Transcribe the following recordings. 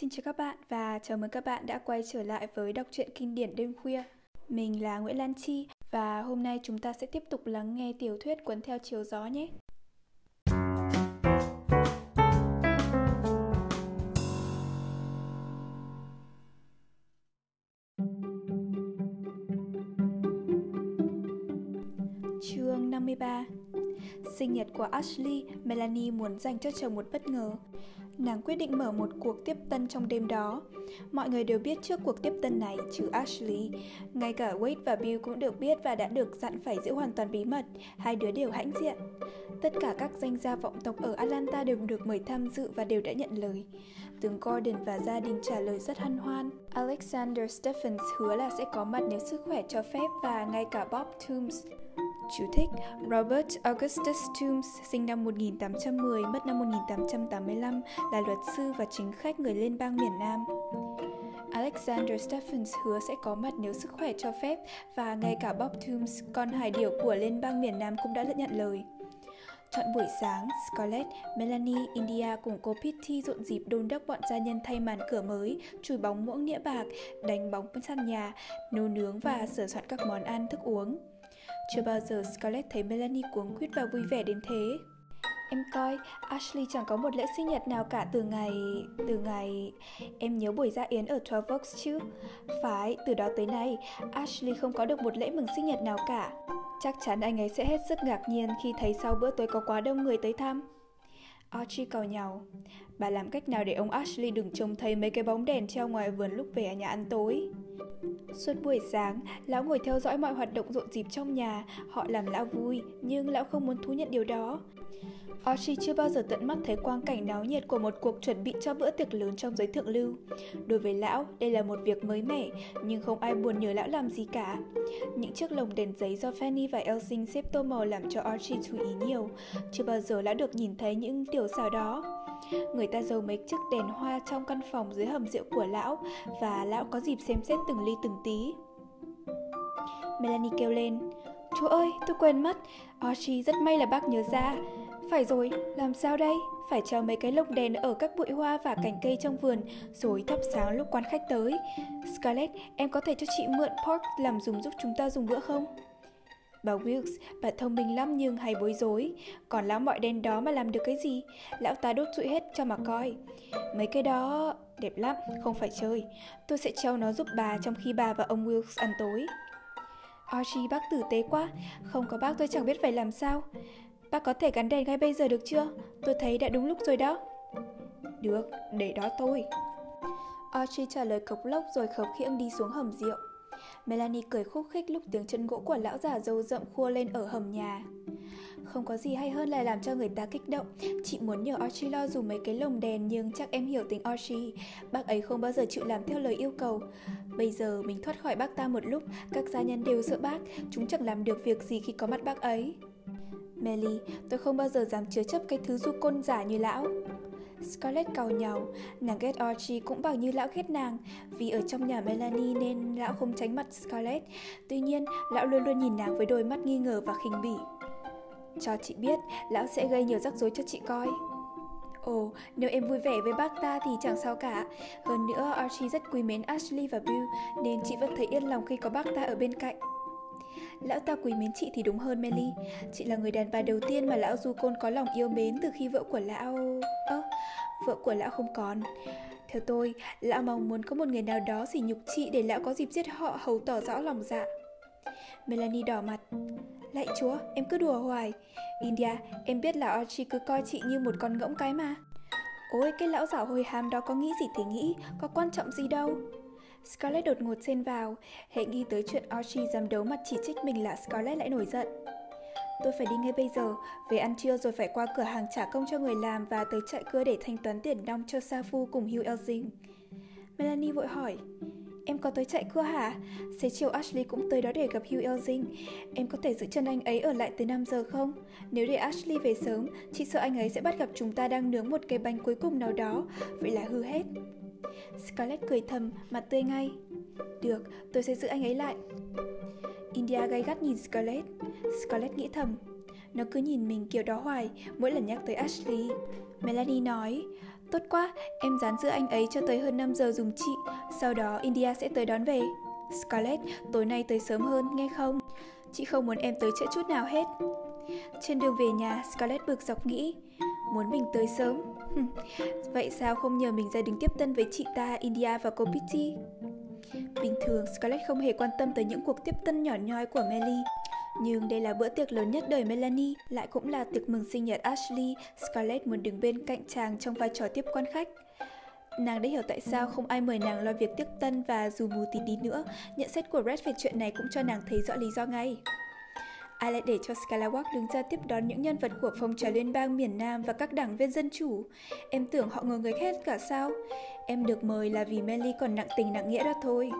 Xin chào các bạn và chào mừng các bạn đã quay trở lại với đọc truyện kinh điển đêm khuya. Mình là Nguyễn Lan Chi và hôm nay chúng ta sẽ tiếp tục lắng nghe tiểu thuyết Cuốn theo chiều gió nhé. Chương 53 Sinh nhật của Ashley, Melanie muốn dành cho chồng một bất ngờ. Nàng quyết định mở một cuộc tiếp tân trong đêm đó. Mọi người đều biết trước cuộc tiếp tân này, trừ Ashley. Ngay cả Wade và Bill cũng được biết và đã được dặn phải giữ hoàn toàn bí mật. Hai đứa đều hãnh diện. Tất cả các danh gia vọng tộc ở Atlanta đều được mời tham dự và đều đã nhận lời. Tướng Gordon và gia đình trả lời rất hân hoan. Alexander Stephens hứa là sẽ có mặt nếu sức khỏe cho phép và ngay cả Bob Toombs Chú thích Robert Augustus Toombs, sinh năm 1810, mất năm 1885, là luật sư và chính khách người liên bang miền Nam. Alexander Stephens hứa sẽ có mặt nếu sức khỏe cho phép và ngay cả Bob Toombs, con hải điểu của liên bang miền Nam cũng đã nhận lời. Chọn buổi sáng, Scarlett, Melanie, India cùng cô Pitty rộn dịp đôn đốc bọn gia nhân thay màn cửa mới, chùi bóng muỗng nĩa bạc, đánh bóng sàn nhà, nấu nướng và sửa soạn các món ăn, thức uống. Chưa bao giờ Scarlett thấy Melanie cuống quýt và vui vẻ đến thế. Em coi, Ashley chẳng có một lễ sinh nhật nào cả từ ngày... Từ ngày... Em nhớ buổi ra yến ở Twelve Oaks chứ? Phải, từ đó tới nay, Ashley không có được một lễ mừng sinh nhật nào cả. Chắc chắn anh ấy sẽ hết sức ngạc nhiên khi thấy sau bữa tối có quá đông người tới thăm. Archie cầu nhau. Bà làm cách nào để ông Ashley đừng trông thấy mấy cái bóng đèn treo ngoài vườn lúc về ở nhà ăn tối? Suốt buổi sáng, lão ngồi theo dõi mọi hoạt động rộn rịp trong nhà, họ làm lão vui, nhưng lão không muốn thú nhận điều đó. Archie chưa bao giờ tận mắt thấy quang cảnh náo nhiệt của một cuộc chuẩn bị cho bữa tiệc lớn trong giới thượng lưu. Đối với lão, đây là một việc mới mẻ, nhưng không ai buồn nhớ lão làm gì cả. Những chiếc lồng đèn giấy do Fanny và Elsin xếp tô màu làm cho Archie chú ý nhiều. Chưa bao giờ lão được nhìn thấy những tiểu xảo đó. Người ta giấu mấy chiếc đèn hoa trong căn phòng dưới hầm rượu của lão và lão có dịp xem xét từng ly từng tí. Melanie kêu lên, Chúa ơi, tôi quên mất, Archie rất may là bác nhớ ra. Phải rồi, làm sao đây? Phải treo mấy cái lồng đèn ở các bụi hoa và cành cây trong vườn, rồi thắp sáng lúc quan khách tới. Scarlett, em có thể cho chị mượn Park làm dùng giúp chúng ta dùng bữa không? Bà Wilkes, bà thông minh lắm nhưng hay bối rối. Còn lão mọi đen đó mà làm được cái gì? Lão ta đốt rụi hết cho mà coi. Mấy cái đó đẹp lắm, không phải chơi. Tôi sẽ treo nó giúp bà trong khi bà và ông Wilkes ăn tối. Archie bác tử tế quá, không có bác tôi chẳng biết phải làm sao. Bác có thể gắn đèn ngay bây giờ được chưa? Tôi thấy đã đúng lúc rồi đó. Được, để đó tôi. Archie trả lời cộc lốc rồi khập khiễng đi xuống hầm rượu. Melanie cười khúc khích lúc tiếng chân gỗ của lão già dâu rậm khua lên ở hầm nhà. Không có gì hay hơn là làm cho người ta kích động. Chị muốn nhờ Archie lo dùng mấy cái lồng đèn nhưng chắc em hiểu tính Archie. Bác ấy không bao giờ chịu làm theo lời yêu cầu. Bây giờ mình thoát khỏi bác ta một lúc, các gia nhân đều sợ bác, chúng chẳng làm được việc gì khi có mặt bác ấy. Melly, tôi không bao giờ dám chứa chấp cái thứ du côn giả như lão. Scarlett cau nhau, nàng ghét Archie cũng bằng như lão ghét nàng, vì ở trong nhà Melanie nên lão không tránh mặt Scarlett. Tuy nhiên, lão luôn luôn nhìn nàng với đôi mắt nghi ngờ và khinh bỉ. Cho chị biết, lão sẽ gây nhiều rắc rối cho chị coi. Ồ, nếu em vui vẻ với bác ta thì chẳng sao cả. Hơn nữa, Archie rất quý mến Ashley và Bill, nên chị vẫn thấy yên lòng khi có bác ta ở bên cạnh. Lão ta quý mến chị thì đúng hơn Melly. Chị là người đàn bà đầu tiên mà lão Du Côn có lòng yêu mến từ khi vợ của lão... Ơ, à, vợ của lão không còn. Theo tôi, lão mong muốn có một người nào đó sỉ nhục chị để lão có dịp giết họ hầu tỏ rõ lòng dạ. Melanie đỏ mặt. Lạy chúa, em cứ đùa hoài. India, em biết là Archie cứ coi chị như một con ngỗng cái mà. Ôi, cái lão giả hồi hàm đó có nghĩ gì thì nghĩ, có quan trọng gì đâu. Scarlett đột ngột xen vào, hệ nghĩ tới chuyện Archie dám đấu mặt chỉ trích mình là Scarlett lại nổi giận. Tôi phải đi ngay bây giờ, về ăn trưa rồi phải qua cửa hàng trả công cho người làm và tới chạy cưa để thanh toán tiền nong cho Safu cùng Hugh Elsing. Melanie vội hỏi, Em có tới chạy cưa hả? Xế chiều Ashley cũng tới đó để gặp Hugh Elsing. Em có thể giữ chân anh ấy ở lại tới 5 giờ không? Nếu để Ashley về sớm, chị sợ anh ấy sẽ bắt gặp chúng ta đang nướng một cái bánh cuối cùng nào đó. Vậy là hư hết. Scarlett cười thầm, mặt tươi ngay. Được, tôi sẽ giữ anh ấy lại. India gay gắt nhìn Scarlett. Scarlett nghĩ thầm. Nó cứ nhìn mình kiểu đó hoài, mỗi lần nhắc tới Ashley. Melanie nói, Tốt quá, em dán giữa anh ấy cho tới hơn 5 giờ dùng chị, sau đó India sẽ tới đón về. Scarlett, tối nay tới sớm hơn, nghe không? Chị không muốn em tới trễ chút nào hết. Trên đường về nhà, Scarlett bực dọc nghĩ, muốn mình tới sớm. Vậy sao không nhờ mình ra đứng tiếp tân với chị ta, India và cô Pitty? Bình thường, Scarlett không hề quan tâm tới những cuộc tiếp tân nhỏ nhoi của Melly. Nhưng đây là bữa tiệc lớn nhất đời Melanie, lại cũng là tiệc mừng sinh nhật Ashley. Scarlett muốn đứng bên cạnh chàng trong vai trò tiếp quan khách. Nàng đã hiểu tại sao không ai mời nàng lo việc tiếp tân và dù mù tịt đi nữa, nhận xét của Red về chuyện này cũng cho nàng thấy rõ lý do ngay. Ai lại để cho Skywalk đứng ra tiếp đón những nhân vật của phong trào liên bang miền Nam và các đảng viên dân chủ? Em tưởng họ ngờ người hết cả sao? Em được mời là vì Melly còn nặng tình nặng nghĩa đó thôi.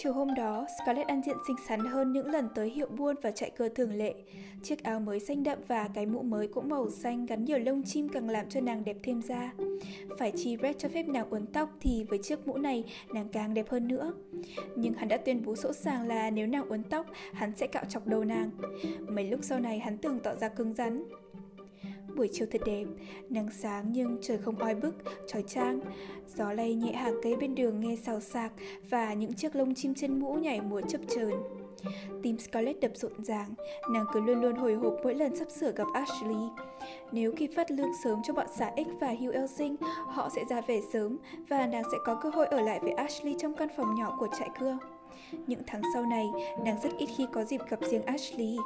Chiều hôm đó, Scarlett ăn diện xinh xắn hơn những lần tới hiệu buôn và chạy cơ thường lệ. Chiếc áo mới xanh đậm và cái mũ mới cũng màu xanh gắn nhiều lông chim càng làm cho nàng đẹp thêm ra. Phải chi Red cho phép nàng uốn tóc thì với chiếc mũ này nàng càng đẹp hơn nữa. Nhưng hắn đã tuyên bố sỗ sàng là nếu nàng uốn tóc, hắn sẽ cạo chọc đầu nàng. Mấy lúc sau này hắn tưởng tỏ ra cứng rắn, Buổi chiều thật đẹp, nắng sáng nhưng trời không oi bức, trói trang. Gió lay nhẹ hàng cây bên đường nghe xào xạc và những chiếc lông chim trên mũ nhảy múa chập chờn. Tim Scarlett đập rộn ràng, nàng cứ luôn luôn hồi hộp mỗi lần sắp sửa gặp Ashley. Nếu kịp phát lương sớm cho bọn xã X và Hugh Elsing, họ sẽ ra về sớm và nàng sẽ có cơ hội ở lại với Ashley trong căn phòng nhỏ của trại cưa. Những tháng sau này, nàng rất ít khi có dịp gặp riêng Ashley.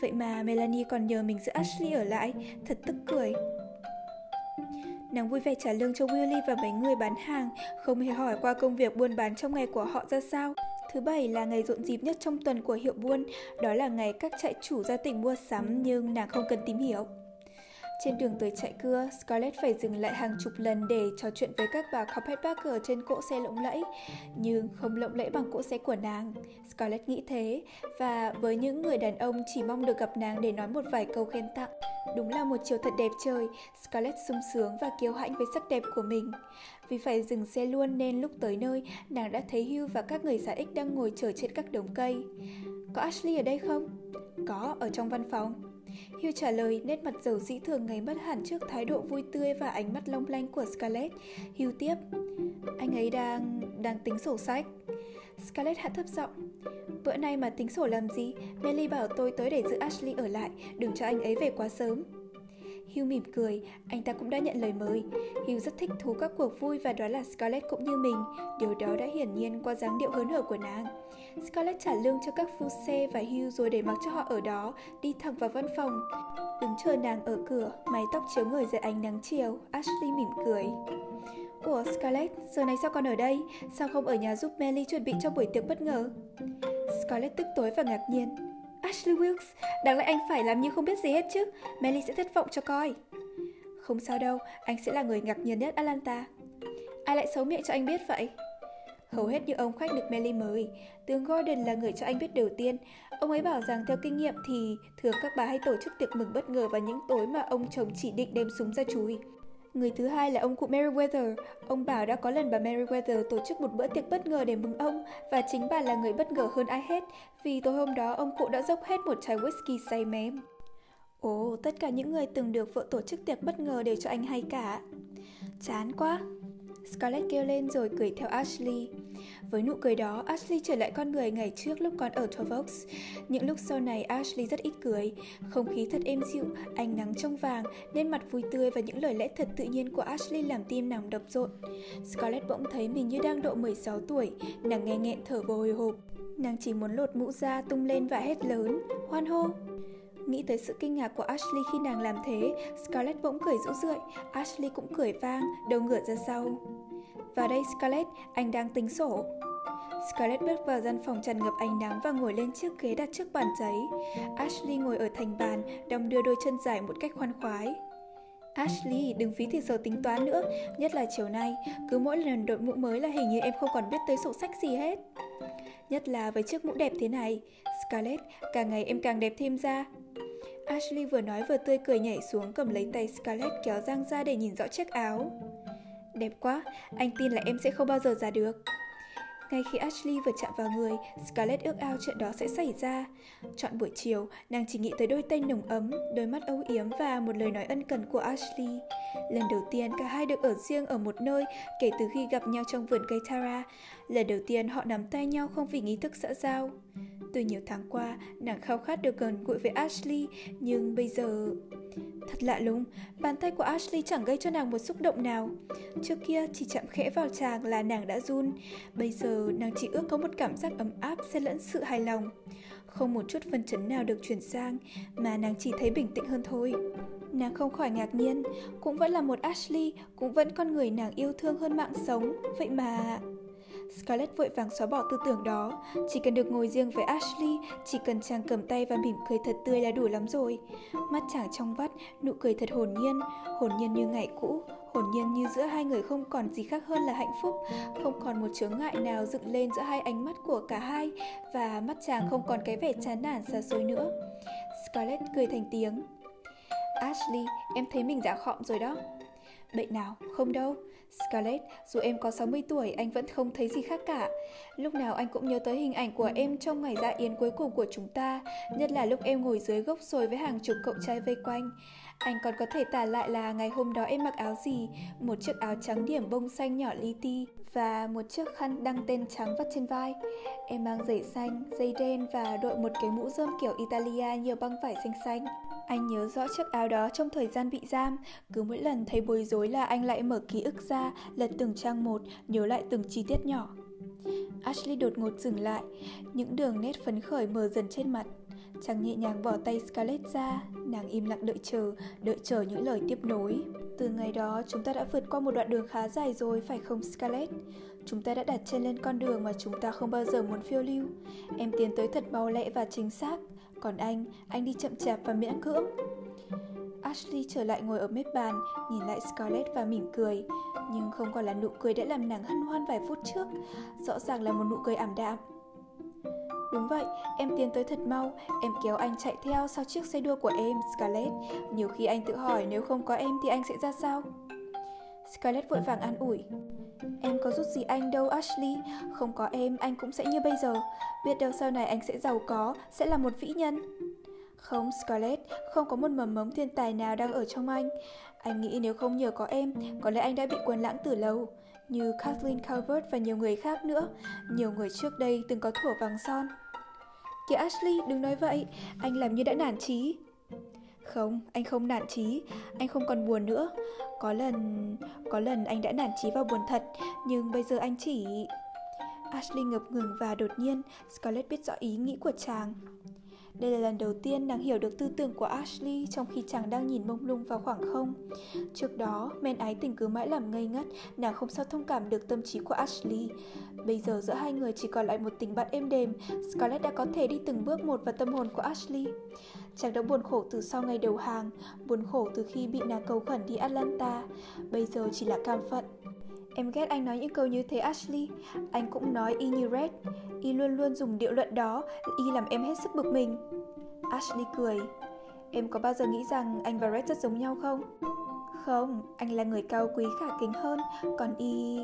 Vậy mà Melanie còn nhờ mình giữ Ashley ở lại, thật tức cười. Nàng vui vẻ trả lương cho Willy và mấy người bán hàng, không hề hỏi qua công việc buôn bán trong ngày của họ ra sao. Thứ bảy là ngày rộn dịp nhất trong tuần của hiệu buôn, đó là ngày các trại chủ ra tỉnh mua sắm nhưng nàng không cần tìm hiểu. Trên đường tới chạy cưa, Scarlett phải dừng lại hàng chục lần để trò chuyện với các bà Carpetbagger trên cỗ xe lộng lẫy, nhưng không lộng lẫy bằng cỗ xe của nàng. Scarlett nghĩ thế, và với những người đàn ông chỉ mong được gặp nàng để nói một vài câu khen tặng. Đúng là một chiều thật đẹp trời, Scarlett sung sướng và kiêu hãnh với sắc đẹp của mình. Vì phải dừng xe luôn nên lúc tới nơi, nàng đã thấy Hugh và các người xã ích đang ngồi chờ trên các đống cây. Có Ashley ở đây không? Có, ở trong văn phòng. Hugh trả lời, nét mặt dầu dĩ thường ngày mất hẳn trước thái độ vui tươi và ánh mắt long lanh của Scarlett. Hugh tiếp, anh ấy đang... đang tính sổ sách. Scarlett hạ thấp giọng. Bữa nay mà tính sổ làm gì? Melly bảo tôi tới để giữ Ashley ở lại, đừng cho anh ấy về quá sớm. Hugh mỉm cười, anh ta cũng đã nhận lời mời. Hugh rất thích thú các cuộc vui và đó là Scarlett cũng như mình. Điều đó đã hiển nhiên qua dáng điệu hớn hở của nàng. Scarlett trả lương cho các phu xe và Hugh rồi để mặc cho họ ở đó, đi thẳng vào văn phòng. Đứng chờ nàng ở cửa, mái tóc chiếu người dưới ánh nắng chiều, Ashley mỉm cười. Ủa Scarlett, giờ này sao còn ở đây? Sao không ở nhà giúp Melly chuẩn bị cho buổi tiệc bất ngờ? Scarlett tức tối và ngạc nhiên. Ashley Wilkes, đáng lẽ anh phải làm như không biết gì hết chứ. Melly sẽ thất vọng cho coi. Không sao đâu, anh sẽ là người ngạc nhiên nhất Atlanta. Ai lại xấu miệng cho anh biết vậy? Hầu hết những ông khách được Melly mời, tướng Gordon là người cho anh biết đầu tiên. Ông ấy bảo rằng theo kinh nghiệm thì thường các bà hay tổ chức tiệc mừng bất ngờ vào những tối mà ông chồng chỉ định đem súng ra chùi. Người thứ hai là ông cụ Meriwether. Ông bảo đã có lần bà Meriwether tổ chức một bữa tiệc bất ngờ để mừng ông và chính bà là người bất ngờ hơn ai hết vì tối hôm đó ông cụ đã dốc hết một chai whisky say mềm. Ồ, tất cả những người từng được vợ tổ chức tiệc bất ngờ đều cho anh hay cả. Chán quá. Scarlett kêu lên rồi cười theo Ashley. Với nụ cười đó, Ashley trở lại con người ngày trước lúc còn ở Tovox. Những lúc sau này, Ashley rất ít cười. Không khí thật êm dịu, ánh nắng trong vàng, nên mặt vui tươi và những lời lẽ thật tự nhiên của Ashley làm tim nàng đập rộn. Scarlett bỗng thấy mình như đang độ 16 tuổi, nàng nghe nghẹn thở vào hồi hộp. Nàng chỉ muốn lột mũ ra tung lên và hét lớn, hoan hô. Nghĩ tới sự kinh ngạc của Ashley khi nàng làm thế, Scarlett bỗng cười rũ rượi, Ashley cũng cười vang, đầu ngửa ra sau. Và đây Scarlett, anh đang tính sổ. Scarlett bước vào gian phòng tràn ngập ánh nắng và ngồi lên chiếc ghế đặt trước bàn giấy. Ashley ngồi ở thành bàn, đong đưa đôi chân dài một cách khoan khoái. Ashley, đừng phí thì giờ tính toán nữa, nhất là chiều nay, cứ mỗi lần đội mũ mới là hình như em không còn biết tới sổ sách gì hết. Nhất là với chiếc mũ đẹp thế này, Scarlett, càng ngày em càng đẹp thêm ra. Ashley vừa nói vừa tươi cười nhảy xuống cầm lấy tay Scarlett kéo giang ra để nhìn rõ chiếc áo. Đẹp quá, anh tin là em sẽ không bao giờ già được. Ngay khi Ashley vừa chạm vào người, Scarlett ước ao chuyện đó sẽ xảy ra. Chọn buổi chiều, nàng chỉ nghĩ tới đôi tay nồng ấm, đôi mắt âu yếm và một lời nói ân cần của Ashley. Lần đầu tiên cả hai được ở riêng ở một nơi kể từ khi gặp nhau trong vườn cây Tara. Lần đầu tiên họ nắm tay nhau không vì nghi thức xã giao. Từ nhiều tháng qua, nàng khao khát được gần gũi với Ashley, nhưng bây giờ... Thật lạ lùng, bàn tay của Ashley chẳng gây cho nàng một xúc động nào. Trước kia chỉ chạm khẽ vào chàng là nàng đã run, bây giờ nàng chỉ ước có một cảm giác ấm áp xen lẫn sự hài lòng. Không một chút phân chấn nào được chuyển sang, mà nàng chỉ thấy bình tĩnh hơn thôi. Nàng không khỏi ngạc nhiên, cũng vẫn là một Ashley, cũng vẫn con người nàng yêu thương hơn mạng sống, vậy mà... Scarlett vội vàng xóa bỏ tư tưởng đó. Chỉ cần được ngồi riêng với Ashley, chỉ cần chàng cầm tay và mỉm cười thật tươi là đủ lắm rồi. Mắt chàng trong vắt, nụ cười thật hồn nhiên, hồn nhiên như ngày cũ, hồn nhiên như giữa hai người không còn gì khác hơn là hạnh phúc, không còn một chướng ngại nào dựng lên giữa hai ánh mắt của cả hai và mắt chàng không còn cái vẻ chán nản xa xôi nữa. Scarlett cười thành tiếng. Ashley, em thấy mình giả khọm rồi đó. Bệnh nào, không đâu. Scarlett, dù em có 60 tuổi, anh vẫn không thấy gì khác cả. Lúc nào anh cũng nhớ tới hình ảnh của em trong ngày dạ yến cuối cùng của chúng ta, nhất là lúc em ngồi dưới gốc sồi với hàng chục cậu trai vây quanh. Anh còn có thể tả lại là ngày hôm đó em mặc áo gì, một chiếc áo trắng điểm bông xanh nhỏ li ti và một chiếc khăn đăng tên trắng vắt trên vai. Em mang giày xanh, dây đen và đội một cái mũ rơm kiểu Italia nhiều băng vải xanh xanh. Anh nhớ rõ chiếc áo đó trong thời gian bị giam, cứ mỗi lần thấy bối rối là anh lại mở ký ức ra, lật từng trang một, nhớ lại từng chi tiết nhỏ. Ashley đột ngột dừng lại, những đường nét phấn khởi mờ dần trên mặt. Chàng nhẹ nhàng bỏ tay Scarlett ra, nàng im lặng đợi chờ, đợi chờ những lời tiếp nối. Từ ngày đó, chúng ta đã vượt qua một đoạn đường khá dài rồi, phải không Scarlett? Chúng ta đã đặt chân lên con đường mà chúng ta không bao giờ muốn phiêu lưu. Em tiến tới thật mau lẹ và chính xác, còn anh, anh đi chậm chạp và miễn cưỡng. Ashley trở lại ngồi ở mép bàn, nhìn lại Scarlett và mỉm cười. Nhưng không còn là nụ cười đã làm nàng hân hoan vài phút trước, rõ ràng là một nụ cười ảm đạm. Đúng vậy, em tiến tới thật mau, em kéo anh chạy theo sau chiếc xe đua của em, Scarlett. Nhiều khi anh tự hỏi nếu không có em thì anh sẽ ra sao? Scarlett vội vàng an ủi. Em có rút gì anh đâu Ashley, không có em anh cũng sẽ như bây giờ. Biết đâu sau này anh sẽ giàu có, sẽ là một vĩ nhân. Không, Scarlett, không có một mầm mống thiên tài nào đang ở trong anh. Anh nghĩ nếu không nhờ có em, có lẽ anh đã bị quần lãng từ lâu. Như Kathleen Calvert và nhiều người khác nữa. Nhiều người trước đây từng có thủa vàng son. Kìa Ashley, đừng nói vậy. Anh làm như đã nản chí. Không, anh không nản chí, anh không còn buồn nữa. Có lần, có lần anh đã nản chí và buồn thật, nhưng bây giờ anh chỉ... Ashley ngập ngừng và đột nhiên, Scarlett biết rõ ý nghĩ của chàng. Đây là lần đầu tiên nàng hiểu được tư tưởng của Ashley trong khi chàng đang nhìn mông lung vào khoảng không. Trước đó, men ái tình cứ mãi làm ngây ngất, nàng không sao thông cảm được tâm trí của Ashley. Bây giờ giữa hai người chỉ còn lại một tình bạn êm đềm, Scarlett đã có thể đi từng bước một vào tâm hồn của Ashley. Chàng đã buồn khổ từ sau ngày đầu hàng, buồn khổ từ khi bị nàng cầu khẩn đi Atlanta, bây giờ chỉ là cam phận. Em ghét anh nói những câu như thế Ashley. Anh cũng nói y như Red. Y luôn luôn dùng điệu luận đó. Y làm em hết sức bực mình. Ashley cười. Em có bao giờ nghĩ rằng anh và Red rất giống nhau không? Không, anh là người cao quý khả kính hơn. Còn Y...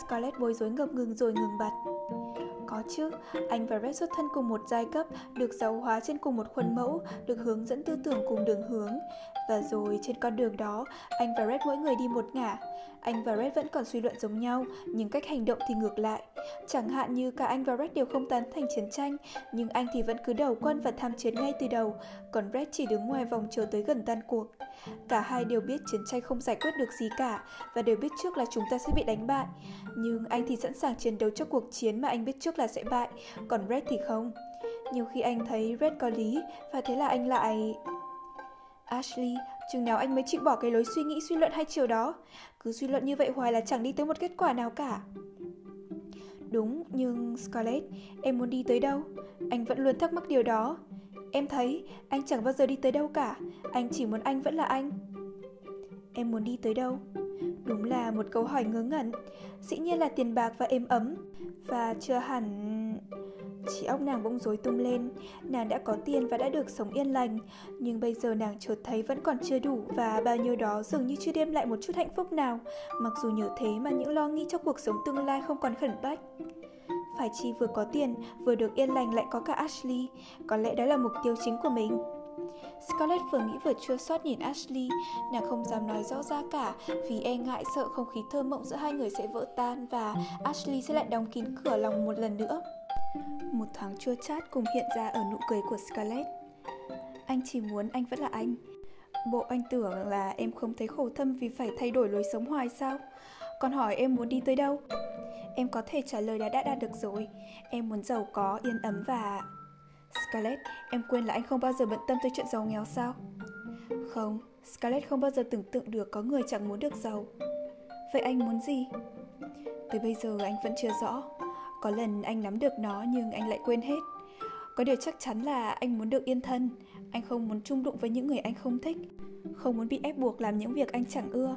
Scarlett bối rối ngập ngừng rồi ngừng bật có chứ, anh và Red xuất thân cùng một giai cấp, được giáo hóa trên cùng một khuôn mẫu, được hướng dẫn tư tưởng cùng đường hướng. Và rồi trên con đường đó, anh và Red mỗi người đi một ngả. Anh và Red vẫn còn suy luận giống nhau, nhưng cách hành động thì ngược lại. Chẳng hạn như cả anh và Red đều không tán thành chiến tranh, nhưng anh thì vẫn cứ đầu quân và tham chiến ngay từ đầu, còn Red chỉ đứng ngoài vòng chờ tới gần tan cuộc. Cả hai đều biết chiến tranh không giải quyết được gì cả và đều biết trước là chúng ta sẽ bị đánh bại. Nhưng anh thì sẵn sàng chiến đấu cho cuộc chiến mà anh biết trước là sẽ bại, còn Red thì không. Nhiều khi anh thấy Red có lý và thế là anh lại... Ashley, chừng nào anh mới chịu bỏ cái lối suy nghĩ suy luận hai chiều đó. Cứ suy luận như vậy hoài là chẳng đi tới một kết quả nào cả. Đúng, nhưng Scarlett, em muốn đi tới đâu? Anh vẫn luôn thắc mắc điều đó. Em thấy anh chẳng bao giờ đi tới đâu cả, anh chỉ muốn anh vẫn là anh. Em muốn đi tới đâu? Đúng là một câu hỏi ngớ ngẩn. Dĩ nhiên là tiền bạc và êm ấm. Và chưa hẳn... Chị óc nàng bỗng rối tung lên, nàng đã có tiền và đã được sống yên lành, nhưng bây giờ nàng chợt thấy vẫn còn chưa đủ và bao nhiêu đó dường như chưa đem lại một chút hạnh phúc nào, mặc dù nhờ thế mà những lo nghĩ cho cuộc sống tương lai không còn khẩn bách. Phải chi vừa có tiền, vừa được yên lành lại có cả Ashley, có lẽ đó là mục tiêu chính của mình. Scarlett vừa nghĩ vừa chua xót nhìn Ashley, nàng không dám nói rõ ra cả vì e ngại sợ không khí thơ mộng giữa hai người sẽ vỡ tan và Ashley sẽ lại đóng kín cửa lòng một lần nữa. Một thoáng chua chát cùng hiện ra ở nụ cười của Scarlett. Anh chỉ muốn anh vẫn là anh. Bộ anh tưởng là em không thấy khổ thâm vì phải thay đổi lối sống hoài sao? Còn hỏi em muốn đi tới đâu? Em có thể trả lời đã đã đạt được rồi. Em muốn giàu có, yên ấm và... Scarlett, em quên là anh không bao giờ bận tâm tới chuyện giàu nghèo sao? Không, Scarlett không bao giờ tưởng tượng được có người chẳng muốn được giàu. Vậy anh muốn gì? Tới bây giờ anh vẫn chưa rõ. Có lần anh nắm được nó nhưng anh lại quên hết. Có điều chắc chắn là anh muốn được yên thân. Anh không muốn chung đụng với những người anh không thích. Không muốn bị ép buộc làm những việc anh chẳng ưa.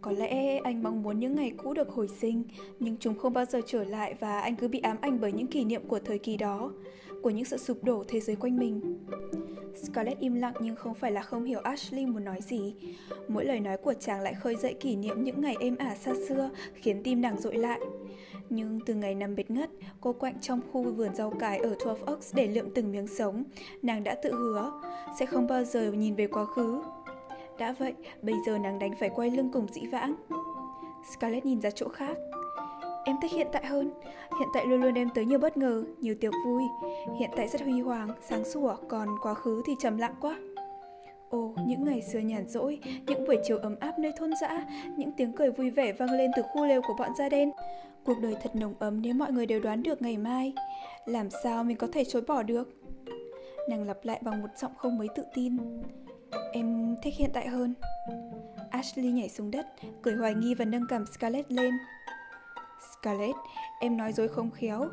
Có lẽ anh mong muốn những ngày cũ được hồi sinh, nhưng chúng không bao giờ trở lại và anh cứ bị ám ảnh bởi những kỷ niệm của thời kỳ đó của những sự sụp đổ thế giới quanh mình. Scarlett im lặng nhưng không phải là không hiểu Ashley muốn nói gì. Mỗi lời nói của chàng lại khơi dậy kỷ niệm những ngày êm ả xa xưa, khiến tim nàng dội lại. Nhưng từ ngày nằm bệt ngất, cô quạnh trong khu vườn rau cải ở Twelve Oaks để lượm từng miếng sống, nàng đã tự hứa sẽ không bao giờ nhìn về quá khứ. Đã vậy, bây giờ nàng đánh phải quay lưng cùng dĩ vãng. Scarlett nhìn ra chỗ khác. Em thích hiện tại hơn. Hiện tại luôn luôn đem tới nhiều bất ngờ, nhiều tiệc vui. Hiện tại rất huy hoàng, sáng sủa, còn quá khứ thì trầm lặng quá. Ồ, những ngày xưa nhàn rỗi, những buổi chiều ấm áp nơi thôn dã, những tiếng cười vui vẻ vang lên từ khu lều của bọn da đen. Cuộc đời thật nồng ấm nếu mọi người đều đoán được ngày mai. Làm sao mình có thể chối bỏ được? Nàng lặp lại bằng một giọng không mấy tự tin. Em thích hiện tại hơn. Ashley nhảy xuống đất, cười hoài nghi và nâng cầm Scarlett lên. Scarlett, em nói dối không khéo.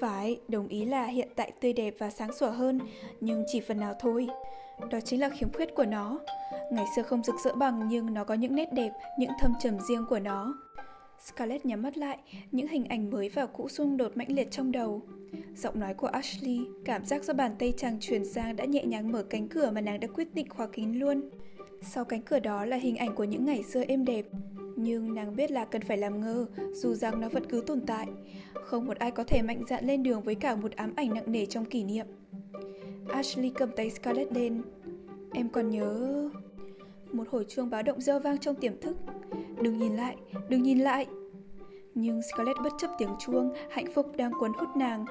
Phải, đồng ý là hiện tại tươi đẹp và sáng sủa hơn, nhưng chỉ phần nào thôi. Đó chính là khiếm khuyết của nó. Ngày xưa không rực rỡ bằng nhưng nó có những nét đẹp, những thâm trầm riêng của nó. Scarlett nhắm mắt lại, những hình ảnh mới và cũ xung đột mãnh liệt trong đầu. Giọng nói của Ashley, cảm giác do bàn tay chàng truyền sang đã nhẹ nhàng mở cánh cửa mà nàng đã quyết định khóa kín luôn. Sau cánh cửa đó là hình ảnh của những ngày xưa êm đẹp, nhưng nàng biết là cần phải làm ngơ, dù rằng nó vẫn cứ tồn tại. Không một ai có thể mạnh dạn lên đường với cả một ám ảnh nặng nề trong kỷ niệm. Ashley cầm tay Scarlett lên. Em còn nhớ... Một hồi chuông báo động reo vang trong tiềm thức. Đừng nhìn lại, đừng nhìn lại. Nhưng Scarlett bất chấp tiếng chuông, hạnh phúc đang cuốn hút nàng.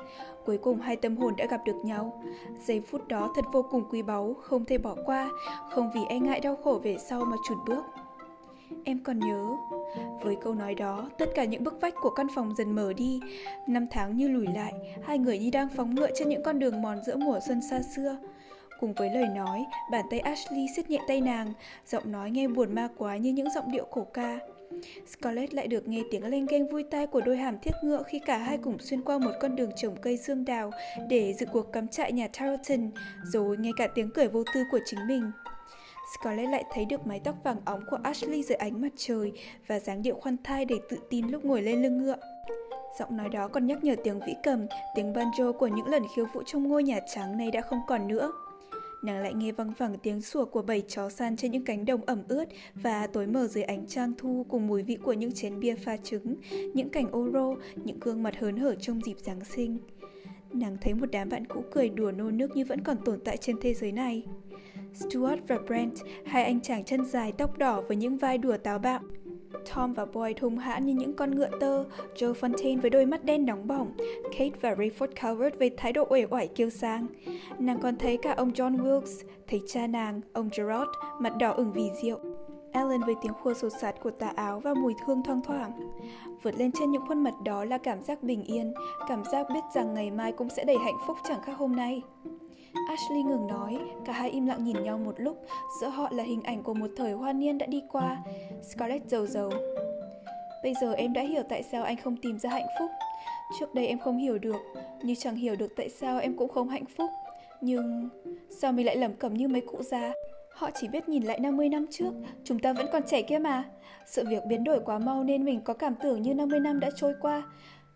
Cuối cùng hai tâm hồn đã gặp được nhau. Giây phút đó thật vô cùng quý báu, không thể bỏ qua, không vì e ngại đau khổ về sau mà chùn bước. Em còn nhớ Với câu nói đó, tất cả những bức vách của căn phòng dần mở đi Năm tháng như lùi lại Hai người như đang phóng ngựa trên những con đường mòn giữa mùa xuân xa xưa Cùng với lời nói, bàn tay Ashley siết nhẹ tay nàng Giọng nói nghe buồn ma quá như những giọng điệu cổ ca Scarlett lại được nghe tiếng len keng vui tai của đôi hàm thiết ngựa khi cả hai cùng xuyên qua một con đường trồng cây dương đào để dự cuộc cắm trại nhà Tarleton, rồi nghe cả tiếng cười vô tư của chính mình. Scarlett lại thấy được mái tóc vàng óng của Ashley dưới ánh mặt trời và dáng điệu khoan thai đầy tự tin lúc ngồi lên lưng ngựa. Giọng nói đó còn nhắc nhở tiếng vĩ cầm, tiếng banjo của những lần khiêu vũ trong ngôi nhà trắng này đã không còn nữa. Nàng lại nghe văng vẳng tiếng sủa của bầy chó săn trên những cánh đồng ẩm ướt và tối mờ dưới ánh trăng thu cùng mùi vị của những chén bia pha trứng, những cảnh ô rô, những gương mặt hớn hở trong dịp Giáng sinh. Nàng thấy một đám bạn cũ cười đùa nô nước như vẫn còn tồn tại trên thế giới này. Stuart và Brent, hai anh chàng chân dài tóc đỏ với những vai đùa táo bạo. Tom và Boyd hung hãn như những con ngựa tơ, Joe Fontaine với đôi mắt đen nóng bỏng, Kate và Rayford Calvert với thái độ uể oải kiêu sang. Nàng còn thấy cả ông John Wilkes, thấy cha nàng, ông Gerard, mặt đỏ ửng vì rượu. Alan với tiếng khua sột sạt của tà áo và mùi hương thoang thoảng. Vượt lên trên những khuôn mặt đó là cảm giác bình yên, cảm giác biết rằng ngày mai cũng sẽ đầy hạnh phúc chẳng khác hôm nay. Ashley ngừng nói, cả hai im lặng nhìn nhau một lúc, giữa họ là hình ảnh của một thời hoa niên đã đi qua. Scarlett dầu dầu. Bây giờ em đã hiểu tại sao anh không tìm ra hạnh phúc. Trước đây em không hiểu được, như chẳng hiểu được tại sao em cũng không hạnh phúc. Nhưng sao mình lại lẩm cẩm như mấy cụ già? Họ chỉ biết nhìn lại 50 năm trước, chúng ta vẫn còn trẻ kia mà. Sự việc biến đổi quá mau nên mình có cảm tưởng như 50 năm đã trôi qua.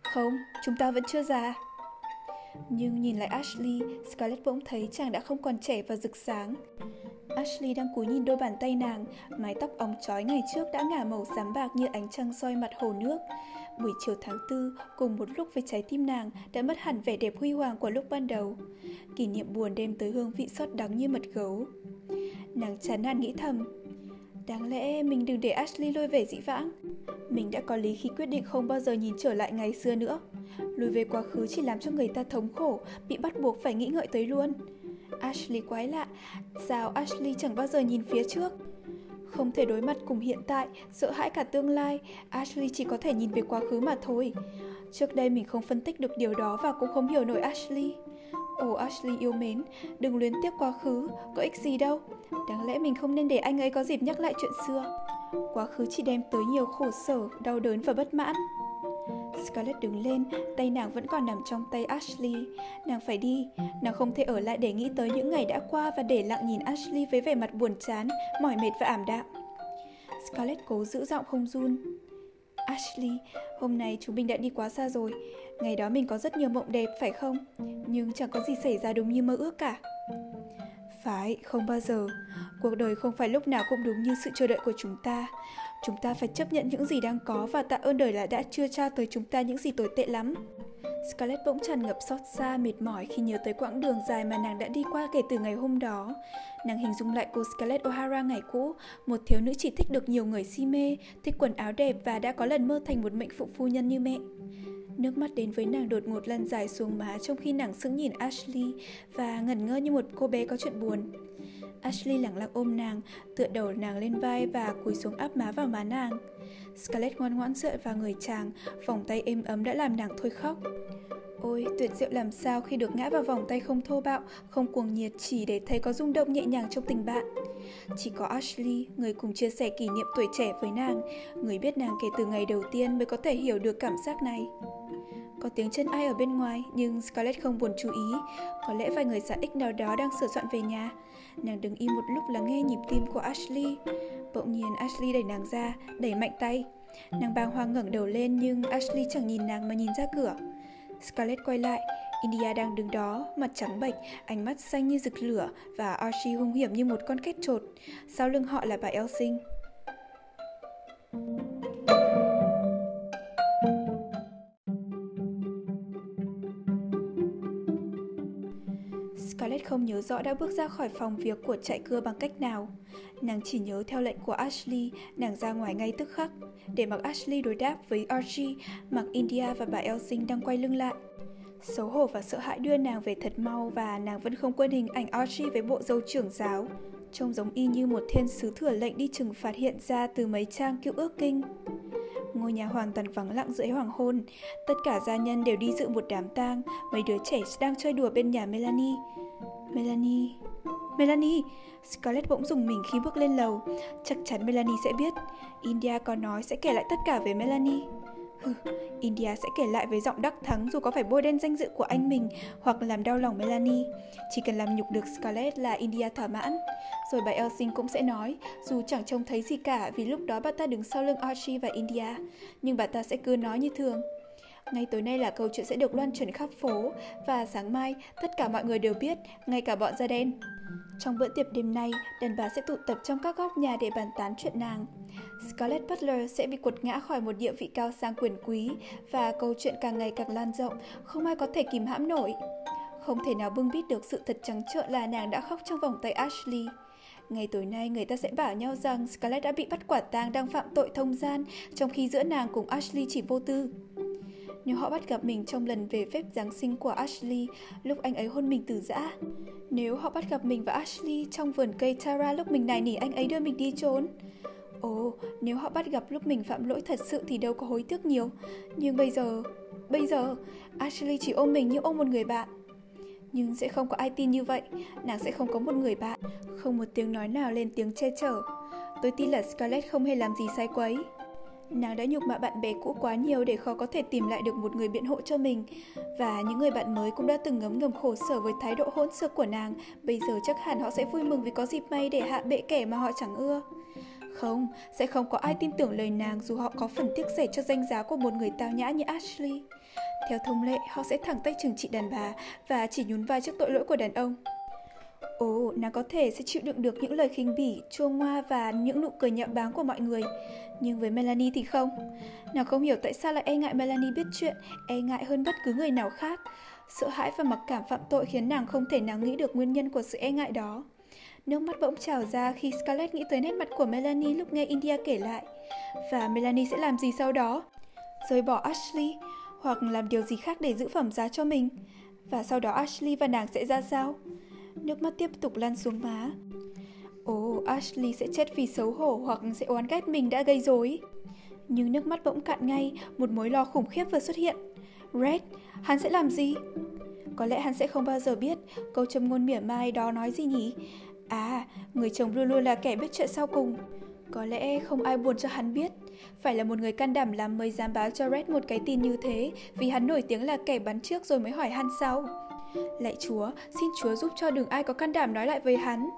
Không, chúng ta vẫn chưa già. Nhưng nhìn lại Ashley, Scarlett bỗng thấy chàng đã không còn trẻ và rực sáng. Ashley đang cúi nhìn đôi bàn tay nàng, mái tóc óng chói ngày trước đã ngả màu xám bạc như ánh trăng soi mặt hồ nước. Buổi chiều tháng tư, cùng một lúc với trái tim nàng đã mất hẳn vẻ đẹp huy hoàng của lúc ban đầu. Kỷ niệm buồn đem tới hương vị xót đắng như mật gấu. Nàng chán nản nghĩ thầm, đáng lẽ mình đừng để Ashley lôi về dĩ vãng. Mình đã có lý khi quyết định không bao giờ nhìn trở lại ngày xưa nữa. Lùi về quá khứ chỉ làm cho người ta thống khổ, bị bắt buộc phải nghĩ ngợi tới luôn. Ashley quái lạ, sao Ashley chẳng bao giờ nhìn phía trước? Không thể đối mặt cùng hiện tại, sợ hãi cả tương lai, Ashley chỉ có thể nhìn về quá khứ mà thôi. Trước đây mình không phân tích được điều đó và cũng không hiểu nổi Ashley. Ồ oh, Ashley yêu mến, đừng luyến tiếc quá khứ, có ích gì đâu. Đáng lẽ mình không nên để anh ấy có dịp nhắc lại chuyện xưa. Quá khứ chỉ đem tới nhiều khổ sở, đau đớn và bất mãn. Scarlett đứng lên, tay nàng vẫn còn nằm trong tay Ashley. Nàng phải đi, nàng không thể ở lại để nghĩ tới những ngày đã qua và để lặng nhìn Ashley với vẻ mặt buồn chán, mỏi mệt và ảm đạm. Scarlett cố giữ giọng không run. Ashley, hôm nay chúng mình đã đi quá xa rồi. Ngày đó mình có rất nhiều mộng đẹp, phải không? Nhưng chẳng có gì xảy ra đúng như mơ ước cả. Phải, không bao giờ. Cuộc đời không phải lúc nào cũng đúng như sự chờ đợi của chúng ta. Chúng ta phải chấp nhận những gì đang có và tạ ơn đời là đã chưa trao tới chúng ta những gì tồi tệ lắm. Scarlett bỗng tràn ngập xót xa, mệt mỏi khi nhớ tới quãng đường dài mà nàng đã đi qua kể từ ngày hôm đó. Nàng hình dung lại cô Scarlett O'Hara ngày cũ, một thiếu nữ chỉ thích được nhiều người si mê, thích quần áo đẹp và đã có lần mơ thành một mệnh phụ phu nhân như mẹ. Nước mắt đến với nàng đột ngột lăn dài xuống má trong khi nàng sững nhìn Ashley và ngẩn ngơ như một cô bé có chuyện buồn. Ashley lặng lặng ôm nàng, tựa đầu nàng lên vai và cúi xuống áp má vào má nàng. Scarlett ngoan ngoãn dựa vào người chàng, vòng tay êm ấm đã làm nàng thôi khóc. Ôi, tuyệt diệu làm sao khi được ngã vào vòng tay không thô bạo, không cuồng nhiệt chỉ để thấy có rung động nhẹ nhàng trong tình bạn. Chỉ có Ashley, người cùng chia sẻ kỷ niệm tuổi trẻ với nàng, người biết nàng kể từ ngày đầu tiên mới có thể hiểu được cảm giác này. Có tiếng chân ai ở bên ngoài, nhưng Scarlett không buồn chú ý. Có lẽ vài người xã ích nào đó đang sửa soạn về nhà. Nàng đứng im một lúc là nghe nhịp tim của Ashley. Bỗng nhiên Ashley đẩy nàng ra, đẩy mạnh tay. Nàng bàng hoàng ngẩng đầu lên nhưng Ashley chẳng nhìn nàng mà nhìn ra cửa. Scarlett quay lại, India đang đứng đó, mặt trắng bệch, ánh mắt xanh như rực lửa và Archie hung hiểm như một con kết trột. Sau lưng họ là bà Elsing. Không nhớ rõ đã bước ra khỏi phòng việc của trại cưa bằng cách nào. Nàng chỉ nhớ theo lệnh của Ashley, nàng ra ngoài ngay tức khắc. Để mặc Ashley đối đáp với Archie, mặc India và bà Elsing đang quay lưng lại. Xấu hổ và sợ hãi đưa nàng về thật mau và nàng vẫn không quên hình ảnh Archie với bộ dâu trưởng giáo. Trông giống y như một thiên sứ thừa lệnh đi trừng phạt hiện ra từ mấy trang cựu ước kinh. Ngôi nhà hoàn toàn vắng lặng dưới hoàng hôn. Tất cả gia nhân đều đi dự một đám tang. Mấy đứa trẻ đang chơi đùa bên nhà Melanie. Melanie... Melanie! Scarlett bỗng dùng mình khi bước lên lầu. Chắc chắn Melanie sẽ biết. India có nói sẽ kể lại tất cả về Melanie. Hừ, India sẽ kể lại với giọng đắc thắng dù có phải bôi đen danh dự của anh mình hoặc làm đau lòng Melanie. Chỉ cần làm nhục được Scarlett là India thỏa mãn. Rồi bà Elsing cũng sẽ nói, dù chẳng trông thấy gì cả vì lúc đó bà ta đứng sau lưng Archie và India, nhưng bà ta sẽ cứ nói như thường. Ngay tối nay là câu chuyện sẽ được loan truyền khắp phố và sáng mai tất cả mọi người đều biết, ngay cả bọn da đen. Trong bữa tiệc đêm nay, đàn bà sẽ tụ tập trong các góc nhà để bàn tán chuyện nàng. Scarlett Butler sẽ bị quật ngã khỏi một địa vị cao sang quyền quý và câu chuyện càng ngày càng lan rộng, không ai có thể kìm hãm nổi. Không thể nào bưng bít được sự thật trắng trợn là nàng đã khóc trong vòng tay Ashley. Ngày tối nay người ta sẽ bảo nhau rằng Scarlett đã bị bắt quả tang đang phạm tội thông gian, trong khi giữa nàng cùng Ashley chỉ vô tư. Nếu họ bắt gặp mình trong lần về phép Giáng sinh của Ashley lúc anh ấy hôn mình từ giã. Nếu họ bắt gặp mình và Ashley trong vườn cây Tara lúc mình nài nỉ anh ấy đưa mình đi trốn. Ồ, nếu họ bắt gặp lúc mình phạm lỗi thật sự thì đâu có hối tiếc nhiều. Nhưng bây giờ, bây giờ, Ashley chỉ ôm mình như ôm một người bạn. Nhưng sẽ không có ai tin như vậy, nàng sẽ không có một người bạn. Không một tiếng nói nào lên tiếng che chở. Tôi tin là Scarlett không hề làm gì sai quấy. Nàng đã nhục mạ bạn bè cũ quá nhiều để khó có thể tìm lại được một người biện hộ cho mình. Và những người bạn mới cũng đã từng ngấm ngầm khổ sở với thái độ hỗn xược của nàng. Bây giờ chắc hẳn họ sẽ vui mừng vì có dịp may để hạ bệ kẻ mà họ chẳng ưa. Không, sẽ không có ai tin tưởng lời nàng dù họ có phần tiếc rẻ cho danh giá của một người tao nhã như Ashley. Theo thông lệ, họ sẽ thẳng tay trừng trị đàn bà và chỉ nhún vai trước tội lỗi của đàn ông. Ồ, nàng có thể sẽ chịu đựng được những lời khinh bỉ, chua ngoa và những nụ cười nhạo báng của mọi người. Nhưng với Melanie thì không. Nàng không hiểu tại sao lại e ngại Melanie biết chuyện, e ngại hơn bất cứ người nào khác. Sợ hãi và mặc cảm phạm tội khiến nàng không thể nào nghĩ được nguyên nhân của sự e ngại đó. Nước mắt bỗng trào ra khi Scarlett nghĩ tới nét mặt của Melanie lúc nghe India kể lại. Và Melanie sẽ làm gì sau đó? Rời bỏ Ashley hoặc làm điều gì khác để giữ phẩm giá cho mình? Và sau đó Ashley và nàng sẽ ra sao? Nước mắt tiếp tục lan xuống má. Ồ, oh, Ashley sẽ chết vì xấu hổ hoặc sẽ oán ghét mình đã gây rối. Nhưng nước mắt bỗng cạn ngay, một mối lo khủng khiếp vừa xuất hiện. Red, hắn sẽ làm gì? Có lẽ hắn sẽ không bao giờ biết câu châm ngôn mỉa mai đó nói gì nhỉ? À, người chồng luôn luôn là kẻ biết chuyện sau cùng. Có lẽ không ai buồn cho hắn biết. Phải là một người can đảm lắm mới dám báo cho Red một cái tin như thế, vì hắn nổi tiếng là kẻ bắn trước rồi mới hỏi hắn sau. Lạy Chúa, xin Chúa giúp cho đừng ai có can đảm nói lại với hắn.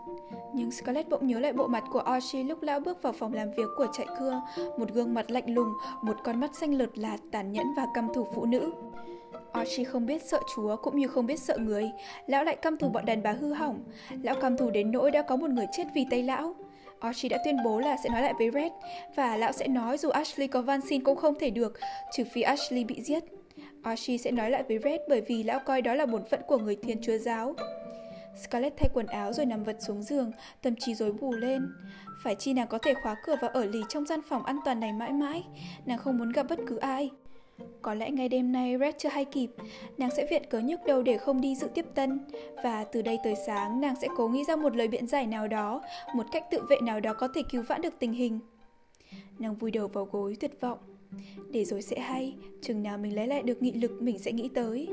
Nhưng Scarlett bỗng nhớ lại bộ mặt của Archie lúc lão bước vào phòng làm việc của trại cưa, một gương mặt lạnh lùng, một con mắt xanh lợt lạt, tàn nhẫn và căm thù phụ nữ. Archie không biết sợ Chúa cũng như không biết sợ người, lão lại căm thù bọn đàn bà hư hỏng. Lão căm thù đến nỗi đã có một người chết vì tay lão. Archie đã tuyên bố là sẽ nói lại với Red và lão sẽ nói dù Ashley có van xin cũng không thể được, trừ phi Ashley bị giết. Archie sẽ nói lại với Red bởi vì lão coi đó là bổn phận của người thiên chúa giáo. Scarlett thay quần áo rồi nằm vật xuống giường, tâm trí rối bù lên. Phải chi nàng có thể khóa cửa và ở lì trong gian phòng an toàn này mãi mãi. Nàng không muốn gặp bất cứ ai. Có lẽ ngày đêm nay Red chưa hay kịp, nàng sẽ viện cớ nhức đầu để không đi dự tiếp tân. Và từ đây tới sáng, nàng sẽ cố nghĩ ra một lời biện giải nào đó, một cách tự vệ nào đó có thể cứu vãn được tình hình. Nàng vùi đầu vào gối tuyệt vọng. Để rồi sẽ hay, chừng nào mình lấy lại được nghị lực mình sẽ nghĩ tới.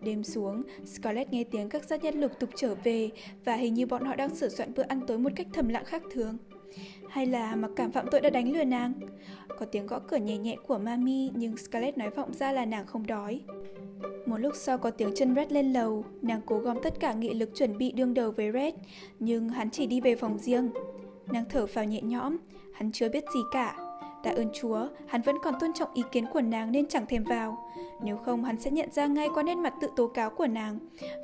Đêm xuống, Scarlett nghe tiếng các sát nhân lục tục trở về và hình như bọn họ đang sửa soạn bữa ăn tối một cách thầm lặng khác thường. Hay là mặc cảm phạm tội đã đánh lừa nàng? Có tiếng gõ cửa nhẹ nhẹ của Mami nhưng Scarlett nói vọng ra là nàng không đói. Một lúc sau có tiếng chân Red lên lầu, nàng cố gom tất cả nghị lực chuẩn bị đương đầu với Red, nhưng hắn chỉ đi về phòng riêng. Nàng thở phào nhẹ nhõm, hắn chưa biết gì cả, Tạ ơn Chúa, hắn vẫn còn tôn trọng ý kiến của nàng nên chẳng thèm vào. Nếu không, hắn sẽ nhận ra ngay qua nét mặt tự tố cáo của nàng.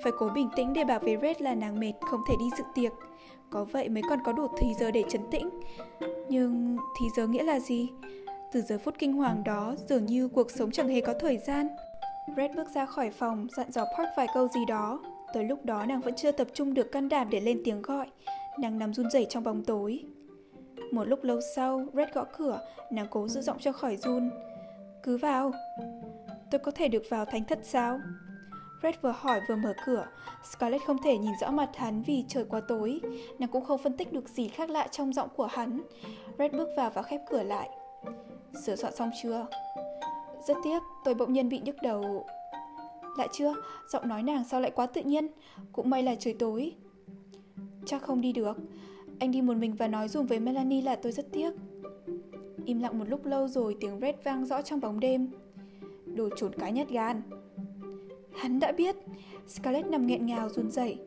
Phải cố bình tĩnh để bảo với Red là nàng mệt, không thể đi dự tiệc. Có vậy mới còn có đủ thì giờ để chấn tĩnh. Nhưng thì giờ nghĩa là gì? Từ giờ phút kinh hoàng đó, dường như cuộc sống chẳng hề có thời gian. Red bước ra khỏi phòng, dặn dò Park vài câu gì đó. Tới lúc đó nàng vẫn chưa tập trung được can đảm để lên tiếng gọi. Nàng nằm run rẩy trong bóng tối. Một lúc lâu sau, Red gõ cửa, nàng cố giữ giọng cho khỏi run. Cứ vào. Tôi có thể được vào thánh thất sao? Red vừa hỏi vừa mở cửa. Scarlett không thể nhìn rõ mặt hắn vì trời quá tối. Nàng cũng không phân tích được gì khác lạ trong giọng của hắn. Red bước vào và khép cửa lại. Sửa soạn xong chưa? Rất tiếc, tôi bỗng nhiên bị nhức đầu. Lại chưa, giọng nói nàng sao lại quá tự nhiên. Cũng may là trời tối. Chắc không đi được. Anh đi một mình và nói dùm với Melanie là tôi rất tiếc. Im lặng một lúc lâu rồi tiếng Red vang rõ trong bóng đêm. Đồ trốn cái nhát gan. Hắn đã biết. Scarlett nằm nghẹn ngào run rẩy.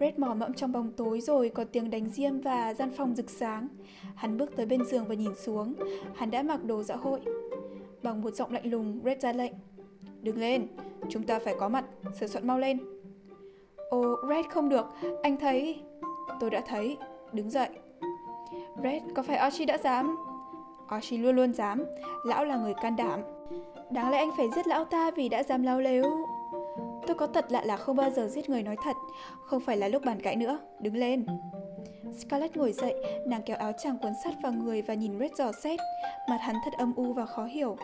Red mò mẫm trong bóng tối rồi có tiếng đánh diêm và gian phòng rực sáng. Hắn bước tới bên giường và nhìn xuống. Hắn đã mặc đồ dạ hội. Bằng một giọng lạnh lùng, Red ra lệnh. Đứng lên, chúng ta phải có mặt, sửa soạn mau lên. Ồ, Red không được, anh thấy... Tôi đã thấy, đứng dậy. Red, có phải Archie đã dám? Archie luôn luôn dám, lão là người can đảm. Đáng lẽ anh phải giết lão ta vì đã dám lao lếu. Tôi có thật lạ là không bao giờ giết người nói thật, không phải là lúc bàn cãi nữa, đứng lên. Scarlett ngồi dậy, nàng kéo áo chàng quấn sát vào người và nhìn Red dò xét, mặt hắn thật âm u và khó hiểu.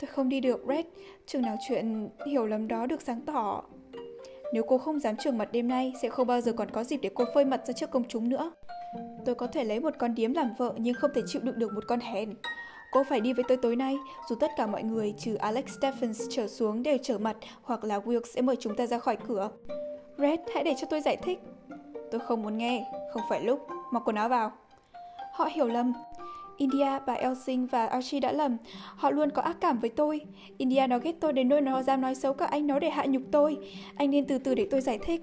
Tôi không đi được, Red, chừng nào chuyện hiểu lầm đó được sáng tỏ. Nếu cô không dám trường mặt đêm nay, sẽ không bao giờ còn có dịp để cô phơi mặt ra trước công chúng nữa. Tôi có thể lấy một con điếm làm vợ nhưng không thể chịu đựng được một con hèn. Cô phải đi với tôi tối nay, dù tất cả mọi người trừ Alex Stephens trở xuống đều trở mặt hoặc là Wilkes sẽ mời chúng ta ra khỏi cửa. Red, hãy để cho tôi giải thích. Tôi không muốn nghe, không phải lúc, mặc quần áo vào. Họ hiểu lầm, India, bà Elsing và Archie đã lầm. Họ luôn có ác cảm với tôi. India nó ghét tôi đến nỗi nó dám nói xấu cả anh nó để hạ nhục tôi. Anh nên từ từ để tôi giải thích.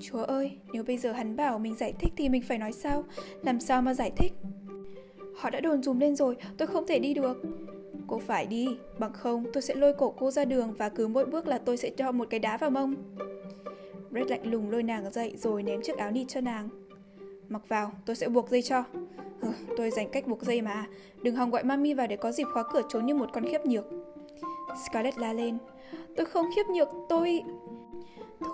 Chúa ơi, nếu bây giờ hắn bảo mình giải thích thì mình phải nói sao? Làm sao mà giải thích? Họ đã đồn dùm lên rồi, tôi không thể đi được. Cô phải đi, bằng không tôi sẽ lôi cổ cô ra đường và cứ mỗi bước là tôi sẽ cho một cái đá vào mông. Red lạnh lùng lôi nàng dậy rồi ném chiếc áo nịt cho nàng. Mặc vào, tôi sẽ buộc dây cho. Ừ, tôi dành cách buộc dây mà. Đừng hòng gọi mami vào để có dịp khóa cửa trốn như một con khiếp nhược. Scarlett la lên. Tôi không khiếp nhược, tôi...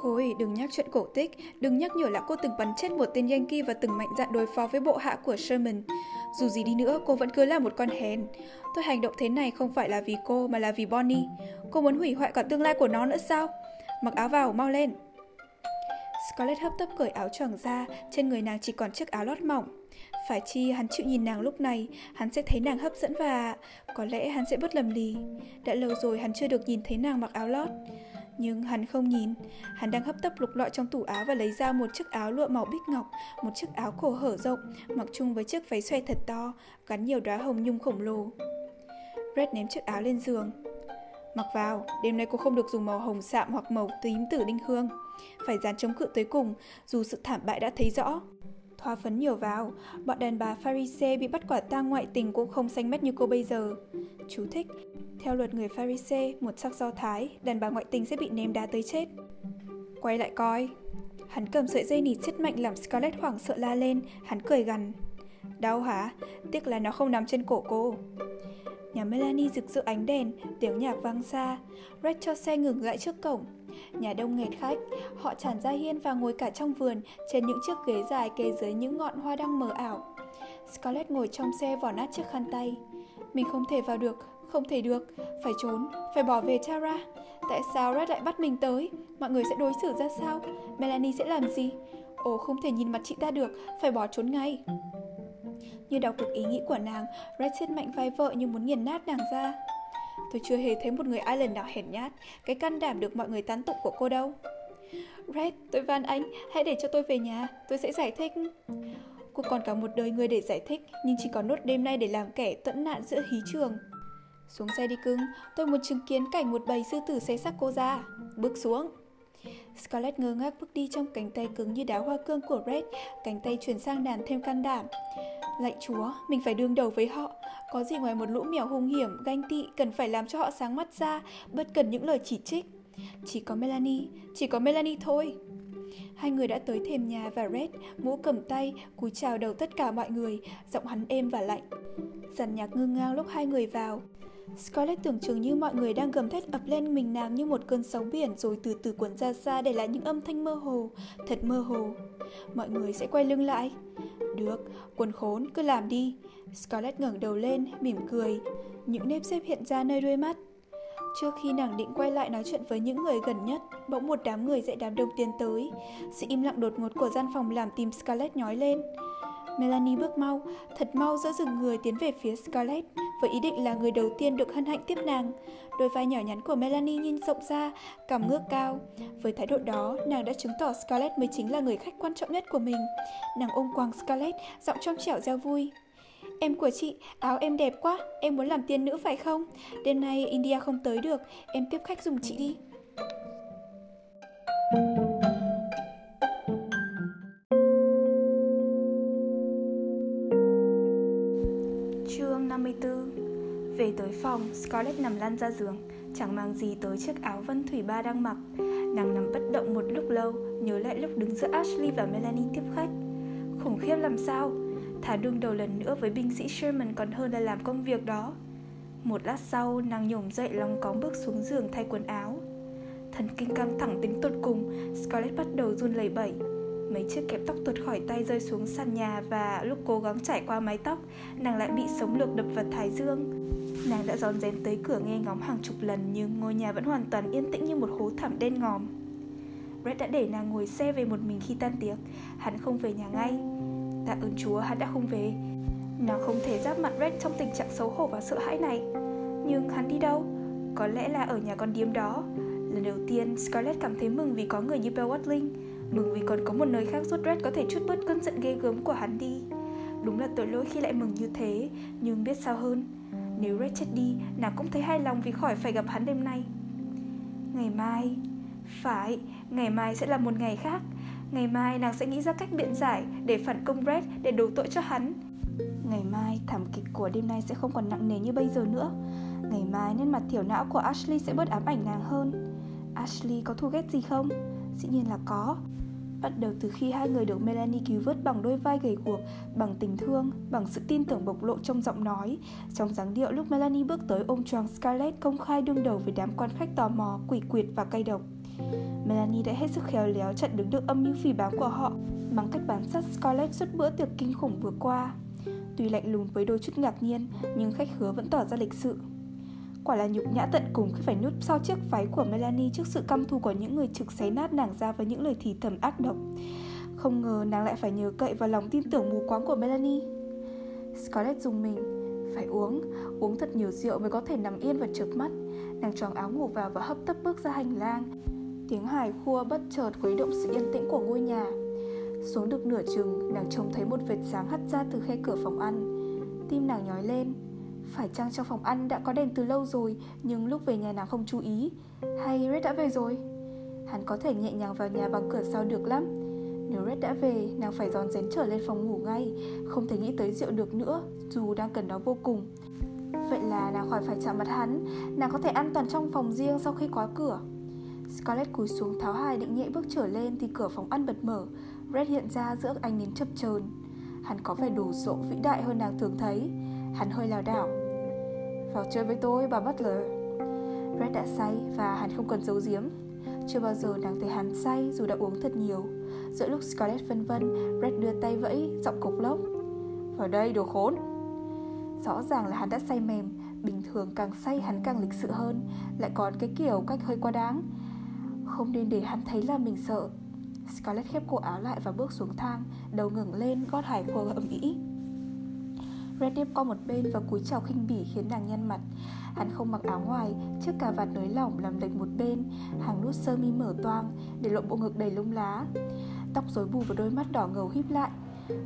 Thôi, đừng nhắc chuyện cổ tích, đừng nhắc nhở là cô từng bắn chết một tên Yankee và từng mạnh dạn đối phó với bộ hạ của Sherman. Dù gì đi nữa, cô vẫn cứ là một con hèn. Tôi hành động thế này không phải là vì cô mà là vì Bonnie. Cô muốn hủy hoại cả tương lai của nó nữa sao? Mặc áo vào, mau lên. Scarlett hấp tấp cởi áo choàng ra, trên người nàng chỉ còn chiếc áo lót mỏng. Phải chi hắn chịu nhìn nàng lúc này, hắn sẽ thấy nàng hấp dẫn và có lẽ hắn sẽ bất lầm lì. Đã lâu rồi hắn chưa được nhìn thấy nàng mặc áo lót. Nhưng hắn không nhìn, hắn đang hấp tấp lục lọi trong tủ áo và lấy ra một chiếc áo lụa màu bích ngọc, một chiếc áo cổ hở rộng, mặc chung với chiếc váy xòe thật to, gắn nhiều đóa hồng nhung khổng lồ. Red ném chiếc áo lên giường. Mặc vào, đêm nay cô không được dùng màu hồng sạm hoặc màu tím tử đinh hương. Phải dán chống cự tới cùng, dù sự thảm bại đã thấy rõ. Thoa phấn nhiều vào, bọn đàn bà Pharisee bị bắt quả tang ngoại tình cũng không xanh mét như cô bây giờ. Chú thích, theo luật người Pharisee, một sắc do Thái, đàn bà ngoại tình sẽ bị ném đá tới chết. Quay lại coi. Hắn cầm sợi dây nịt chết mạnh làm Scarlett hoảng sợ la lên, hắn cười gằn. Đau hả? Tiếc là nó không nằm trên cổ cô. Nhà Melanie rực rỡ ánh đèn, tiếng nhạc vang xa. Red cho xe ngừng lại trước cổng. Nhà đông nghẹt khách, họ tràn ra hiên và ngồi cả trong vườn, trên những chiếc ghế dài kề dưới những ngọn hoa đang mờ ảo. Scarlett ngồi trong xe vỏ nát chiếc khăn tay. Mình không thể vào được, không thể được, phải trốn, phải bỏ về Tara. Tại sao Red lại bắt mình tới? Mọi người sẽ đối xử ra sao? Melanie sẽ làm gì? Ồ, không thể nhìn mặt chị ta được, phải bỏ trốn ngay. Như đọc được ý nghĩ của nàng, Red siết mạnh vai vợ như muốn nghiền nát nàng ra. Tôi chưa hề thấy một người Ireland nào hèn nhát, cái can đảm được mọi người tán tụng của cô đâu. Red, tôi van anh, hãy để cho tôi về nhà, tôi sẽ giải thích. Cô còn cả một đời người để giải thích, nhưng chỉ có nốt đêm nay để làm kẻ tuẫn nạn giữa hí trường. Xuống xe đi cưng, tôi muốn chứng kiến cảnh một bầy sư tử xé xác cô ra. Bước xuống. Scarlett ngơ ngác bước đi trong cánh tay cứng như đá hoa cương của Red, cánh tay chuyển sang đàn thêm can đảm. Lạy chúa, mình phải đương đầu với họ. Có gì ngoài một lũ mèo hung hiểm, ganh tị, cần phải làm cho họ sáng mắt ra, bất cần những lời chỉ trích. Chỉ có Melanie, chỉ có Melanie thôi. Hai người đã tới thềm nhà và Red, mũ cầm tay, cúi chào đầu tất cả mọi người, giọng hắn êm và lạnh. Dàn nhạc ngưng ngang lúc hai người vào. Scarlett tưởng chừng như mọi người đang gầm thét ập lên mình nàng như một cơn sóng biển rồi từ từ cuốn ra xa để lại những âm thanh mơ hồ, thật mơ hồ. Mọi người sẽ quay lưng lại. Được, quần khốn, cứ làm đi. Scarlett ngẩng đầu lên, mỉm cười. Những nếp xếp hiện ra nơi đuôi mắt. Trước khi nàng định quay lại nói chuyện với những người gần nhất, bỗng một đám người dậy đám đông tiến tới. Sự im lặng đột ngột của gian phòng làm tim Scarlett nhói lên. Melanie bước mau, thật mau giữa rừng người tiến về phía Scarlett, với ý định là người đầu tiên được hân hạnh tiếp nàng. Đôi vai nhỏ nhắn của Melanie nhìn rộng ra, cảm ngước cao. Với thái độ đó, nàng đã chứng tỏ Scarlett mới chính là người khách quan trọng nhất của mình. Nàng ôm quàng Scarlett, giọng trong trẻo reo vui. Em của chị, áo em đẹp quá, em muốn làm tiên nữ phải không? Đêm nay India không tới được, em tiếp khách dùng chị đi. Phòng, Scarlett nằm lăn ra giường Chẳng mang gì tới chiếc áo Vân Thủy Ba đang mặc. Nàng nằm bất động một lúc lâu Nhớ lại lúc đứng giữa Ashley và Melanie tiếp khách. Khủng khiếp làm sao? Thả đương đầu lần nữa với binh sĩ Sherman còn hơn là làm công việc đó. Một lát sau, nàng nhổm dậy lòng cóng bước xuống giường thay quần áo. Thần kinh căng thẳng tính tột cùng, Scarlett bắt đầu run lẩy bẩy. Mấy chiếc kẹp tóc tuột khỏi tay rơi xuống sàn nhà và lúc cố gắng trải qua mái tóc, nàng lại bị sống lược đập vào thái dương. Nàng đã rón rén tới cửa nghe ngóng hàng chục lần nhưng ngôi nhà vẫn hoàn toàn yên tĩnh như một hố thẳm đen ngòm. Brett đã để nàng ngồi xe về một mình khi tan tiệc, hắn không về nhà ngay. Tạ ơn Chúa hắn đã không về. Nàng không thể giáp mặt Brett trong tình trạng xấu hổ và sợ hãi này. Nhưng hắn đi đâu? Có lẽ là ở nhà con điếm đó. Lần đầu tiên, Scarlett cảm thấy mừng vì có người như Bell Watling Mừng vì còn có một nơi khác giúp Red có thể chút bớt cơn giận ghê gớm của hắn đi. Đúng là tội lỗi khi lại mừng như thế Nhưng biết sao hơn. Nếu Red chết đi Nàng cũng thấy hài lòng vì khỏi phải gặp hắn đêm nay. Ngày mai Phải, ngày mai sẽ là một ngày khác. Ngày mai nàng sẽ nghĩ ra cách biện giải Để phản công Red Để đổ tội cho hắn. Ngày mai thảm kịch của đêm nay sẽ không còn nặng nề như bây giờ nữa. Ngày mai nên mặt thiểu não của Ashley sẽ bớt ám ảnh nàng hơn. Ashley có thù ghét gì không? Dĩ nhiên là có. Bắt đầu từ khi hai người được Melanie cứu vớt bằng đôi vai gầy guộc, bằng tình thương, bằng sự tin tưởng bộc lộ trong giọng nói. Trong dáng điệu lúc Melanie bước tới ôm choàng Scarlett công khai đương đầu với đám quan khách tò mò, quỷ quyệt và cay độc. Melanie đã hết sức khéo léo chặn đứng được âm mưu phỉ báng của họ bằng cách bám sát Scarlett suốt bữa tiệc kinh khủng vừa qua. Tuy lạnh lùng với đôi chút ngạc nhiên, nhưng khách hứa vẫn tỏ ra lịch sự. Quả là nhục nhã tận cùng khi phải nút sau chiếc váy của Melanie trước sự căm thù của những người trực xé nát nàng ra với những lời thì thầm ác độc. Không ngờ nàng lại phải nhờ cậy vào lòng tin tưởng mù quáng của Melanie. Scarlett dùng mình, phải uống, uống thật nhiều rượu mới có thể nằm yên và chợp mắt. Nàng choàng áo ngủ vào và hấp tấp bước ra hành lang. Tiếng hài khua bất chợt khuấy động sự yên tĩnh của ngôi nhà. Xuống được nửa chừng, nàng trông thấy một vệt sáng hắt ra từ khe cửa phòng ăn. Tim nàng nhói lên, phải chăng trong phòng ăn đã có đèn từ lâu rồi, Nhưng lúc về nhà nàng không chú ý. Hay Red đã về rồi? Hắn có thể nhẹ nhàng vào nhà bằng cửa sau được lắm. Nếu Red đã về, Nàng phải giòn rén trở lên phòng ngủ ngay, Không thể nghĩ tới rượu được nữa, Dù đang cần nó vô cùng. Vậy là nàng khỏi phải chạm mặt hắn, Nàng có thể an toàn trong phòng riêng sau khi khóa cửa. Scarlett cúi xuống tháo hai định nhẹ bước trở lên Thì cửa phòng ăn bật mở. Red hiện ra giữa ánh nến chập chờn. Hắn có vẻ đồ sộ vĩ đại hơn nàng thường thấy. Hắn hơi lảo đảo. Vào chơi với tôi bà Butler Red đã say và hắn không cần giấu giếm. Chưa bao giờ nàng thấy hắn say dù đã uống thật nhiều. Giữa lúc Scarlett vân vân Red đưa tay vẫy, giọng cục lốc. Vào đây đồ khốn! Rõ ràng là hắn đã say mềm Bình thường càng say hắn càng lịch sự hơn Lại còn cái kiểu cách hơi quá đáng. Không nên để hắn thấy là mình sợ. Scarlett khép cổ áo lại và bước xuống thang Đầu ngẩng lên gót hải khô ẩm ý Red co qua một bên và cúi chào khinh bỉ khiến nàng nhăn mặt. Hắn không mặc áo ngoài, chiếc cà vạt nới lỏng làm lệch một bên. Hàng nút sơ mi mở toang, để lộ bộ ngực đầy lông lá. Tóc rối bù và đôi mắt đỏ ngầu híp lại.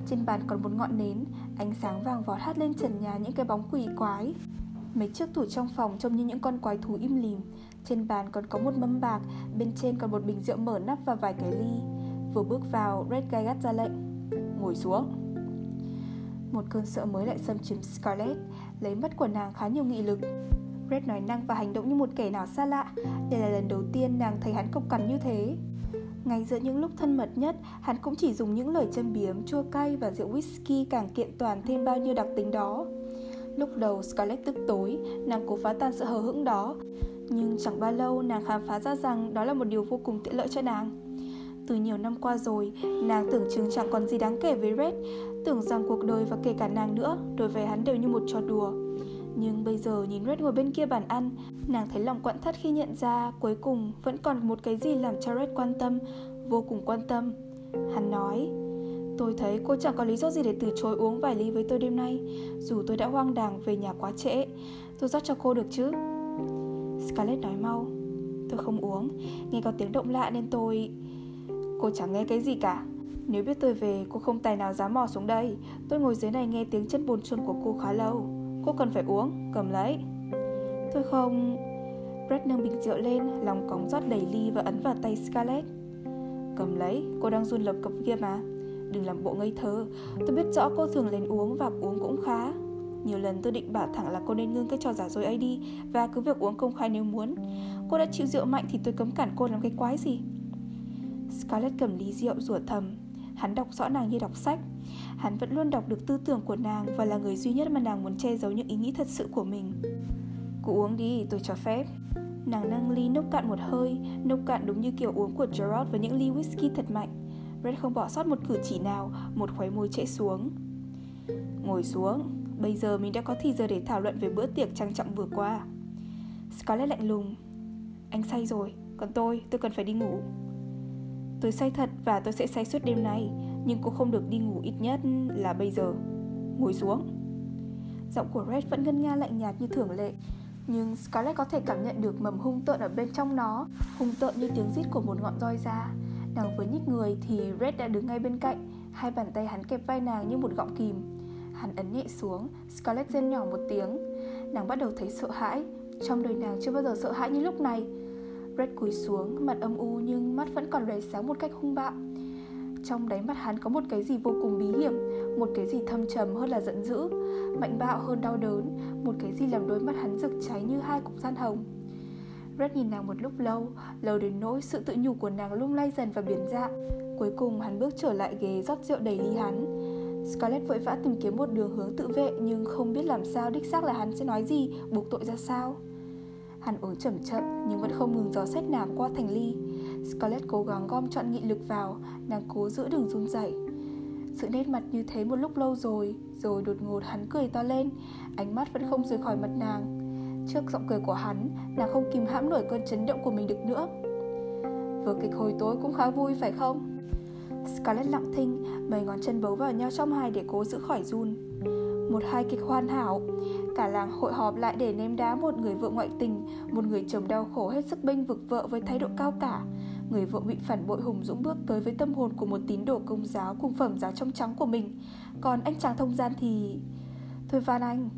Trên bàn còn một ngọn nến, ánh sáng vàng vọt hát lên trần nhà những cái bóng quỷ quái. Mấy chiếc tủ trong phòng trông như những con quái thú im lìm. Trên bàn còn có một mâm bạc, bên trên còn một bình rượu mở nắp và vài cái ly. Vừa bước vào, Red gai gắt ra lệnh Ngồi xuống một cơn sợ mới lại xâm chiếm Scarlett Lấy mất của nàng khá nhiều nghị lực. Red nói năng và hành động như một kẻ nào xa lạ. Đây là lần đầu tiên nàng thấy hắn cộc cằn như thế. Ngay giữa những lúc thân mật nhất Hắn cũng chỉ dùng những lời châm biếm, chua cay và rượu whisky càng kiện toàn thêm bao nhiêu đặc tính đó. Lúc đầu Scarlett tức tối, nàng cố phá tan sự hờ hững đó. Nhưng chẳng bao lâu nàng khám phá ra rằng đó là một điều vô cùng tiện lợi cho nàng. Từ nhiều năm qua rồi, nàng tưởng chừng chẳng còn gì đáng kể với Red. Tưởng rằng cuộc đời và kể cả nàng nữa Đối với hắn đều như một trò đùa. Nhưng bây giờ nhìn Red ngồi bên kia bàn ăn, Nàng thấy lòng quặn thắt khi nhận ra Cuối cùng vẫn còn một cái gì làm cho Red quan tâm, Vô cùng quan tâm. Hắn nói, Tôi thấy cô chẳng có lý do gì để từ chối uống vài ly với tôi đêm nay. Dù tôi đã hoang đàng về nhà quá trễ, Tôi rót cho cô được chứ? Scarlett nói mau, Tôi không uống, Nghe có tiếng động lạ nên tôi, Cô chẳng nghe cái gì cả. Nếu biết tôi về cô không tài nào dám mò xuống đây. Tôi ngồi dưới này nghe tiếng chân bồn chôn của cô khá lâu. Cô cần phải uống, cầm lấy. Tôi không... Brett nâng bình rượu lên Lòng cống rót đầy ly và ấn vào tay Scarlett. Cầm lấy, cô đang run lập cập kia mà. Đừng làm bộ ngây thơ. Tôi biết rõ cô thường lên uống và uống cũng khá. Nhiều lần tôi định bảo thẳng là cô nên ngưng cái trò giả dối ấy đi Và cứ việc uống công khai nếu muốn. Cô đã chịu rượu mạnh thì tôi cấm cản cô làm cái quái gì? Scarlett cầm ly rượu rủa thầm. Hắn đọc rõ nàng như đọc sách. Hắn vẫn luôn đọc được tư tưởng của nàng Và là người duy nhất mà nàng muốn che giấu những ý nghĩ thật sự của mình. Cụ uống đi, tôi cho phép. Nàng nâng ly nốc cạn một hơi Nốc cạn đúng như kiểu uống của Gerard Với những ly whisky thật mạnh. Red không bỏ sót một cử chỉ nào Một khóe môi chạy xuống. Ngồi xuống Bây giờ mình đã có thì giờ để thảo luận về bữa tiệc trang trọng vừa qua. Scarlett lạnh lùng. Anh say rồi Còn tôi, tôi cần phải đi ngủ. Tôi say thật và tôi sẽ say suốt đêm nay, Nhưng cô không được đi ngủ ít nhất là bây giờ. Ngồi xuống. Giọng của Red vẫn ngân nga lạnh nhạt như thường lệ, Nhưng Scarlett có thể cảm nhận được mầm hung tợn ở bên trong nó, Hung tợn như tiếng rít của một ngọn roi da Nàng vừa nhích người thì Red đã đứng ngay bên cạnh, Hai bàn tay hắn kẹp vai nàng như một gọng kìm. Hắn ấn nhẹ xuống, Scarlett rên nhỏ một tiếng. Nàng bắt đầu thấy sợ hãi, Trong đời nàng chưa bao giờ sợ hãi như lúc này. Red cúi xuống, mặt âm u nhưng mắt vẫn còn lóe sáng một cách hung bạo Trong đáy mắt hắn có một cái gì vô cùng bí hiểm một cái gì thâm trầm hơn là giận dữ, mạnh bạo hơn đau đớn, một cái gì làm đôi mắt hắn rực cháy như hai cục than hồng. Red nhìn nàng một lúc lâu, lâu đến nỗi sự tự nhủ của nàng lung lay dần và biến dạng. Cuối cùng hắn bước trở lại ghế rót rượu đầy ly hắn. Scarlett vội vã tìm kiếm một đường hướng tự vệ nhưng không biết làm sao đích xác là hắn sẽ nói gì, buộc tội ra sao. Hắn uống chậm chậm nhưng vẫn không ngừng gió xét nàng qua thành ly. Scarlett cố gắng gom trọn nghị lực vào, nàng cố giữ đường run rẩy. Sự nét mặt như thế một lúc lâu rồi, rồi đột ngột hắn cười to lên, ánh mắt vẫn không rời khỏi mặt nàng. Trước giọng cười của hắn, nàng không kìm hãm nổi cơn chấn động của mình được nữa. Vở kịch hồi tối cũng khá vui phải không? Scarlett lặng thinh, mấy ngón chân bấu vào nhau trong hai để cố giữ khỏi run. Một hai kịch hoàn hảo, cả làng hội họp lại để ném đá một người vợ ngoại tình, một người chồng đau khổ hết sức bênh vực vợ với thái độ cao cả. Người vợ bị phản bội hùng dũng bước tới với tâm hồn của một tín đồ công giáo cùng phẩm giá trong trắng của mình. Còn anh chàng thông gian thì... Thôi van anh,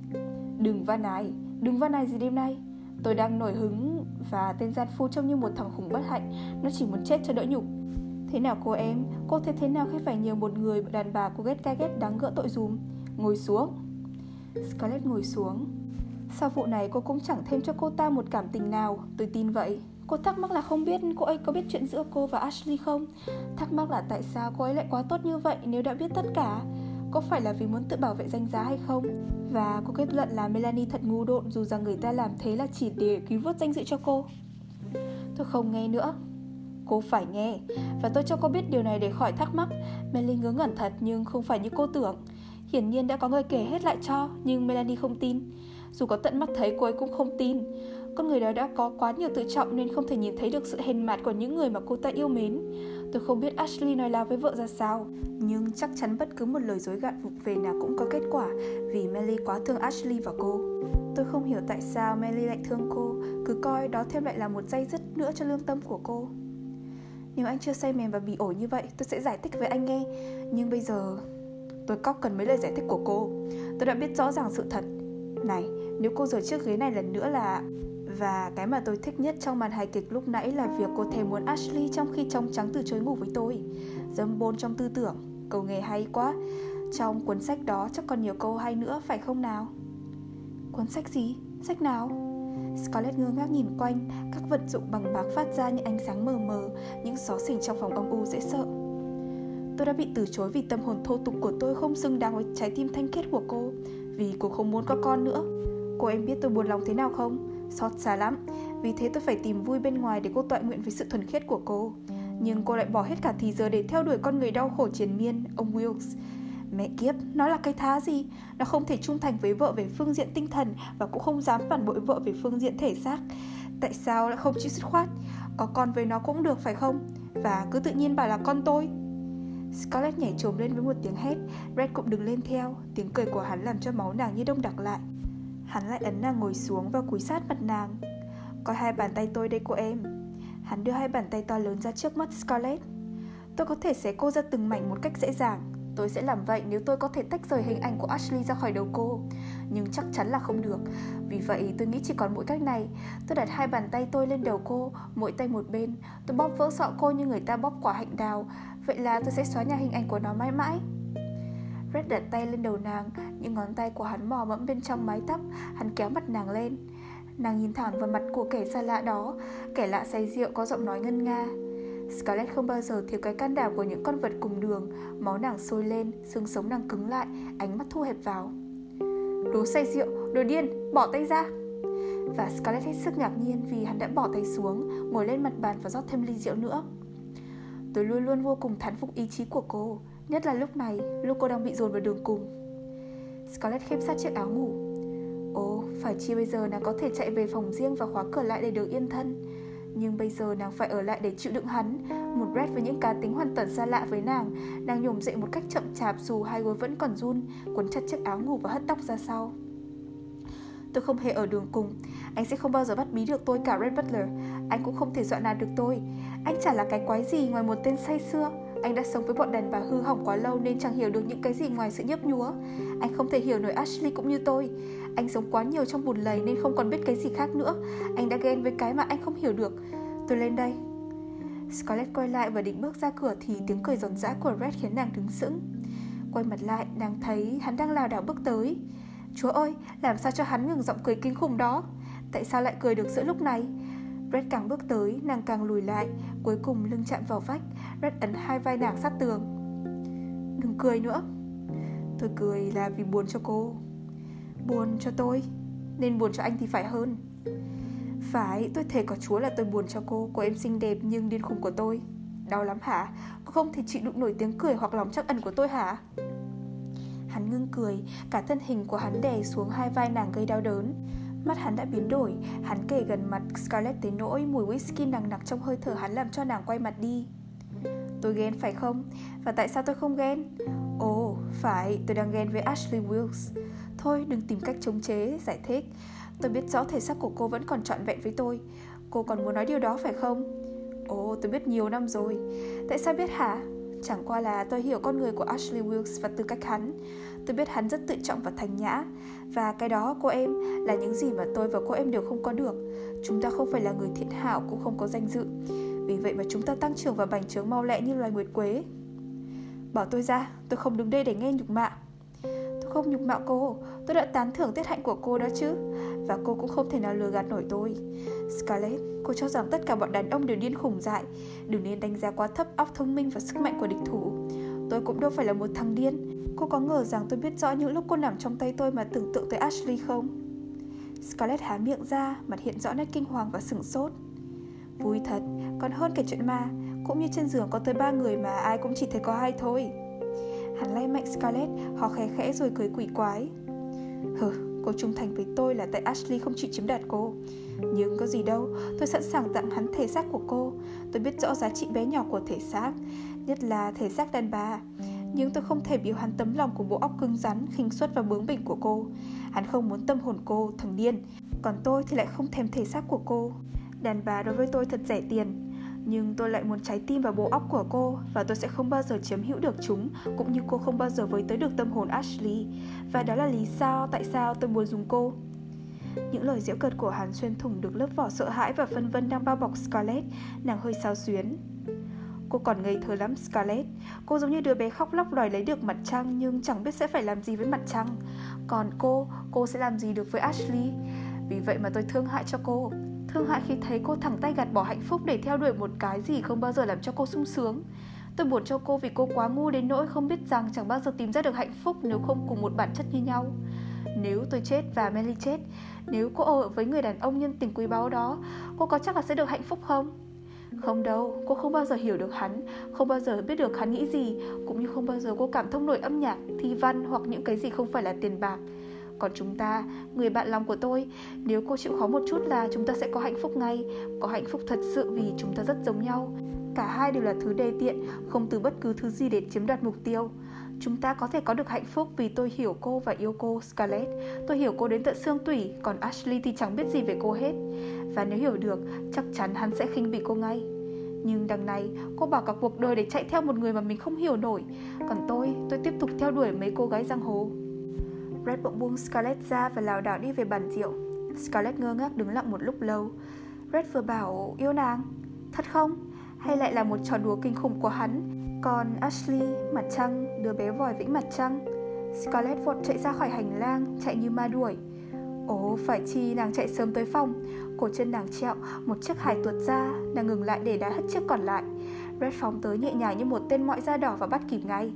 đừng van ai, đừng van ai gì đêm nay. Tôi đang nổi hứng và tên gian phu trông như một thằng khủng bất hạnh, nó chỉ muốn chết cho đỡ nhục. Thế nào cô em, cô thấy thế nào khi phải nhờ một người đàn bà cô ghét cay ghét đáng gỡ tội dùm? Ngồi xuống. Scarlett ngồi xuống. Sau vụ này cô cũng chẳng thêm cho cô ta một cảm tình nào, tôi tin vậy. Cô thắc mắc là không biết cô ấy có biết chuyện giữa cô và Ashley không? Thắc mắc là tại sao cô ấy lại quá tốt như vậy nếu đã biết tất cả? Có phải là vì muốn tự bảo vệ danh giá hay không? Và cô kết luận là Melanie thật ngu độn dù rằng người ta làm thế là chỉ để cứu vớt danh dự cho cô. Tôi không nghe nữa. Cô phải nghe Và tôi cho cô biết điều này để khỏi thắc mắc Melanie ngớ ngẩn thật nhưng không phải như cô tưởng Hiển nhiên đã có người kể hết lại cho, Nhưng Melanie không tin. Dù có tận mắt thấy cô ấy cũng không tin. Con người đó đã có quá nhiều tự trọng Nên không thể nhìn thấy được sự hèn mạt của những người mà cô ta yêu mến. Tôi không biết Ashley nói láo với vợ ra sao, Nhưng chắc chắn bất cứ một lời dối gạt vụng về nào cũng có kết quả Vì Melly quá thương Ashley và cô. Tôi không hiểu tại sao Melly lại thương cô, Cứ coi đó thêm lại là một dây dứt nữa cho lương tâm của cô. Nếu anh chưa say mềm và bị ổi như vậy, Tôi sẽ giải thích với anh nghe. Nhưng bây giờ Tôi cóc cần mấy lời giải thích của cô. Tôi đã biết rõ ràng sự thật. Này, nếu cô rời chiếc ghế này lần nữa là Và cái mà tôi thích nhất trong màn hài kịch lúc nãy là việc cô thèm muốn Ashley trong khi trong trắng từ chối ngủ với tôi. Dâm bôn trong tư tưởng. Câu nghề hay quá. Trong cuốn sách đó chắc còn nhiều câu hay nữa phải không nào? Cuốn sách gì? Sách nào? Scarlett ngơ ngác nhìn quanh, các vật dụng bằng bạc phát ra những ánh sáng mờ mờ, những xó xỉnh trong phòng âm u dễ sợ. Tôi đã bị từ chối vì tâm hồn thô tục của tôi không xứng đáng với trái tim thanh khiết của cô, vì cô không muốn có con nữa. Cô em biết tôi buồn lòng thế nào không? Xót xa lắm, vì thế tôi phải tìm vui bên ngoài để cô tọa nguyện với sự thuần khiết của cô. Nhưng cô lại bỏ hết cả thì giờ để theo đuổi con người đau khổ triền miên, ông Wilkes. Mẹ kiếp, nó là cái thá gì? Nó không thể trung thành với vợ về phương diện tinh thần và cũng không dám phản bội vợ về phương diện thể xác. Tại sao lại không chịu dứt khoát? Có con với nó cũng được phải không? Và cứ tự nhiên bảo là con tôi. Scarlett nhảy trồm lên với một tiếng hét, Red cũng đứng lên theo, tiếng cười của hắn làm cho máu nàng như đông đặc lại. Hắn lại ấn nàng ngồi xuống và cúi sát mặt nàng. Coi hai bàn tay tôi đây cô em. Hắn đưa hai bàn tay to lớn ra trước mắt Scarlett. Tôi có thể xé cô ra từng mảnh một cách dễ dàng, Tôi sẽ làm vậy nếu tôi có thể tách rời hình ảnh của Ashley ra khỏi đầu cô nhưng chắc chắn là không được. Vì vậy tôi nghĩ chỉ còn mỗi cách này. Tôi đặt hai bàn tay tôi lên đầu cô Mỗi tay một bên. Tôi bóp vỡ sọ cô như người ta bóp quả hạnh đào. Vậy là tôi sẽ xóa nhà hình ảnh của nó mãi mãi. Red đặt tay lên đầu nàng Những ngón tay của hắn mò mẫm bên trong mái tóc. Hắn kéo mặt nàng lên. Nàng nhìn thẳng vào mặt của kẻ xa lạ đó. Kẻ lạ say rượu có giọng nói ngân nga. Scarlett không bao giờ thiếu cái can đảm của những con vật cùng đường. Máu nàng sôi lên, xương sống nàng cứng lại, ánh mắt thu hẹp vào. Đồ say rượu, đồ điên, bỏ tay ra. Và Scarlett hết sức ngạc nhiên vì hắn đã bỏ tay xuống Ngồi lên mặt bàn và rót thêm ly rượu nữa. Tôi luôn luôn vô cùng thán phục ý chí của cô Nhất là lúc này, lúc cô đang bị dồn vào đường cùng. Scarlett khép sát chiếc áo ngủ. Ồ, phải chi bây giờ nàng có thể chạy về phòng riêng và khóa cửa lại để được yên thân? Nhưng bây giờ nàng phải ở lại để chịu đựng hắn. Một Red với những cá tính hoàn toàn xa lạ với nàng. Nàng nhổm dậy một cách chậm chạp dù hai gối vẫn còn run, Quấn chặt chiếc áo ngủ và hất tóc ra sau. Tôi không hề ở đường cùng. Anh sẽ không bao giờ bắt bí được tôi cả, Red Butler. Anh cũng không thể dọa nạt được tôi. Anh chả là cái quái gì ngoài một tên say xưa. Anh đã sống với bọn đàn bà hư hỏng quá lâu nên chẳng hiểu được những cái gì ngoài sự nhấp nhúa. Anh không thể hiểu nổi Ashley cũng như tôi. Anh sống quá nhiều trong bùn lầy nên không còn biết cái gì khác nữa. Anh đã ghen với cái mà anh không hiểu được. Tôi lên đây. Scarlett quay lại và định bước ra cửa thì tiếng cười giòn giã của Red khiến nàng đứng sững. Quay mặt lại, nàng thấy hắn đang lảo đảo bước tới Chúa ơi, làm sao cho hắn ngừng giọng cười kinh khủng đó Tại sao lại cười được giữa lúc này Red càng bước tới, nàng càng lùi lại Cuối cùng lưng chạm vào vách Red ấn hai vai nàng sát tường Đừng cười nữa Tôi cười là vì buồn cho cô Buồn cho tôi Nên buồn cho anh thì phải hơn Phải, tôi thề có chúa là tôi buồn cho cô Cô em xinh đẹp nhưng điên khùng của tôi Đau lắm hả? Cô không thể chịu đựng nổi tiếng cười hoặc lòng chắc ẩn của tôi hả? Hắn ngưng cười, cả thân hình của hắn đè xuống hai vai nàng gây đau đớn Mắt hắn đã biến đổi, hắn kề gần mặt Scarlett tới nỗi mùi whisky nặng nặc trong hơi thở hắn làm cho nàng quay mặt đi Tôi ghen phải không? Và tại sao tôi không ghen? Ồ, phải, tôi đang ghen với Ashley Wilkes Thôi, đừng tìm cách chống chế, giải thích. Tôi biết rõ thể xác của cô vẫn còn trọn vẹn với tôi. Cô còn muốn nói điều đó phải không? Ồ, tôi biết nhiều năm rồi. Tại sao biết hả? Chẳng qua là tôi hiểu con người của Ashley Wilkes và tư cách hắn. Tôi biết hắn rất tự trọng và thành nhã. Và cái đó cô em là những gì mà tôi và cô em đều không có được. Chúng ta không phải là người thiện hảo cũng không có danh dự. Vì vậy mà chúng ta tăng trưởng và bành trướng mau lẹ như loài nguyệt quế. Bỏ tôi ra, tôi không đứng đây để nghe nhục mạ. Tôi không nhục mạo cô, tôi đã tán thưởng tiết hạnh của cô đó chứ. Và cô cũng không thể nào lừa gạt nổi tôi. Scarlett, cô cho rằng tất cả bọn đàn ông đều điên khủng dại. Đừng nên đánh giá quá thấp óc thông minh và sức mạnh của địch thủ. Tôi cũng đâu phải là một thằng điên. Cô có ngờ rằng tôi biết rõ những lúc cô nằm trong tay tôi mà tưởng tượng tới Ashley không? Scarlett há miệng ra, mặt hiện rõ nét kinh hoàng và sửng sốt. Vui thật, còn hơn kể chuyện ma. Cũng như trên giường có tới ba người mà ai cũng chỉ thấy có hai thôi. Hắn lay mạnh Scarlett, họ khẽ khẽ rồi cười quỷ quái. Hừ, cô trung thành với tôi là tại Ashley không chịu chiếm đoạt cô. Nhưng có gì đâu, tôi sẵn sàng tặng hắn thể xác của cô. Tôi biết rõ giá trị bé nhỏ của thể xác Nhất là thể xác đàn bà. Nhưng tôi không thể biểu hắn tấm lòng của bộ óc cứng rắn, khinh suất và bướng bỉnh của cô. Hắn không muốn tâm hồn cô, thằng điên. Còn tôi thì lại không thèm thể xác của cô. Đàn bà đối với tôi thật rẻ tiền nhưng tôi lại muốn trái tim và bộ óc của cô và tôi sẽ không bao giờ chiếm hữu được chúng cũng như cô không bao giờ với tới được tâm hồn Ashley. Và đó là lý do tại sao tôi muốn dùng cô. Những lời giễu cợt của hắn xuyên thủng được lớp vỏ sợ hãi và phân vân đang bao bọc Scarlett nàng hơi sao xuyến. Cô còn ngây thơ lắm Scarlett. Cô giống như đứa bé khóc lóc đòi lấy được mặt trăng Nhưng chẳng biết sẽ phải làm gì với mặt trăng. Còn cô, cô sẽ làm gì được với Ashley? Vì vậy mà tôi thương hại cho cô. Thương hại khi thấy cô thẳng tay gạt bỏ hạnh phúc để theo đuổi một cái gì không bao giờ làm cho cô sung sướng. Tôi buồn cho cô vì cô quá ngu đến nỗi không biết rằng chẳng bao giờ tìm ra được hạnh phúc nếu không cùng một bản chất như nhau. Nếu tôi chết và Melly chết Nếu cô ở với người đàn ông nhân tình quý báu đó Cô có chắc là sẽ được hạnh phúc không? Không đâu, cô không bao giờ hiểu được hắn Không bao giờ biết được hắn nghĩ gì Cũng như không bao giờ cô cảm thông nổi âm nhạc, thi văn Hoặc những cái gì không phải là tiền bạc còn chúng ta, người bạn lòng của tôi, nếu cô chịu khó một chút là chúng ta sẽ có hạnh phúc ngay, có hạnh phúc thật sự vì chúng ta rất giống nhau. Cả hai đều là thứ đề tiện, không từ bất cứ thứ gì để chiếm đoạt mục tiêu. Chúng ta có thể có được hạnh phúc vì tôi hiểu cô và yêu cô, Scarlett. Tôi hiểu cô đến tận xương tủy, còn Ashley thì chẳng biết gì về cô hết. Và nếu hiểu được, chắc chắn hắn sẽ khinh bỉ cô ngay. Nhưng đằng này, cô bỏ cả cuộc đời để chạy theo một người mà mình không hiểu nổi. Còn tôi, tôi tiếp tục theo đuổi mấy cô gái giang hồ. Red bỗng buông Scarlett ra và lảo đảo đi về bàn rượu. Scarlett ngơ ngác đứng lặng một lúc lâu. Red vừa bảo yêu nàng Thật không? Hay lại là một trò đùa kinh khủng của hắn? Còn Ashley, mặt trăng, đứa bé vòi vĩnh mặt trăng. Scarlett vội chạy ra khỏi hành lang Chạy như ma đuổi. Ồ, phải chi nàng chạy sớm tới phòng. Cổ chân nàng trẹo, một chiếc hài tuột ra Nàng ngừng lại để đá hất chiếc còn lại. Red phóng tới nhẹ nhàng như một tên mọi da đỏ và bắt kịp ngay.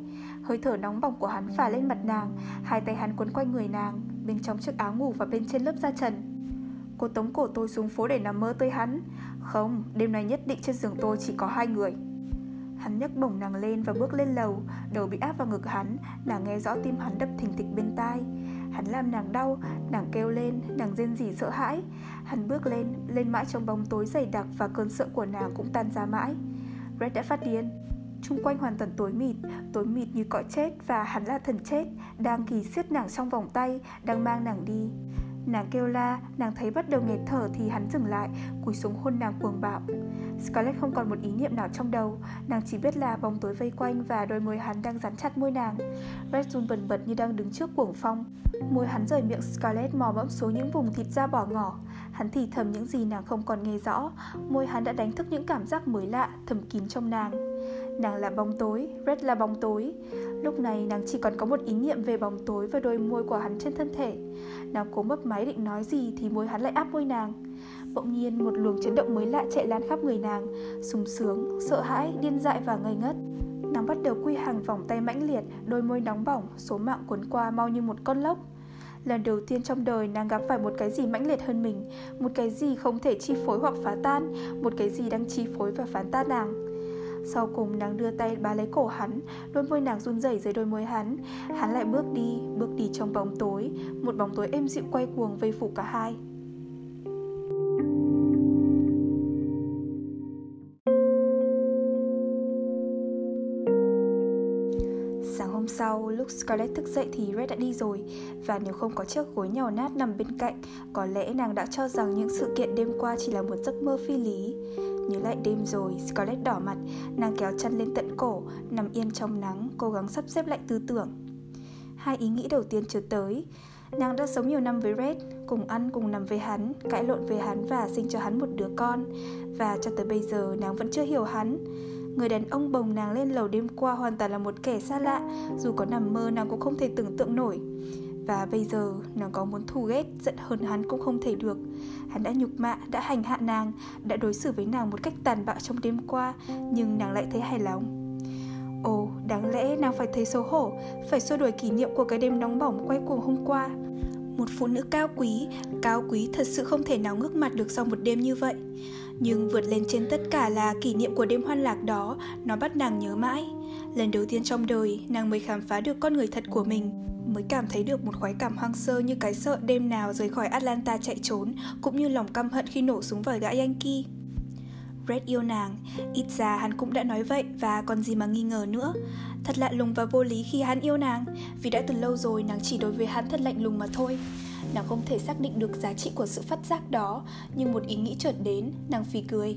Hơi thở nóng bỏng của hắn phả lên mặt nàng Hai tay hắn quấn quanh người nàng Bên trong chiếc áo ngủ và bên trên lớp da trần. Cô tống cổ tôi xuống phố để nằm mơ tới hắn. Không, đêm nay nhất định trên giường tôi chỉ có hai người. Hắn nhấc bổng nàng lên và bước lên lầu Đầu bị áp vào ngực hắn Nàng nghe rõ tim hắn đập thình thịch bên tai. Hắn làm nàng đau, nàng kêu lên, nàng rên rỉ sợ hãi. Hắn bước lên, lên mãi trong bóng tối dày đặc Và cơn sợ của nàng cũng tan ra mãi. Red đã phát điên. Trung quanh hoàn toàn tối mịt, tối mịt như cõi chết và hắn là thần chết, đang kỳ siết nàng trong vòng tay, đang mang nàng đi. Nàng kêu la, nàng thấy bắt đầu nghẹt thở thì hắn dừng lại, cúi xuống hôn nàng cuồng bạo. Scarlett không còn một ý niệm nào trong đầu, nàng chỉ biết là bóng tối vây quanh và đôi môi hắn đang dán chặt môi nàng. Red run bần bật như đang đứng trước cuồng phong. Môi hắn rời miệng Scarlett mò mẫm xuống những vùng thịt da bỏ ngỏ. Hắn thì thầm những gì nàng không còn nghe rõ. Môi hắn đã đánh thức những cảm giác mới lạ, thầm kín trong nàng. Nàng là bóng tối, Red là bóng tối. Lúc này nàng chỉ còn có một ý niệm về bóng tối và đôi môi của hắn trên thân thể. Nàng cố mấp máy định nói gì thì môi hắn lại áp môi nàng. Bỗng nhiên một luồng chấn động mới lạ chạy lan khắp người nàng. Sùng sướng, sợ hãi, điên dại và ngây ngất. Nàng bắt đầu quy hàng vòng tay mãnh liệt Đôi môi nóng bỏng, số mạng cuốn qua mau như một con lốc. Lần đầu tiên trong đời nàng gặp phải một cái gì mãnh liệt hơn mình Một cái gì không thể chi phối hoặc phá tan Một cái gì đang chi phối và phá tan nàng sau cùng nàng đưa tay bá lấy cổ hắn Đôi môi nàng run rẩy dưới đôi môi hắn. Hắn lại bước đi, bước đi trong bóng tối Một bóng tối êm dịu quay cuồng vây phủ cả hai. Sáng hôm sau, lúc Scarlett thức dậy thì Red đã đi rồi. Và nếu không có chiếc gối nhỏ nát nằm bên cạnh Có lẽ nàng đã cho rằng những sự kiện đêm qua chỉ là một giấc mơ phi lý. Nhớ lại đêm rồi, Scarlett đỏ mặt, nàng kéo chân lên tận cổ, nằm yên trong nắng, cố gắng sắp xếp lại tư tưởng. Hai ý nghĩ đầu tiên chưa tới, nàng đã sống nhiều năm với Red, cùng ăn cùng nằm với hắn, cãi lộn với hắn và sinh cho hắn một đứa con. Và cho tới bây giờ nàng vẫn chưa hiểu hắn. Người đàn ông bồng nàng lên lầu đêm qua hoàn toàn là một kẻ xa lạ, dù có nằm mơ nàng cũng không thể tưởng tượng nổi. Và bây giờ nàng có muốn thù ghét, giận hờn hắn cũng không thể được. Hắn đã nhục mạ, đã hành hạ nàng, đã đối xử với nàng một cách tàn bạo trong đêm qua Nhưng nàng lại thấy hài lòng. Ồ, đáng lẽ nàng phải thấy xấu hổ Phải xua đuổi kỷ niệm của cái đêm nóng bỏng quay cuồng hôm qua. Một phụ nữ cao quý, cao quý thật sự không thể nào ngước mặt được sau một đêm như vậy. Nhưng vượt lên trên tất cả là kỷ niệm của đêm hoan lạc đó Nó bắt nàng nhớ mãi. Lần đầu tiên trong đời, nàng mới khám phá được con người thật của mình mới cảm thấy được một khoái cảm hoang sơ như cái sợ đêm nào rời khỏi Atlanta chạy trốn, cũng như lòng căm hận khi nổ súng vào gã Yankee. Red yêu nàng, ít ra hắn cũng đã nói vậy và còn gì mà nghi ngờ nữa. Thật lạ lùng và vô lý khi hắn yêu nàng, vì đã từ lâu rồi nàng chỉ đối với hắn thật lạnh lùng mà thôi. Nàng không thể xác định được giá trị của sự phát giác đó, nhưng một ý nghĩ chợt đến, nàng phì cười.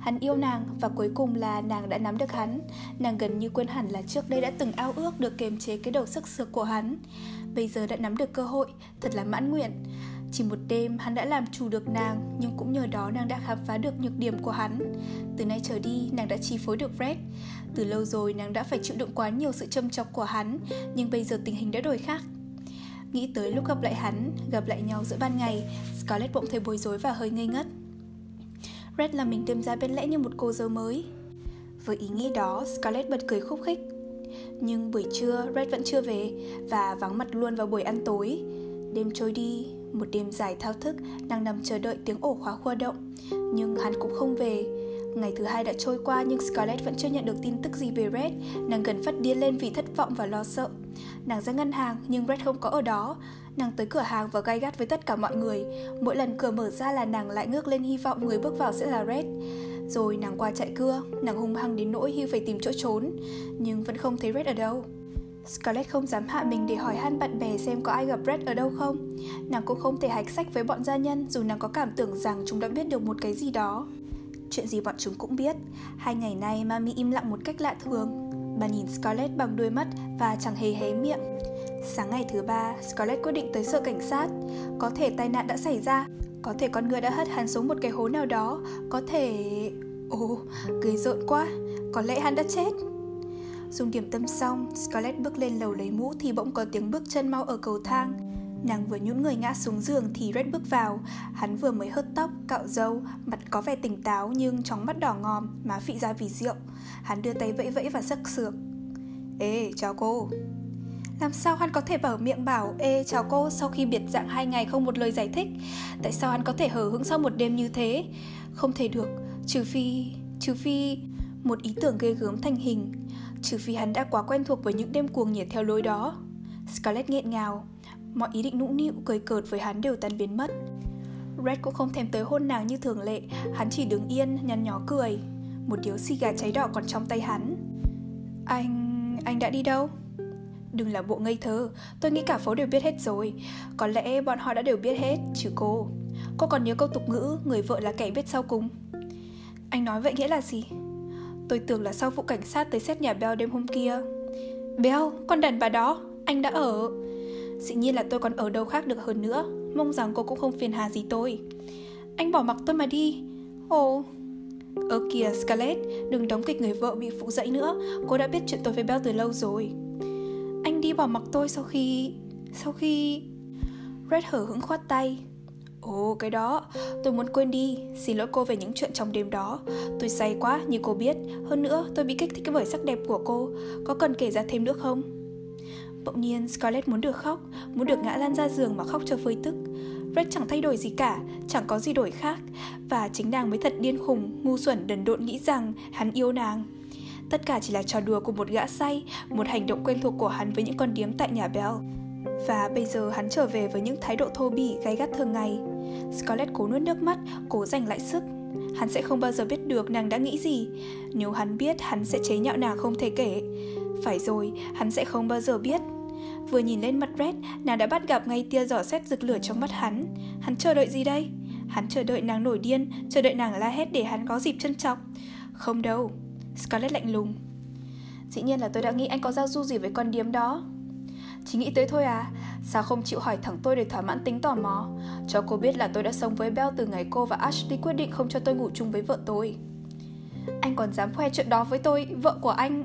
Hắn yêu nàng và cuối cùng là nàng đã nắm được hắn. Nàng gần như quên hẳn là trước đây đã từng ao ước được kiềm chế cái đầu sức sược của hắn. Bây giờ đã nắm được cơ hội, thật là mãn nguyện. Chỉ một đêm hắn đã làm chủ được nàng Nhưng cũng nhờ đó nàng đã khám phá được nhược điểm của hắn. Từ nay trở đi nàng đã chi phối được Fred. Từ lâu rồi nàng đã phải chịu đựng quá nhiều sự châm chọc của hắn Nhưng bây giờ tình hình đã đổi khác. Nghĩ tới lúc gặp lại hắn, gặp lại nhau giữa ban ngày Scarlett bỗng thấy bối rối và hơi ngây ngất. Red là mình đêm ra bên lẽ như một cô dâu mới. Với ý nghĩ đó, Scarlett bật cười khúc khích. Nhưng buổi trưa, Red vẫn chưa về Và vắng mặt luôn vào buổi ăn tối. Đêm trôi đi, một đêm dài thao thức Nàng nằm chờ đợi tiếng ổ khóa khua động. Nhưng hắn cũng không về. Ngày thứ hai đã trôi qua nhưng Scarlett vẫn chưa nhận được tin tức gì về Red. Nàng gần phát điên lên vì thất vọng và lo sợ. Nàng ra ngân hàng, nhưng Brett không có ở đó. Nàng tới cửa hàng và gai gắt với tất cả mọi người. Mỗi lần cửa mở ra là nàng lại ngước lên hy vọng người bước vào sẽ là Red. Rồi nàng qua chạy cưa, Nàng hung hăng đến nỗi Hugh phải tìm chỗ trốn. Nhưng vẫn không thấy Red ở đâu. Scarlett không dám hạ mình để hỏi han bạn bè xem có ai gặp Red ở đâu không. Nàng cũng không thể hạch sách với bọn gia nhân, Dù nàng có cảm tưởng rằng chúng đã biết được một cái gì đó. Chuyện gì bọn chúng cũng biết. Hai ngày nay, Mami im lặng một cách lạ thường. Bà nhìn Scarlett bằng đôi mắt và chẳng hề hé miệng Sáng ngày thứ ba, Scarlett quyết định tới sở cảnh sát. Có thể tai nạn đã xảy ra, có thể con người đã hất hắn xuống một cái hố nào đó, có thể... Ồ, gây rộn quá, có lẽ hắn đã chết. Dùng điểm tâm xong, Scarlett bước lên lầu lấy mũ thì bỗng có tiếng bước chân mau ở cầu thang. Nàng vừa nhún người ngã xuống giường thì Red bước vào. Hắn vừa mới hớt tóc, cạo râu Mặt có vẻ tỉnh táo nhưng trong mắt đỏ ngòm Má phị ra vì rượu. Hắn đưa tay vẫy vẫy và sắc sược. Ê, chào cô. Làm sao hắn có thể bảo miệng bảo Ê chào cô sau khi biệt dạng hai ngày không một lời giải thích Tại sao hắn có thể hở hững sau một đêm như thế Không thể được Trừ phi Trừ phi Một ý tưởng ghê gớm thành hình. Trừ phi hắn đã quá quen thuộc với những đêm cuồng nhiệt theo lối đó. Scarlett nghẹn ngào. Mọi ý định nũng nịu cười cợt với hắn đều tan biến mất. Red cũng không thèm tới hôn nàng như thường lệ Hắn chỉ đứng yên nhăn nhó cười. Một điếu xì gà cháy đỏ còn trong tay hắn. Anh... anh đã đi đâu? Đừng là bộ ngây thơ, tôi nghĩ cả phố đều biết hết rồi. Có lẽ bọn họ đã đều biết hết, trừ cô. Cô còn nhớ câu tục ngữ, người vợ là kẻ biết sau cùng. Anh nói vậy nghĩa là gì? Tôi tưởng là sau vụ cảnh sát tới xét nhà Bell đêm hôm kia. Bell, con đàn bà đó, anh đã ở. Dĩ nhiên là tôi còn ở đâu khác được hơn nữa. Mong rằng cô cũng không phiền hà gì tôi. Anh bỏ mặc tôi mà đi. Ồ. Ơ kìa, Scarlett, Đừng đóng kịch người vợ bị phụ dậy nữa. Cô đã biết chuyện tôi với Bell từ lâu rồi. Anh đi bỏ mặc tôi sau khi... Sau khi... Red hở hững khoát tay. Ồ, cái đó. Tôi muốn quên đi. Xin lỗi cô về những chuyện trong đêm đó. Tôi say quá, như cô biết. Hơn nữa, tôi bị kích thích bởi sắc đẹp của cô. Có cần kể ra thêm nữa không? Bỗng nhiên Scarlett muốn được khóc Muốn được ngã lăn ra giường mà khóc cho phơi tức Red chẳng thay đổi gì cả Chẳng có gì đổi khác Và chính nàng mới thật điên khùng Ngu xuẩn đần độn nghĩ rằng hắn yêu nàng Tất cả chỉ là trò đùa của một gã say Một hành động quen thuộc của hắn với những con điếm tại nhà Bell và bây giờ hắn trở về với những thái độ thô bỉ gay gắt thường ngày. Scarlett cố nuốt nước mắt, cố giành lại sức. Hắn sẽ không bao giờ biết được nàng đã nghĩ gì. Nếu hắn biết, hắn sẽ chế nhạo nàng không thể kể. Phải rồi, hắn sẽ không bao giờ biết. Vừa nhìn lên mặt Red, nàng đã bắt gặp ngay tia giỏ xét rực lửa trong mắt hắn. Hắn chờ đợi gì đây? Hắn chờ đợi nàng nổi điên, chờ đợi nàng la hét để hắn có dịp trân trọng. Không đâu. Scarlett lạnh lùng. Dĩ nhiên là tôi đã nghĩ anh có giao du gì với con điếm đó. Chỉ nghĩ tới thôi à Sao không chịu hỏi thẳng tôi để thỏa mãn tính tò mò Cho cô biết là tôi đã sống với Bell từ ngày cô và Ashley quyết định không cho tôi ngủ chung với vợ tôi Anh còn dám khoe chuyện đó với tôi, vợ của anh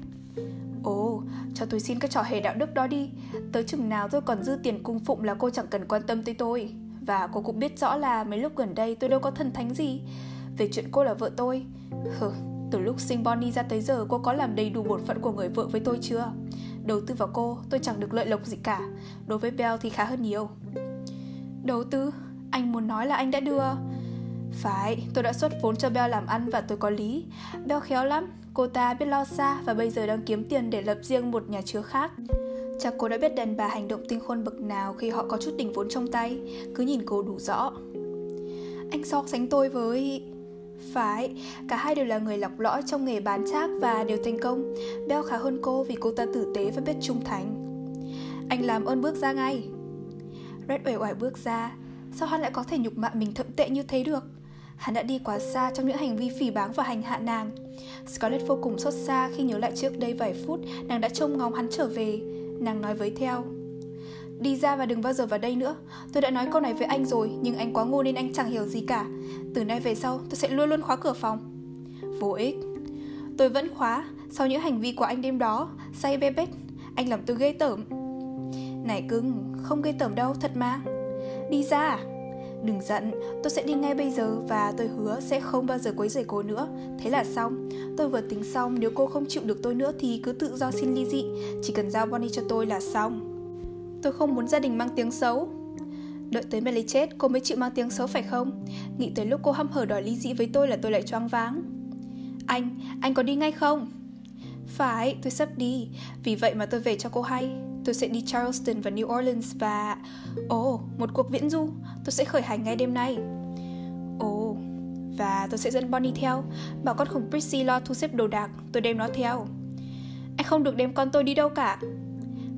Ồ, cho tôi xin cái trò hề đạo đức đó đi. Tới chừng nào tôi còn dư tiền cung phụng là cô chẳng cần quan tâm tới tôi. Và cô cũng biết rõ là mấy lúc gần đây tôi đâu có thần thánh gì. Về chuyện cô là vợ tôi. Hừ, từ lúc sinh Bonnie ra tới giờ cô có làm đầy đủ bổn phận của người vợ với tôi chưa? Đầu tư vào cô tôi chẳng được lợi lộc gì cả. Đối với Bell thì khá hơn nhiều. Đầu tư? Anh muốn nói là anh đã đưa. Phải, tôi đã xuất vốn cho Bell làm ăn và tôi có lý. Bell khéo lắm. Cô ta biết lo xa và bây giờ đang kiếm tiền để lập riêng một nhà chứa khác Chắc cô đã biết đàn bà hành động tinh khôn bậc nào khi họ có chút đỉnh vốn trong tay Cứ nhìn cô đủ rõ Anh so sánh tôi với... Phải, cả hai đều là người lọc lõi trong nghề bán chác và đều thành công. Beo khá hơn cô vì cô ta tử tế và biết trung thành. Anh làm ơn bước ra ngay. Red uể oải bước ra. Sao hắn lại có thể nhục mạ mình thậm tệ như thế được? Hắn đã đi quá xa trong những hành vi phỉ báng và hành hạ nàng. Scarlett vô cùng xót xa khi nhớ lại trước đây vài phút nàng đã trông ngóng hắn trở về. Nàng nói với theo. Đi ra và đừng bao giờ vào đây nữa. Tôi đã nói câu này với anh rồi, Nhưng anh quá ngu nên anh chẳng hiểu gì cả. Từ nay về sau, tôi sẽ luôn luôn khóa cửa phòng. Vô ích. Tôi vẫn khóa Sau những hành vi của anh đêm đó. Say bê bết Anh làm tôi ghê tởm. Này cưng, Không ghê tởm đâu, thật mà. Đi ra à? Đừng giận, tôi sẽ đi ngay bây giờ và tôi hứa sẽ không bao giờ quấy rầy cô nữa. Thế là xong. Tôi vừa tính xong, nếu cô không chịu được tôi nữa thì cứ tự do xin ly dị. Chỉ cần giao Bonnie cho tôi là xong. Tôi không muốn gia đình mang tiếng xấu Đợi tới Melly chết cô mới chịu mang tiếng xấu phải không Nghĩ tới lúc cô hăm hở đòi ly dị với tôi là tôi lại choáng váng Anh, anh có đi ngay không? Phải, tôi sắp đi Vì vậy mà tôi về cho cô hay Tôi sẽ đi Charleston và New Orleans và... Ồ, oh, một cuộc viễn du. Tôi sẽ khởi hành ngay đêm nay. Ồ, oh, và tôi sẽ dẫn Bonnie theo. Bảo con khủng Prissy lo thu xếp đồ đạc Tôi đem nó theo. Anh không được đem con tôi đi đâu cả.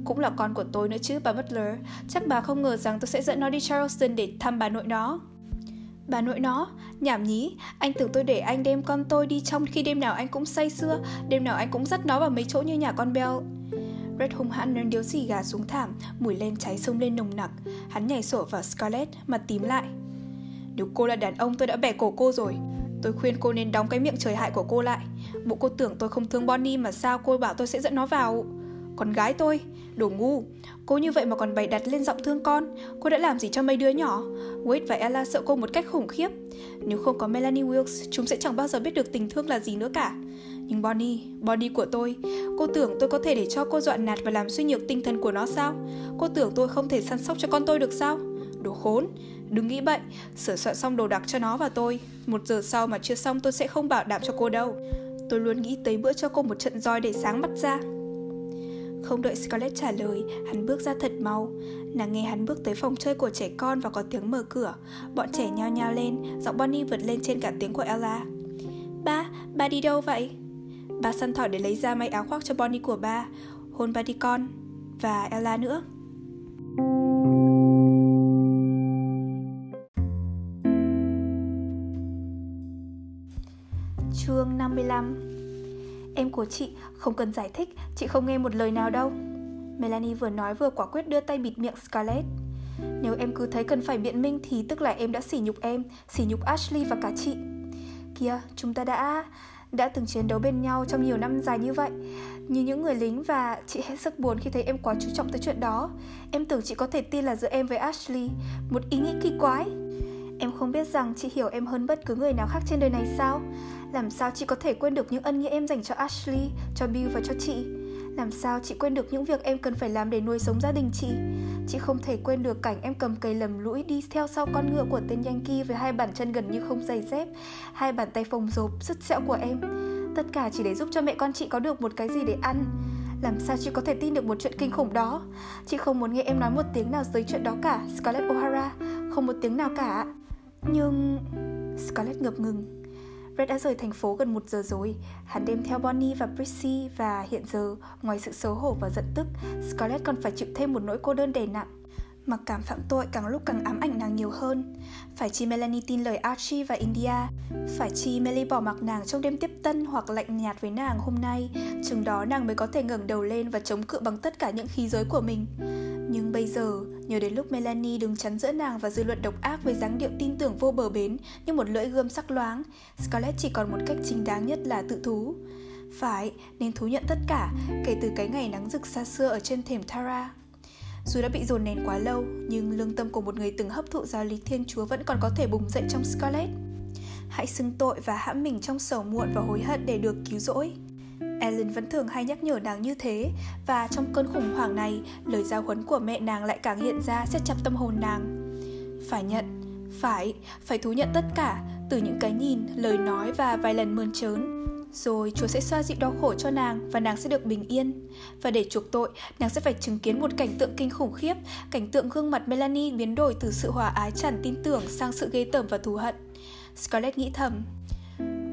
Cũng là con của tôi nữa chứ bà Butler. Chắc bà không ngờ rằng tôi sẽ dẫn nó đi Charleston để thăm bà nội nó. Bà nội nó, nhảm nhí, anh tưởng tôi để anh đem con tôi đi trong khi đêm nào anh cũng say sưa, đêm nào anh cũng dắt nó vào mấy chỗ như nhà con Bell. Red hung hãn ném điếu xì gà xuống thảm, mùi lên cháy sông lên nồng nặc. Hắn nhảy sổ vào Scarlett, mặt tím lại. Nếu cô là đàn ông tôi đã bẻ cổ cô rồi. Tôi khuyên cô nên đóng cái miệng trời hại của cô lại. Bộ cô tưởng tôi không thương Bonnie mà sao cô bảo tôi sẽ dẫn nó vào. Con gái tôi, đồ ngu Cô như vậy mà còn bày đặt lên giọng thương con Cô đã làm gì cho mấy đứa nhỏ Wade và Ella sợ cô một cách khủng khiếp Nếu không có Melanie Wilkes Chúng sẽ chẳng bao giờ biết được tình thương là gì nữa cả nhưng Bonnie, Bonnie của tôi Cô tưởng tôi có thể để cho cô dọa nạt Và làm suy nhược tinh thần của nó sao Cô tưởng tôi không thể săn sóc cho con tôi được sao Đồ khốn Đừng nghĩ bậy Sửa soạn xong đồ đặc cho nó và tôi Một giờ sau mà chưa xong tôi sẽ không bảo đảm cho cô đâu Tôi luôn nghĩ tới bữa cho cô một trận roi để sáng mắt ra không đợi Scarlett trả lời, hắn bước ra thật mau. Nàng nghe hắn bước tới phòng chơi của trẻ con và có tiếng mở cửa. Bọn trẻ nhao nhao lên, giọng Bonnie vượt lên trên cả tiếng của Ella. Ba, ba đi đâu vậy? Ba săn thỏi để lấy ra may áo khoác cho Bonnie của ba. Hôn ba đi con. Và Ella nữa. Chương 55 Em của chị không cần giải thích, Chị không nghe một lời nào đâu Melanie vừa nói vừa quả quyết đưa tay bịt miệng Scarlett Nếu em cứ thấy cần phải biện minh Thì tức là em đã sỉ nhục em, Sỉ nhục Ashley và cả chị Kìa, chúng ta đã đã từng chiến đấu bên nhau trong nhiều năm dài như vậy. Như những người lính và chị hết sức buồn khi thấy em quá chú trọng tới chuyện đó. Em tưởng chị có thể tin là giữa em với ashley, một ý nghĩ kỳ quái. Em không biết rằng chị hiểu em hơn bất cứ người nào khác trên đời này sao? Làm sao chị có thể quên được những ân nghĩa em dành cho ashley, cho bill và cho chị? Làm sao chị quên được những việc em cần phải làm để nuôi sống gia đình chị? Chị không thể quên được cảnh em cầm cây lầm lũi đi theo sau con ngựa của tên Yankee với hai bàn chân gần như không giày dép Hai bàn tay phồng rộp, sứt sẹo của em. Tất cả chỉ để giúp cho mẹ con chị có được một cái gì để ăn. Làm sao chị có thể tin được một chuyện kinh khủng đó? Chị không muốn nghe em nói một tiếng nào dưới chuyện đó cả Scarlett O'Hara. Không một tiếng nào cả Nhưng... Scarlett ngập ngừng. Red đã rời thành phố gần một giờ rồi. Hắn đem theo Bonnie và Prissy và hiện giờ, ngoài sự xấu hổ và giận tức, Scarlett còn phải chịu thêm một nỗi cô đơn đè nặng. Mặc cảm phạm tội càng lúc càng ám ảnh nàng nhiều hơn. Phải chi Melanie tin lời Archie và India? Phải chi Melly bỏ mặc nàng trong đêm tiếp tân hoặc lạnh nhạt với nàng hôm nay? Chừng đó nàng mới có thể ngẩng đầu lên và chống cự bằng tất cả những khí giới của mình. Nhưng bây giờ, nhớ đến lúc Melanie đứng chắn giữa nàng và dư luận độc ác với dáng điệu tin tưởng vô bờ bến như một lưỡi gươm sắc loáng, Scarlett chỉ còn một cách chính đáng nhất là tự thú. Phải, nên thú nhận tất cả, kể từ cái ngày nắng rực xa xưa ở trên thềm Tara. Dù đã bị dồn nén quá lâu, nhưng lương tâm của một người từng hấp thụ giáo lý Thiên Chúa vẫn còn có thể bùng dậy trong Scarlett. Hãy xưng tội và hãm mình trong sầu muộn và hối hận để được cứu rỗi. Ellen vẫn thường hay nhắc nhở nàng như thế và trong cơn khủng hoảng này, lời giáo huấn của mẹ nàng lại càng hiện ra xét chặt tâm hồn nàng. Phải nhận, phải, phải thú nhận tất cả, từ những cái nhìn, lời nói và vài lần mơn trớn. Rồi Chúa sẽ xoa dịu đau khổ cho nàng và nàng sẽ được bình yên. Và để chuộc tội, nàng sẽ phải chứng kiến một cảnh tượng kinh khủng khiếp, cảnh tượng gương mặt Melanie biến đổi từ sự hòa ái tràn tin tưởng sang sự ghê tởm và thù hận. Scarlett nghĩ thầm,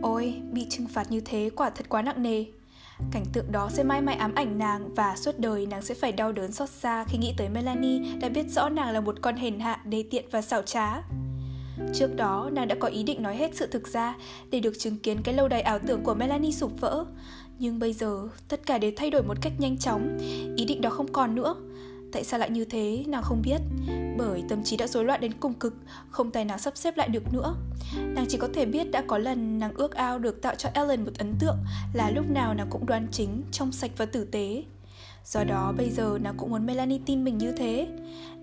Ôi, bị trừng phạt như thế quả thật quá nặng nề. Cảnh tượng đó sẽ mãi mãi ám ảnh nàng và suốt đời nàng sẽ phải đau đớn xót xa khi nghĩ tới Melanie đã biết rõ nàng là một con hèn hạ, đê tiện và xảo trá. Trước đó, nàng đã có ý định nói hết sự thực ra để được chứng kiến cái lâu đài ảo tưởng của Melanie sụp vỡ. Nhưng bây giờ, tất cả đều thay đổi một cách nhanh chóng, ý định đó không còn nữa. Tại sao lại như thế, nàng không biết. Bởi tâm trí đã rối loạn đến cùng cực Không tài nào sắp xếp lại được nữa. Nàng chỉ có thể biết đã có lần nàng ước ao được tạo cho Ellen một ấn tượng Là lúc nào nàng cũng đoan chính, trong sạch và tử tế. Do đó bây giờ nàng cũng muốn Melanie tin mình như thế.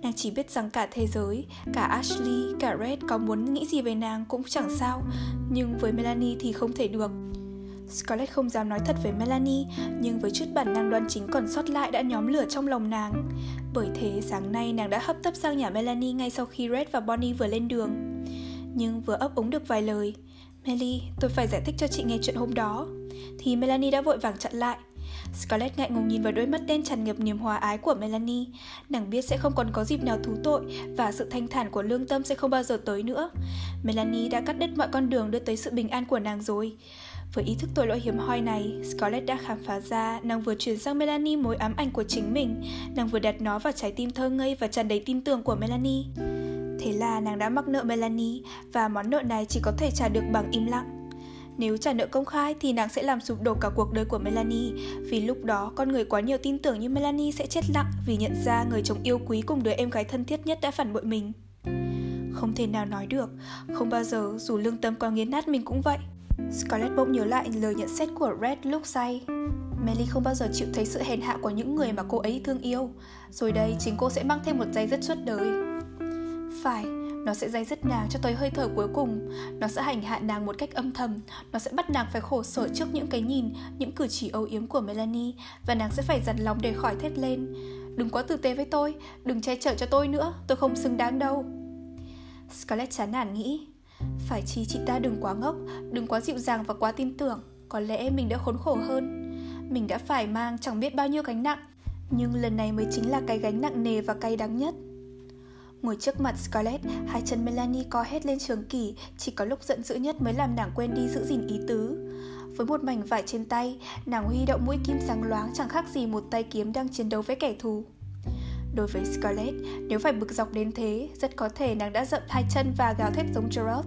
Nàng chỉ biết rằng cả thế giới, cả Ashley, cả Red có muốn nghĩ gì về nàng cũng chẳng sao. Nhưng với Melanie thì không thể được. Scarlett không dám nói thật với Melanie, nhưng với chút bản năng đoan chính còn sót lại đã nhóm lửa trong lòng nàng. Bởi thế sáng nay nàng đã hấp tấp sang nhà Melanie ngay sau khi Red và Bonnie vừa lên đường. Nhưng vừa ấp úng được vài lời, Melly, tôi phải giải thích cho chị nghe chuyện hôm đó. Thì Melanie đã vội vàng chặn lại. Scarlett ngại ngùng nhìn vào đôi mắt đen tràn ngập niềm hòa ái của Melanie. Nàng biết sẽ không còn có dịp nào thú tội và sự thanh thản của lương tâm sẽ không bao giờ tới nữa. Melanie đã cắt đứt mọi con đường đưa tới sự bình an của nàng rồi. Với ý thức tội lỗi hiếm hoi này, Scarlett đã khám phá ra nàng vừa chuyển sang Melanie mối ám ảnh của chính mình, nàng vừa đặt nó vào trái tim thơ ngây và tràn đầy tin tưởng của Melanie. Thế là nàng đã mắc nợ Melanie và món nợ này chỉ có thể trả được bằng im lặng. Nếu trả nợ công khai thì nàng sẽ làm sụp đổ cả cuộc đời của Melanie Vì lúc đó con người quá nhiều tin tưởng như Melanie sẽ chết lặng Vì nhận ra người chồng yêu quý cùng đứa em gái thân thiết nhất đã phản bội mình Không thể nào nói được Không bao giờ dù lương tâm có nghiến nát mình cũng vậy Scarlett bỗng nhớ lại lời nhận xét của Red lúc say. Melly không bao giờ chịu thấy sự hèn hạ của những người mà cô ấy thương yêu. Rồi đây chính cô sẽ mang thêm một giây dứt suốt đời. Phải, nó sẽ dây dứt nàng cho tới hơi thở cuối cùng. Nó sẽ hành hạ nàng một cách âm thầm. Nó sẽ bắt nàng phải khổ sở trước những cái nhìn Những cử chỉ âu yếm của Melanie. Và nàng sẽ phải dằn lòng để khỏi thét lên. Đừng quá tử tế với tôi. Đừng che chở cho tôi nữa. Tôi không xứng đáng đâu. Scarlett chán nản nghĩ phải chi chị ta đừng quá ngốc, đừng quá dịu dàng và quá tin tưởng Có lẽ mình đã khốn khổ hơn Mình đã phải mang chẳng biết bao nhiêu gánh nặng Nhưng lần này mới chính là cái gánh nặng nề và cay đắng nhất Ngồi trước mặt Scarlett, hai chân Melanie co hết lên trường kỳ, chỉ có lúc giận dữ nhất mới làm nàng quên đi giữ gìn ý tứ. Với một mảnh vải trên tay, nàng huy động mũi kim sáng loáng chẳng khác gì một tay kiếm đang chiến đấu với kẻ thù. Đối với Scarlett, nếu phải bực dọc đến thế, rất có thể nàng đã dậm hai chân và gào thét giống Gerald.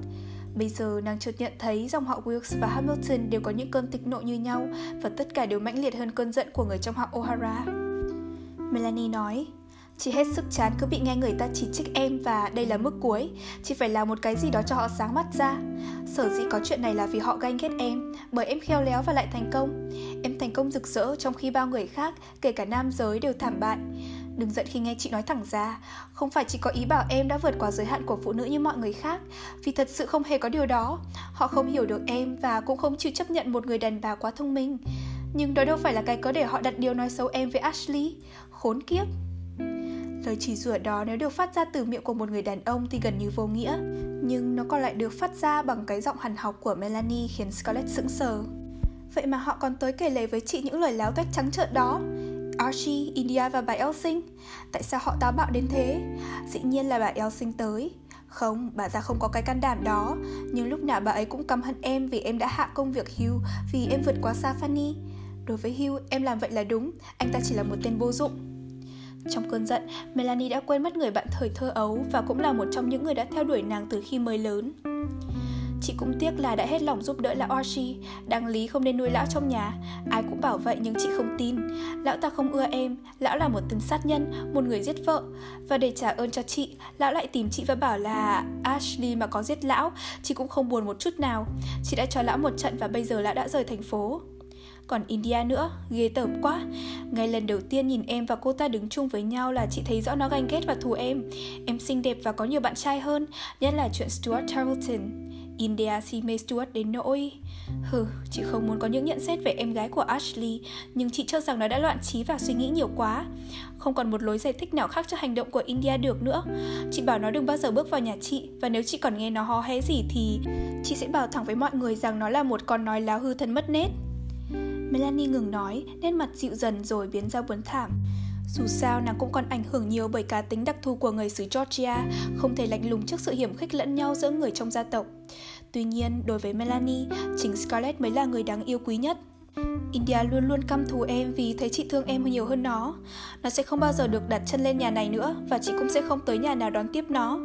Bây giờ nàng chợt nhận thấy dòng họ Wilkes và Hamilton đều có những cơn tịch nộ như nhau và tất cả đều mãnh liệt hơn cơn giận của người trong họ O'Hara. Melanie nói, Chị hết sức chán cứ bị nghe người ta chỉ trích em và đây là mức cuối. Chị phải làm một cái gì đó cho họ sáng mắt ra. Sở dĩ có chuyện này là vì họ ganh ghét em Bởi em khéo léo và lại thành công. Em thành công rực rỡ trong khi bao người khác Kể cả nam giới đều thảm bại. Đừng giận khi nghe chị nói thẳng ra. Không phải chị có ý bảo em đã vượt qua giới hạn của phụ nữ như mọi người khác, Vì thật sự không hề có điều đó. Họ không hiểu được em và cũng không chịu chấp nhận một người đàn bà quá thông minh. Nhưng đó đâu phải là cái cớ để họ đặt điều nói xấu em với Ashley. Khốn kiếp. Lời chỉ rủa đó nếu được phát ra từ miệng của một người đàn ông thì gần như vô nghĩa. Nhưng nó còn lại được phát ra bằng cái giọng hằn học của Melanie khiến Scarlett sững sờ. Vậy mà họ còn tới kể lể với chị những lời láo tách trắng trợn đó. Archie, India và bà Elsing Tại sao họ táo bạo đến thế? Dĩ nhiên là bà Elsing tới. Không, bà ta không có cái can đảm đó. Nhưng lúc nào bà ấy cũng căm hận em vì em đã hạ công việc Hugh Vì em vượt qua xa Fanny Đối với Hugh, em làm vậy là đúng. Anh ta chỉ là một tên vô dụng. Trong cơn giận, Melanie đã quên mất người bạn thời thơ ấu và cũng là một trong những người đã theo đuổi nàng từ khi mới lớn. Chị cũng tiếc là đã hết lòng giúp đỡ lão Archie Đáng lý không nên nuôi lão trong nhà. Ai cũng bảo vậy nhưng chị không tin. Lão ta không ưa em Lão là một tên sát nhân, một người giết vợ. Và để trả ơn cho chị Lão lại tìm chị và bảo là Ashley mà có giết lão Chị cũng không buồn một chút nào. Chị đã cho lão một trận và bây giờ lão đã rời thành phố. Còn India nữa, ghê tởm quá. Ngay lần đầu tiên nhìn em và cô ta đứng chung với nhau là chị thấy rõ nó ganh ghét và thù em. Em xinh đẹp và có nhiều bạn trai hơn Nhất là chuyện Stuart Tarleton India si mê Stuart đến nỗi Hừ, chị không muốn có những nhận xét về em gái của Ashley Nhưng chị cho rằng nó đã loạn trí và suy nghĩ nhiều quá. Không còn một lối giải thích nào khác cho hành động của India được nữa. Chị bảo nó đừng bao giờ bước vào nhà chị Và nếu chị còn nghe nó hò hé gì thì Chị sẽ bảo thẳng với mọi người rằng nó là một con nói láo hư thân mất nết Melanie ngừng nói, nét mặt dịu dần rồi biến ra buồn thảm. Dù sao nàng cũng còn ảnh hưởng nhiều bởi cá tính đặc thù của người xứ Georgia, không thể lạnh lùng trước sự hiểm khích lẫn nhau giữa người trong gia tộc. Tuy nhiên, đối với Melanie, chính Scarlett mới là người đáng yêu quý nhất. India luôn luôn căm thù em vì thấy chị thương em nhiều hơn nó. Nó sẽ không bao giờ được đặt chân lên nhà này nữa và chị cũng sẽ không tới nhà nào đón tiếp nó.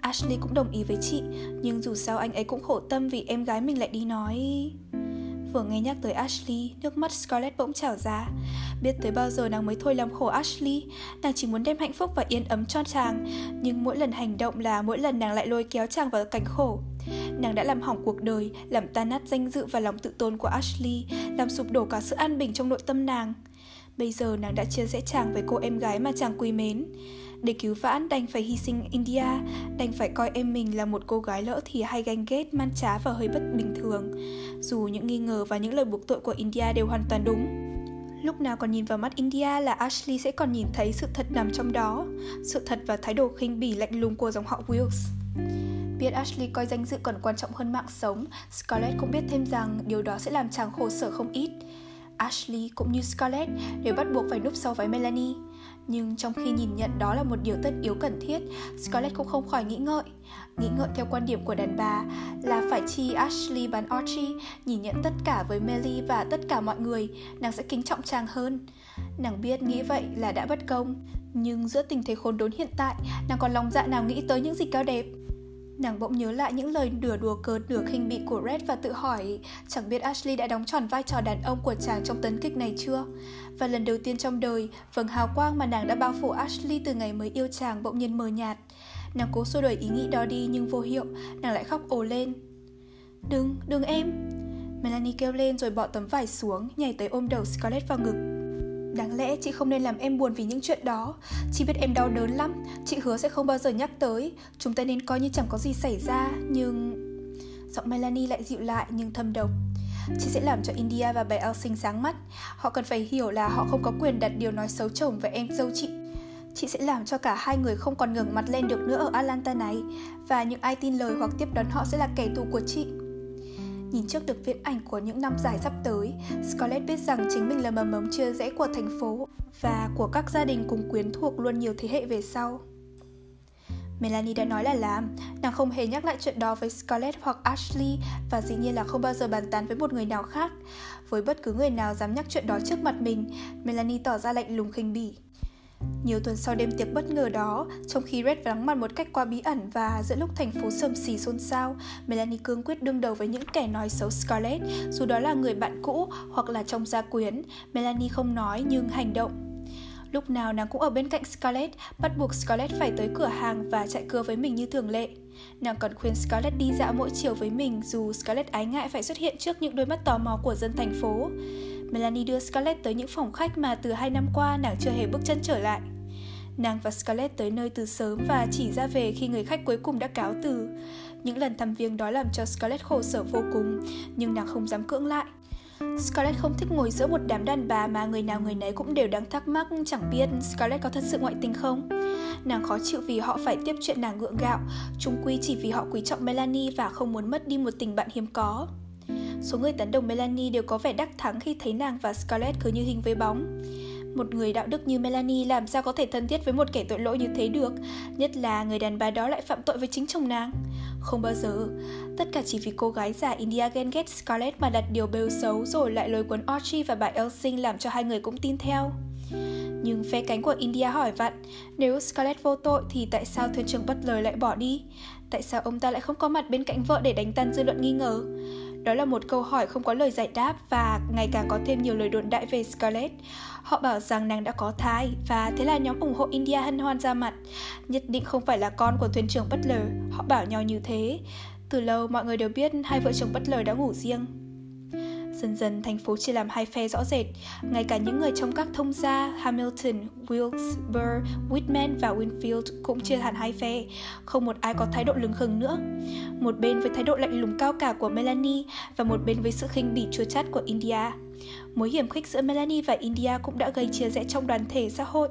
Ashley cũng đồng ý với chị, nhưng dù sao anh ấy cũng khổ tâm vì em gái mình lại đi nói... Vừa nghe nhắc tới Ashley, nước mắt Scarlett bỗng trào ra. Biết tới bao giờ nàng mới thôi làm khổ Ashley, nàng chỉ muốn đem hạnh phúc và yên ấm cho chàng, nhưng mỗi lần hành động là mỗi lần nàng lại lôi kéo chàng vào cảnh khổ. Nàng đã làm hỏng cuộc đời, làm tan nát danh dự và lòng tự tôn của Ashley, làm sụp đổ cả sự an bình trong nội tâm nàng. Bây giờ nàng đã chia rẽ chàng với cô em gái mà chàng quý mến. Để cứu vãn đành phải hy sinh India, đành phải coi em mình là một cô gái lỡ thì hay ganh ghét, man trá và hơi bất bình thường. Dù những nghi ngờ và những lời buộc tội của India đều hoàn toàn đúng. Lúc nào còn nhìn vào mắt India là Ashley sẽ còn nhìn thấy sự thật nằm trong đó, sự thật và thái độ khinh bỉ lạnh lùng của dòng họ Wilkes. Biết Ashley coi danh dự còn quan trọng hơn mạng sống, Scarlett cũng biết thêm rằng điều đó sẽ làm chàng khổ sở không ít. Ashley cũng như Scarlett đều bắt buộc phải núp sau váy Melanie. Nhưng trong khi nhìn nhận đó là một điều tất yếu cần thiết, Scarlett cũng không khỏi nghĩ ngợi. Nghĩ ngợi theo quan điểm của đàn bà là phải chi Ashley bán Archie nhìn nhận tất cả với Melly và tất cả mọi người, nàng sẽ kính trọng chàng hơn. Nàng biết nghĩ vậy là đã bất công, nhưng giữa tình thế khốn đốn hiện tại, nàng còn lòng dạ nào nghĩ tới những gì cao đẹp. Nàng bỗng nhớ lại những lời nửa đùa cợt nửa khinh bị của Red và tự hỏi chẳng biết Ashley đã đóng tròn vai trò đàn ông của chàng trong tấn kịch này chưa. Và lần đầu tiên trong đời, vầng hào quang mà nàng đã bao phủ Ashley từ ngày mới yêu chàng bỗng nhiên mờ nhạt. Nàng cố xua đuổi ý nghĩ đó đi nhưng vô hiệu, nàng lại khóc ồ lên. Đừng, đừng em! Melanie kêu lên rồi bỏ tấm vải xuống, nhảy tới ôm đầu Scarlett vào ngực. Đáng lẽ chị không nên làm em buồn vì những chuyện đó. Chị biết em đau đớn lắm. Chị hứa sẽ không bao giờ nhắc tới. Chúng ta nên coi như chẳng có gì xảy ra, Nhưng... Giọng Melanie lại dịu lại nhưng thâm độc. Chị sẽ làm cho India và bà Elsing sáng mắt. Họ cần phải hiểu là họ không có quyền đặt điều nói xấu chồng và em dâu chị. Chị sẽ làm cho cả hai người không còn ngẩng mặt lên được nữa ở Atlanta này. Và những ai tin lời hoặc tiếp đón họ sẽ là kẻ thù của chị. Nhìn trước được viễn ảnh của những năm dài sắp tới, Scarlett biết rằng chính mình là mầm mống chia rẽ của thành phố và của các gia đình cùng quyến thuộc luôn nhiều thế hệ về sau. Melanie đã nói là làm, nàng không hề nhắc lại chuyện đó với Scarlett hoặc Ashley và dĩ nhiên là không bao giờ bàn tán với một người nào khác. Với bất cứ người nào dám nhắc chuyện đó trước mặt mình, Melanie tỏ ra lạnh lùng khinh bỉ. Nhiều tuần sau đêm tiệc bất ngờ đó, trong khi Red vắng mặt một cách quá bí ẩn và giữa lúc thành phố sầm xì xôn xao, Melanie cương quyết đương đầu với những kẻ nói xấu Scarlett, dù đó là người bạn cũ hoặc là trong gia quyến. Melanie không nói nhưng hành động. Lúc nào nàng cũng ở bên cạnh Scarlett, bắt buộc Scarlett phải tới cửa hàng và chạy cưa với mình như thường lệ. Nàng còn khuyên Scarlett đi dạo mỗi chiều với mình dù Scarlett ái ngại phải xuất hiện trước những đôi mắt tò mò của dân thành phố. Melanie đưa Scarlett tới những phòng khách mà từ hai năm qua nàng chưa hề bước chân trở lại. Nàng và Scarlett tới nơi từ sớm và chỉ ra về khi người khách cuối cùng đã cáo từ. Những lần thăm viếng đó làm cho Scarlett khổ sở vô cùng, nhưng nàng không dám cưỡng lại. Scarlett không thích ngồi giữa một đám đàn bà mà người nào người nấy cũng đều đang thắc mắc chẳng biết Scarlett có thật sự ngoại tình không. Nàng khó chịu vì họ phải tiếp chuyện nàng ngượng gạo, chung quy chỉ vì họ quý trọng Melanie và không muốn mất đi một tình bạn hiếm có. Số người tấn đồng Melanie đều có vẻ đắc thắng khi thấy nàng và Scarlett cứ như hình với bóng. Một người đạo đức như Melanie làm sao có thể thân thiết với một kẻ tội lỗi như thế được, nhất là người đàn bà đó lại phạm tội với chính chồng nàng. Không bao giờ. Tất cả chỉ vì cô gái già India ghen ghét Scarlett mà đặt điều bêu xấu rồi lại lôi cuốn Archie và bà Elsing làm cho hai người cũng tin theo. Nhưng phe cánh của India hỏi vặn, nếu Scarlett vô tội thì tại sao thuyền trưởng Butler lại bỏ đi? Tại sao ông ta lại không có mặt bên cạnh vợ để đánh tan dư luận nghi ngờ? Đó là một câu hỏi không có lời giải đáp và ngày càng có thêm nhiều lời đồn đại về Scarlett. Họ bảo rằng nàng đã có thai và thế là nhóm ủng hộ India hân hoan ra mặt. Nhất định không phải là con của thuyền trưởng Butler, họ bảo nhau như thế. Từ lâu mọi người đều biết hai vợ chồng Butler đã ngủ riêng. Dần dần thành phố chia làm hai phe rõ rệt, ngay cả những người trong các thông gia Hamilton, Wilkes, Burr, Whitman và Winfield cũng chia hẳn hai phe, không một ai có thái độ lừng khừng nữa. Một bên với thái độ lạnh lùng cao cả của Melanie và một bên với sự khinh bỉ chua chát của India. Mối hiểm khích giữa Melanie và India cũng đã gây chia rẽ trong đoàn thể xã hội.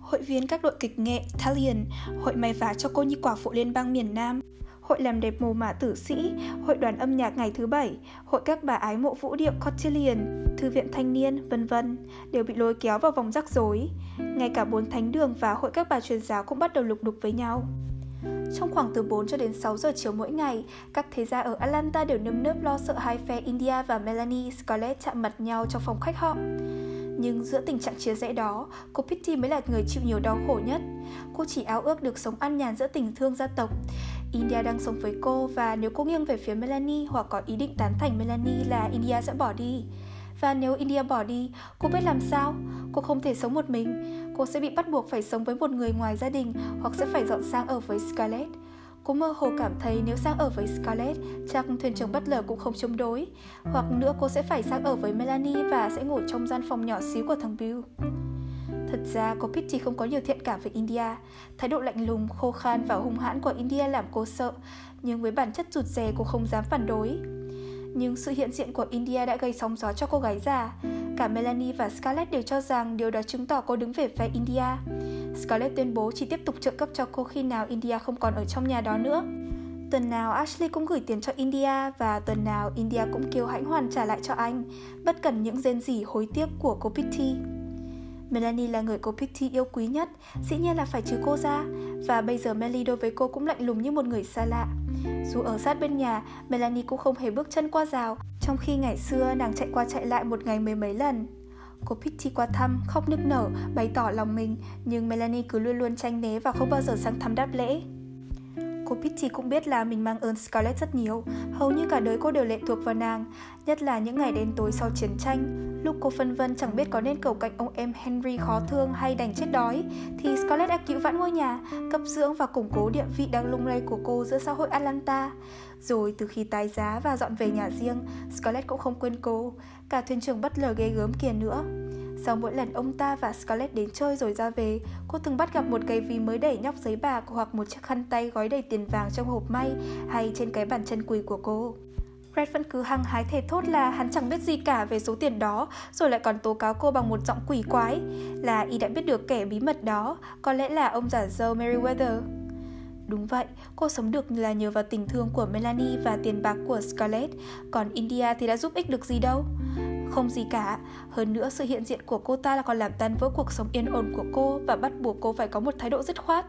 Hội viên các đội kịch nghệ Italian, hội may vá cho cô nhi quả phụ liên bang miền Nam, Hội làm đẹp mồ mả tử sĩ, Hội đoàn âm nhạc ngày thứ bảy, Hội các bà ái mộ vũ điệu Cotillion, Thư viện thanh niên, vân vân đều bị lôi kéo vào vòng rắc rối. Ngay cả bốn thánh đường và hội các bà truyền giáo cũng bắt đầu lục đục với nhau. Trong khoảng từ 4 cho đến 6 giờ chiều mỗi ngày, các thế gia ở Atlanta đều nơm nớp lo sợ hai phe India và Melanie Scarlett chạm mặt nhau trong phòng khách họ. Nhưng giữa tình trạng chia rẽ đó, cô Pitty mới là người chịu nhiều đau khổ nhất. Cô chỉ áo ước được sống an nhàn giữa tình thương gia tộc. India đang sống với cô và nếu cô nghiêng về phía Melanie hoặc có ý định tán thành Melanie là India sẽ bỏ đi. Và nếu India bỏ đi, cô biết làm sao? Cô không thể sống một mình. Cô sẽ bị bắt buộc phải sống với một người ngoài gia đình hoặc sẽ phải dọn sang ở với Scarlett. Cô mơ hồ cảm thấy nếu sang ở với Scarlett, chắc thuyền trưởng bất lờ cũng không chống đối. Hoặc nữa cô sẽ phải sang ở với Melanie và sẽ ngủ trong gian phòng nhỏ xíu của thằng Bill. Thật ra cô Pitty không có nhiều thiện cảm với India. Thái độ lạnh lùng, khô khan và hung hãn của India làm cô sợ, nhưng với bản chất rụt rè cô không dám phản đối. Nhưng sự hiện diện của India đã gây sóng gió cho cô gái già. Cả Melanie và Scarlett đều cho rằng điều đó chứng tỏ cô đứng về phe India. Scarlett tuyên bố chỉ tiếp tục trợ cấp cho cô khi nào India không còn ở trong nhà đó nữa. Tuần nào Ashley cũng gửi tiền cho India và tuần nào India cũng kêu hãnh hoàn trả lại cho anh, bất cần những rên rỉ hối tiếc của cô Pitty. Melanie là người cô Pitty yêu quý nhất, dĩ nhiên là phải trừ cô ra, và bây giờ Melly đối với cô cũng lạnh lùng như một người xa lạ. Dù ở sát bên nhà, Melanie cũng không hề bước chân qua rào, trong khi ngày xưa nàng chạy qua chạy lại một ngày mười mấy lần. Cô Pitty qua thăm, khóc nức nở, bày tỏ lòng mình, nhưng Melanie cứ luôn luôn tranh né và không bao giờ sang thăm đáp lễ. Cô Pitty cũng biết là mình mang ơn Scarlett rất nhiều, hầu như cả đời cô đều lệ thuộc vào nàng, nhất là những ngày đen tối sau chiến tranh. Lúc cô phân vân chẳng biết có nên cầu cạnh ông em Henry khó thương hay đành chết đói, thì Scarlett đã cứu vãn ngôi nhà, cấp dưỡng và củng cố địa vị đang lung lay của cô giữa xã hội Atlanta. Rồi từ khi tái giá và dọn về nhà riêng, Scarlett cũng không quên cô, cả thuyền trưởng bất lờ ghê gớm kia nữa. Sau mỗi lần ông ta và Scarlett đến chơi rồi ra về, cô thường bắt gặp một cái ví mới đẩy nhóc giấy bạc hoặc một chiếc khăn tay gói đầy tiền vàng trong hộp may hay trên cái bàn chân quỳ của cô. Fred vẫn cứ hăng hái thề thốt là hắn chẳng biết gì cả về số tiền đó, rồi lại còn tố cáo cô bằng một giọng quỷ quái, là y đã biết được kẻ bí mật đó, có lẽ là ông giả dâu Meriwether. Đúng vậy, cô sống được là nhờ vào tình thương của Melanie và tiền bạc của Scarlett, còn India thì đã giúp ích được gì đâu. Không gì cả, hơn nữa sự hiện diện của cô ta là còn làm tan vỡ cuộc sống yên ổn của cô và bắt buộc cô phải có một thái độ dứt khoát.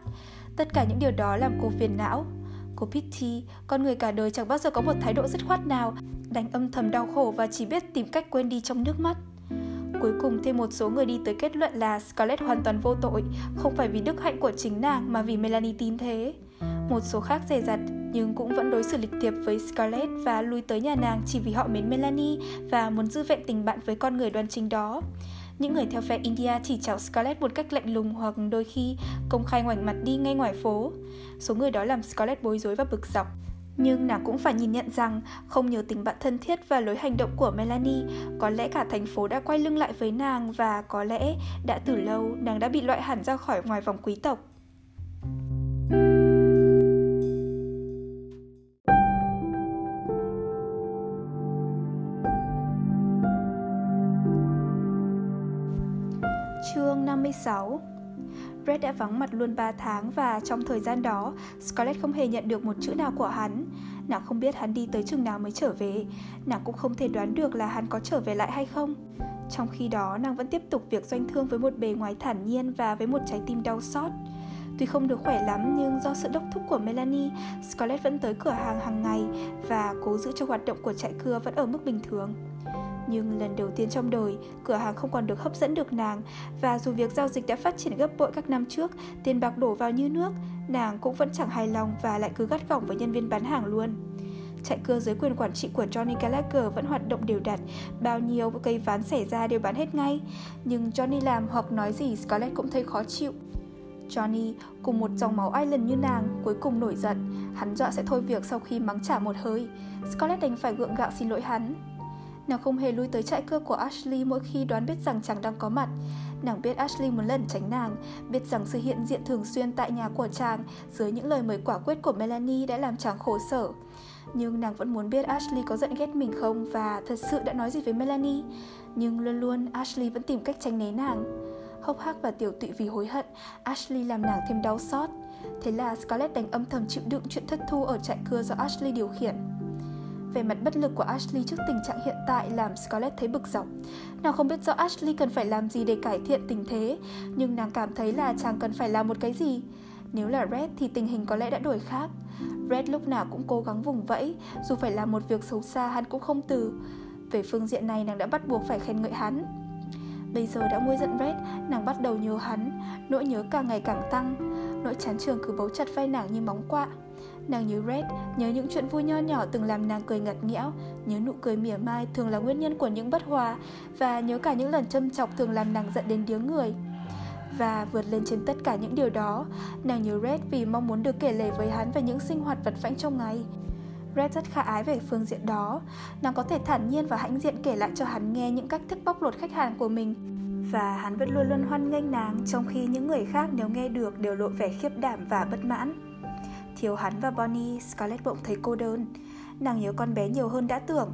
Tất cả những điều đó làm cô phiền não. Cô Pitty, con người cả đời chẳng bao giờ có một thái độ dứt khoát nào, đánh âm thầm đau khổ và chỉ biết tìm cách quên đi trong nước mắt. Cuối cùng thêm một số người đi tới kết luận là Scarlett hoàn toàn vô tội, không phải vì đức hạnh của chính nàng mà vì Melanie tin thế. Một số khác dè dặt nhưng cũng vẫn đối xử lịch thiệp với Scarlett và lui tới nhà nàng chỉ vì họ mến Melanie và muốn giữ vẹn tình bạn với con người đoan chính đó. Những người theo phe India chỉ chào Scarlett một cách lạnh lùng hoặc đôi khi công khai ngoảnh mặt đi ngay ngoài phố. Số người đó làm Scarlett bối rối và bực dọc. Nhưng nàng cũng phải nhìn nhận rằng không nhờ tình bạn thân thiết và lối hành động của Melanie, có lẽ cả thành phố đã quay lưng lại với nàng và có lẽ đã từ lâu nàng đã bị loại hẳn ra khỏi ngoài vòng quý tộc. 56 Brett đã vắng mặt luôn 3 tháng và trong thời gian đó, Scarlett không hề nhận được một chữ nào của hắn. Nàng không biết hắn đi tới chừng nào mới trở về, nàng cũng không thể đoán được là hắn có trở về lại hay không. Trong khi đó, nàng vẫn tiếp tục việc doanh thương với một bề ngoài thản nhiên và với một trái tim đau xót. Tuy không được khỏe lắm nhưng do sự đốc thúc của Melanie, Scarlett vẫn tới cửa hàng hàng ngày và cố giữ cho hoạt động của trại cưa vẫn ở mức bình thường. Nhưng lần đầu tiên trong đời, cửa hàng không còn được hấp dẫn được nàng và dù việc giao dịch đã phát triển gấp bội các năm trước, tiền bạc đổ vào như nước, nàng cũng vẫn chẳng hài lòng và lại cứ gắt gỏng với nhân viên bán hàng luôn. Chạy cưa dưới quyền quản trị của Johnny Gallagher vẫn hoạt động đều đặn, bao nhiêu cây ván xảy ra đều bán hết ngay. Nhưng Johnny làm hoặc nói gì Scarlett cũng thấy khó chịu. Johnny, cùng một dòng máu Island như nàng, cuối cùng nổi giận. Hắn dọa sẽ thôi việc sau khi mắng trả một hơi. Scarlett đành phải gượng gạo xin lỗi hắn. Nàng không hề lui tới trại cưa của Ashley mỗi khi đoán biết rằng chàng đang có mặt. Nàng biết Ashley muốn lẩn tránh nàng, biết rằng sự hiện diện thường xuyên tại nhà của chàng dưới những lời mời quả quyết của Melanie đã làm chàng khổ sở. Nhưng nàng vẫn muốn biết Ashley có giận ghét mình không và thật sự đã nói gì với Melanie. Nhưng luôn luôn Ashley vẫn tìm cách tránh né nàng. Hốc hác và tiểu tụy vì hối hận, Ashley làm nàng thêm đau xót. Thế là Scarlett đành âm thầm chịu đựng chuyện thất thu ở trại cưa do Ashley điều khiển. Về mặt bất lực của Ashley trước tình trạng hiện tại làm Scarlett thấy bực dọc. Nàng không biết rõ Ashley cần phải làm gì để cải thiện tình thế, nhưng nàng cảm thấy là chàng cần phải làm một cái gì. Nếu là Red thì tình hình có lẽ đã đổi khác. Red lúc nào cũng cố gắng vùng vẫy, dù phải làm một việc xấu xa hắn cũng không từ. Về phương diện này nàng đã bắt buộc phải khen ngợi hắn. Bây giờ đã nguôi giận Red, nàng bắt đầu nhớ hắn, nỗi nhớ càng ngày càng tăng. Nỗi chán trường cứ bấu chặt vai nàng như móng quạ. Nàng nhớ Red, nhớ những chuyện vui nho nhỏ từng làm nàng cười ngặt nghẽo, nhớ nụ cười mỉa mai thường là nguyên nhân của những bất hòa và nhớ cả những lần châm chọc thường làm nàng giận đến điếng người. Và vượt lên trên tất cả những điều đó, nàng nhớ Red vì mong muốn được kể lể với hắn về những sinh hoạt vật vãnh trong ngày. Red rất khả ái về phương diện đó, nàng có thể thản nhiên và hãnh diện kể lại cho hắn nghe những cách thức bóc lột khách hàng của mình và hắn vẫn luôn luôn hoan nghênh nàng trong khi những người khác nếu nghe được đều lộ vẻ khiếp đảm và bất mãn. Thiếu hắn và Bonnie, Scarlett bỗng thấy cô đơn. Nàng nhớ con bé nhiều hơn đã tưởng.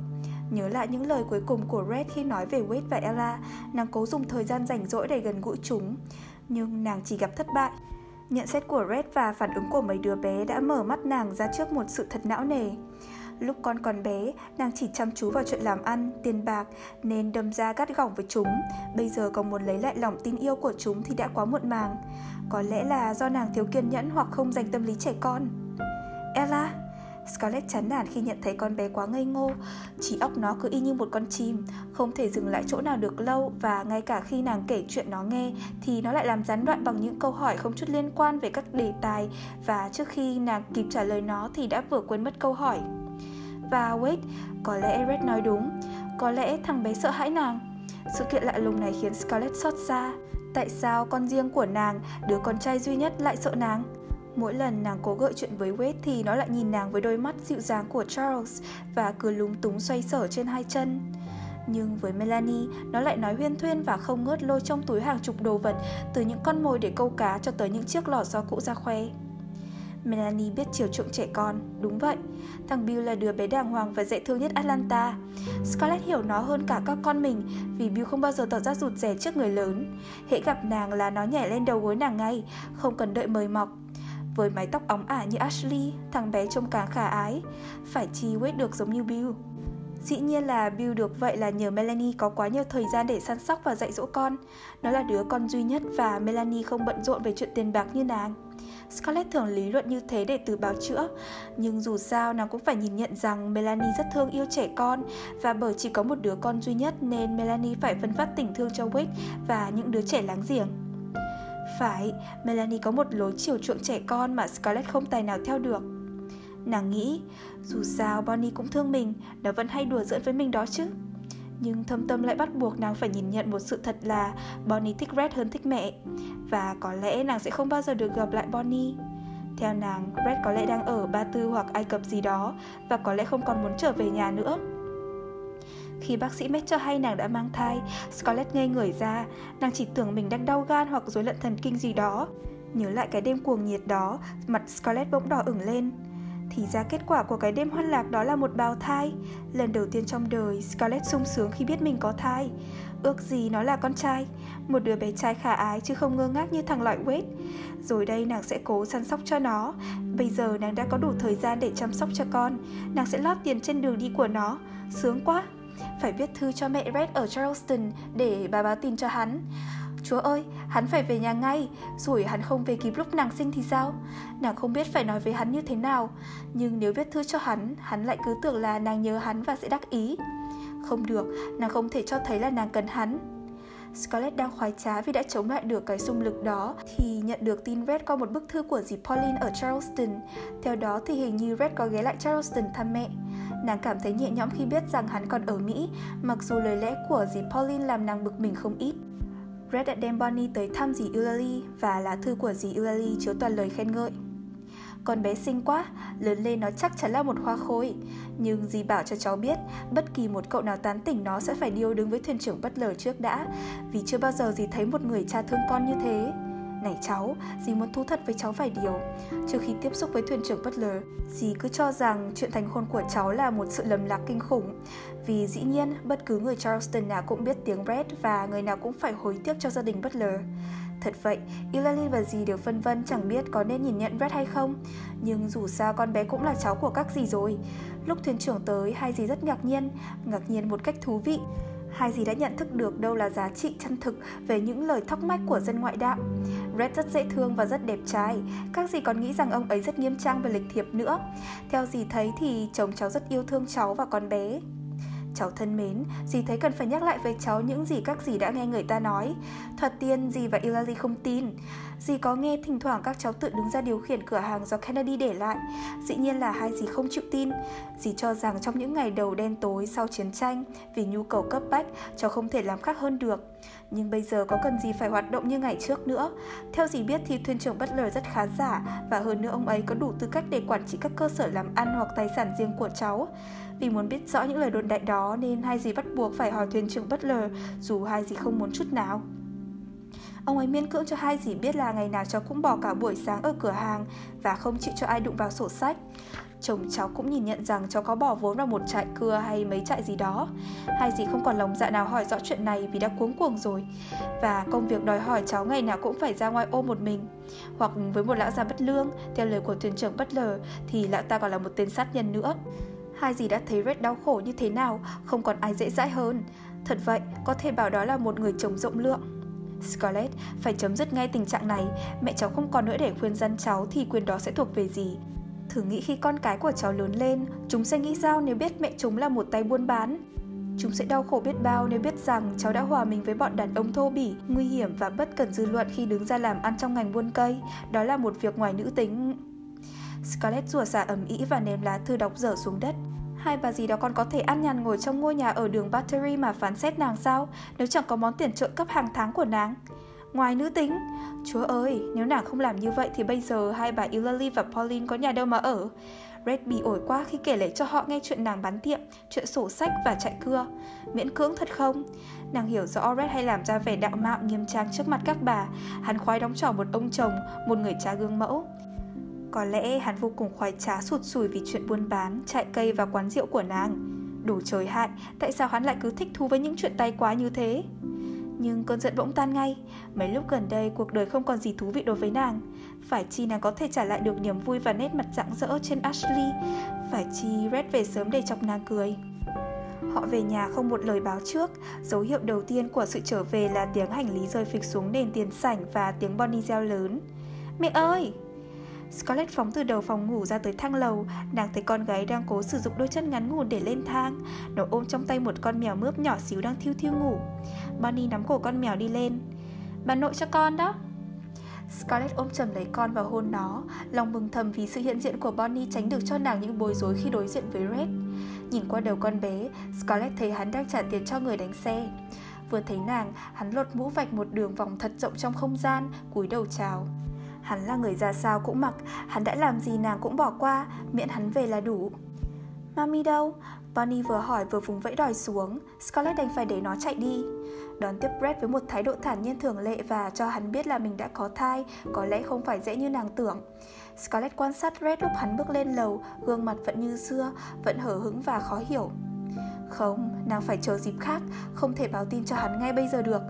Nhớ lại những lời cuối cùng của Red khi nói về Wade và Ella, nàng cố dùng thời gian rảnh rỗi để gần gũi chúng. Nhưng nàng chỉ gặp thất bại. Nhận xét của Red và phản ứng của mấy đứa bé đã mở mắt nàng ra trước một sự thật não nề. Lúc con còn bé, nàng chỉ chăm chú vào chuyện làm ăn, tiền bạc nên đâm ra gắt gỏng với chúng. Bây giờ còn muốn lấy lại lòng tin yêu của chúng thì đã quá muộn màng. Có lẽ là do nàng thiếu kiên nhẫn hoặc không dành tâm lý trẻ con. Ella, Scarlett chán nản khi nhận thấy con bé quá ngây ngô Chỉ óc nó cứ y như một con chim Không thể dừng lại chỗ nào được lâu Và ngay cả khi nàng kể chuyện nó nghe Thì nó lại làm gián đoạn bằng những câu hỏi không chút liên quan về các đề tài Và trước khi nàng kịp trả lời nó thì đã vừa quên mất câu hỏi và wait, có lẽ Red nói đúng Có lẽ thằng bé sợ hãi nàng Sự kiện lạ lùng này khiến Scarlett xót xa Tại sao con riêng của nàng, đứa con trai duy nhất lại sợ nàng? Mỗi lần nàng cố gợi chuyện với Wade thì nó lại nhìn nàng với đôi mắt dịu dàng của Charles và cứ lúng túng xoay sở trên hai chân. Nhưng với Melanie, nó lại nói huyên thuyên và không ngớt lôi trong túi hàng chục đồ vật từ những con mồi để câu cá cho tới những chiếc lò xo cũ ra khoe. Melanie biết chiều chuộng trẻ con, đúng vậy. Thằng Bill là đứa bé đàng hoàng và dễ thương nhất Atlanta. Scarlett hiểu nó hơn cả các con mình vì Bill không bao giờ tỏ ra rụt rè trước người lớn. Hễ gặp nàng là nó nhảy lên đầu gối nàng ngay, không cần đợi mời mọc. Với mái tóc óng ả như Ashley, thằng bé trông càng khả ái. Phải chi Wade được giống như Bill. Dĩ nhiên là Bill được vậy là nhờ Melanie có quá nhiều thời gian để săn sóc và dạy dỗ con. Nó là đứa con duy nhất và Melanie không bận rộn về chuyện tiền bạc như nàng. Scarlett thường lý luận như thế để từ báo chữa, nhưng dù sao nàng cũng phải nhìn nhận rằng Melanie rất thương yêu trẻ con và bởi chỉ có một đứa con duy nhất nên Melanie phải phân phát tình thương cho Wick và những đứa trẻ láng giềng. Phải, Melanie có một lối chiều chuộng trẻ con mà Scarlett không tài nào theo được. Nàng nghĩ, dù sao Bonnie cũng thương mình, nó vẫn hay đùa giỡn với mình đó chứ. Nhưng thâm tâm lại bắt buộc nàng phải nhìn nhận một sự thật là Bonnie thích Red hơn thích mẹ Và có lẽ nàng sẽ không bao giờ được gặp lại Bonnie Theo nàng, Red có lẽ đang ở Ba Tư hoặc Ai Cập gì đó Và có lẽ không còn muốn trở về nhà nữa khi bác sĩ Matt cho hay nàng đã mang thai, Scarlett ngây người ra, nàng chỉ tưởng mình đang đau gan hoặc rối loạn thần kinh gì đó. Nhớ lại cái đêm cuồng nhiệt đó, mặt Scarlett bỗng đỏ ửng lên. Thì ra kết quả của cái đêm hoan lạc đó là một bào thai. Lần đầu tiên trong đời, Scarlett sung sướng khi biết mình có thai. Ước gì nó là con trai. Một đứa bé trai khả ái chứ không ngơ ngác như thằng loại Wade. Rồi đây nàng sẽ cố săn sóc cho nó. Bây giờ nàng đã có đủ thời gian để chăm sóc cho con. Nàng sẽ lót tiền trên đường đi của nó. Sướng quá. Phải viết thư cho mẹ Red ở Charleston Để bà báo tin cho hắn. Chúa ơi, hắn phải về nhà ngay, rồi hắn không về kịp lúc nàng sinh thì sao? Nàng không biết phải nói với hắn như thế nào, nhưng nếu viết thư cho hắn, hắn lại cứ tưởng là nàng nhớ hắn và sẽ đắc ý. Không được, nàng không thể cho thấy là nàng cần hắn. Scarlett đang khoái trá vì đã chống lại được cái xung lực đó thì nhận được tin Red có một bức thư của dì Pauline ở Charleston. Theo đó thì hình như Red có ghé lại Charleston thăm mẹ. Nàng cảm thấy nhẹ nhõm khi biết rằng hắn còn ở Mỹ, mặc dù lời lẽ của dì Pauline làm nàng bực mình không ít. Red đã đem Bonnie tới thăm dì Eulalie và lá thư của dì Eulalie chứa toàn lời khen ngợi. Con bé xinh quá, lớn lên nó chắc chắn là một hoa khôi. Nhưng dì bảo cho cháu biết, bất kỳ một cậu nào tán tỉnh nó sẽ phải điêu đứng với thuyền trưởng bất lờ trước đã, vì chưa bao giờ dì thấy một người cha thương con như thế. Này cháu, dì muốn thú thật với cháu vài điều Trước khi tiếp xúc với thuyền trưởng Butler Dì cứ cho rằng chuyện thành hôn của cháu là một sự lầm lạc kinh khủng vì dĩ nhiên, bất cứ người Charleston nào cũng biết tiếng Red Và người nào cũng phải hối tiếc cho gia đình Butler Thật vậy, Eulalie và dì đều phân vân chẳng biết có nên nhìn nhận Red hay không Nhưng dù sao con bé cũng là cháu của các dì rồi Lúc thuyền trưởng tới, hai dì rất ngạc nhiên Ngạc nhiên một cách thú vị hai dì đã nhận thức được đâu là giá trị chân thực về những lời thóc mách của dân ngoại đạo. Red rất dễ thương và rất đẹp trai, các dì còn nghĩ rằng ông ấy rất nghiêm trang và lịch thiệp nữa. Theo dì thấy thì chồng cháu rất yêu thương cháu và con bé. Cháu thân mến, dì thấy cần phải nhắc lại với cháu những gì các dì đã nghe người ta nói. Thoạt tiên, dì và Ilari không tin. Dì có nghe thỉnh thoảng các cháu tự đứng ra điều khiển cửa hàng do Kennedy để lại. Dĩ nhiên là hai dì không chịu tin. Dì cho rằng trong những ngày đầu đen tối sau chiến tranh, vì nhu cầu cấp bách, cháu không thể làm khác hơn được. Nhưng bây giờ có cần gì phải hoạt động như ngày trước nữa Theo dì biết thì thuyền trưởng Butler rất khá giả Và hơn nữa ông ấy có đủ tư cách để quản trị các cơ sở làm ăn hoặc tài sản riêng của cháu vì muốn biết rõ những lời đồn đại đó Nên hai dì bắt buộc phải hỏi thuyền trưởng bất lờ Dù hai dì không muốn chút nào. Ông ấy miên cưỡng cho hai dì biết là ngày nào cháu cũng bỏ cả buổi sáng ở cửa hàng và không chịu cho ai đụng vào sổ sách. Chồng cháu cũng nhìn nhận rằng cháu có bỏ vốn vào một trại cưa hay mấy trại gì đó. Hai dì không còn lòng dạ nào hỏi rõ chuyện này vì đã cuống cuồng rồi. Và công việc đòi hỏi cháu ngày nào cũng phải ra ngoài ô một mình. Hoặc với một lão già bất lương, theo lời của thuyền trưởng bất lờ Thì lão ta còn là một tên sát nhân nữa. Hai dì đã thấy Red đau khổ như thế nào, không còn ai dễ dãi hơn Thật vậy, có thể bảo đó là một người chồng rộng lượng Scarlett, phải chấm dứt ngay tình trạng này Mẹ cháu không còn nữa để khuyên dân cháu thì quyền đó sẽ thuộc về gì Thử nghĩ khi con cái của cháu lớn lên, chúng sẽ nghĩ sao nếu biết mẹ chúng là một tay buôn bán? Chúng sẽ đau khổ biết bao nếu biết rằng cháu đã hòa mình với bọn đàn ông thô bỉ, nguy hiểm và bất cần dư luận khi đứng ra làm ăn trong ngành buôn cây. Đó là một việc ngoài nữ tính. Scarlett rủa xả ầm ĩ và ném lá thư đọc dở xuống đất. Hai bà gì đó còn có thể ăn nhàn ngồi trong ngôi nhà ở đường Battery mà phán xét nàng sao nếu chẳng có món tiền trợ cấp hàng tháng của nàng. Ngoài nữ tính, Chúa ơi, nếu nàng không làm như vậy thì bây giờ hai bà Eulalie và Pauline có nhà đâu mà ở. Red bị ổi quá khi kể lại cho họ nghe chuyện nàng bán tiệm, chuyện sổ sách và chạy cưa. Miễn cưỡng thật không? Nàng hiểu rõ Red hay làm ra vẻ đạo mạo nghiêm trang trước mặt các bà. Hắn khoái đóng trò một ông chồng, một người cha gương mẫu. Có lẽ hắn vô cùng khoái trá sụt sùi vì chuyện buôn bán, chạy cây và quán rượu của nàng. Đủ trời hại, tại sao hắn lại cứ thích thú với những chuyện tay quá như thế? Nhưng cơn giận bỗng tan ngay Mấy lúc gần đây cuộc đời không còn gì thú vị đối với nàng Phải chi nàng có thể trả lại được niềm vui và nét mặt rạng rỡ trên Ashley Phải chi Red về sớm để chọc nàng cười Họ về nhà không một lời báo trước Dấu hiệu đầu tiên của sự trở về là tiếng hành lý rơi phịch xuống nền tiền sảnh và tiếng Bonnie reo lớn Mẹ ơi! Scarlett phóng từ đầu phòng ngủ ra tới thang lầu. Nàng thấy con gái đang cố sử dụng đôi chân ngắn ngủn để lên thang. Nó ôm trong tay một con mèo mướp nhỏ xíu đang thiêu thiêu ngủ. Bonnie nắm cổ con mèo đi lên. Bà nội cho con đó. Scarlett ôm chầm lấy con và hôn nó. Lòng mừng thầm vì sự hiện diện của Bonnie tránh được cho nàng những bối rối khi đối diện với Red. Nhìn qua đầu con bé, Scarlett thấy hắn đang trả tiền cho người đánh xe. Vừa thấy nàng, hắn lột mũ vạch một đường vòng thật rộng trong không gian, cúi đầu chào. Hắn là người ra sao cũng mặc, hắn đã làm gì nàng cũng bỏ qua, miễn hắn về là đủ. Mami đâu? Bonnie vừa hỏi vừa vùng vẫy đòi xuống, Scarlett đành phải để nó chạy đi. Đón tiếp Brett với một thái độ thản nhiên thường lệ và cho hắn biết là mình đã có thai, có lẽ không phải dễ như nàng tưởng. Scarlett quan sát Brett lúc hắn bước lên lầu, gương mặt vẫn như xưa, vẫn hở hững và khó hiểu. Không, nàng phải chờ dịp khác, không thể báo tin cho hắn ngay bây giờ được.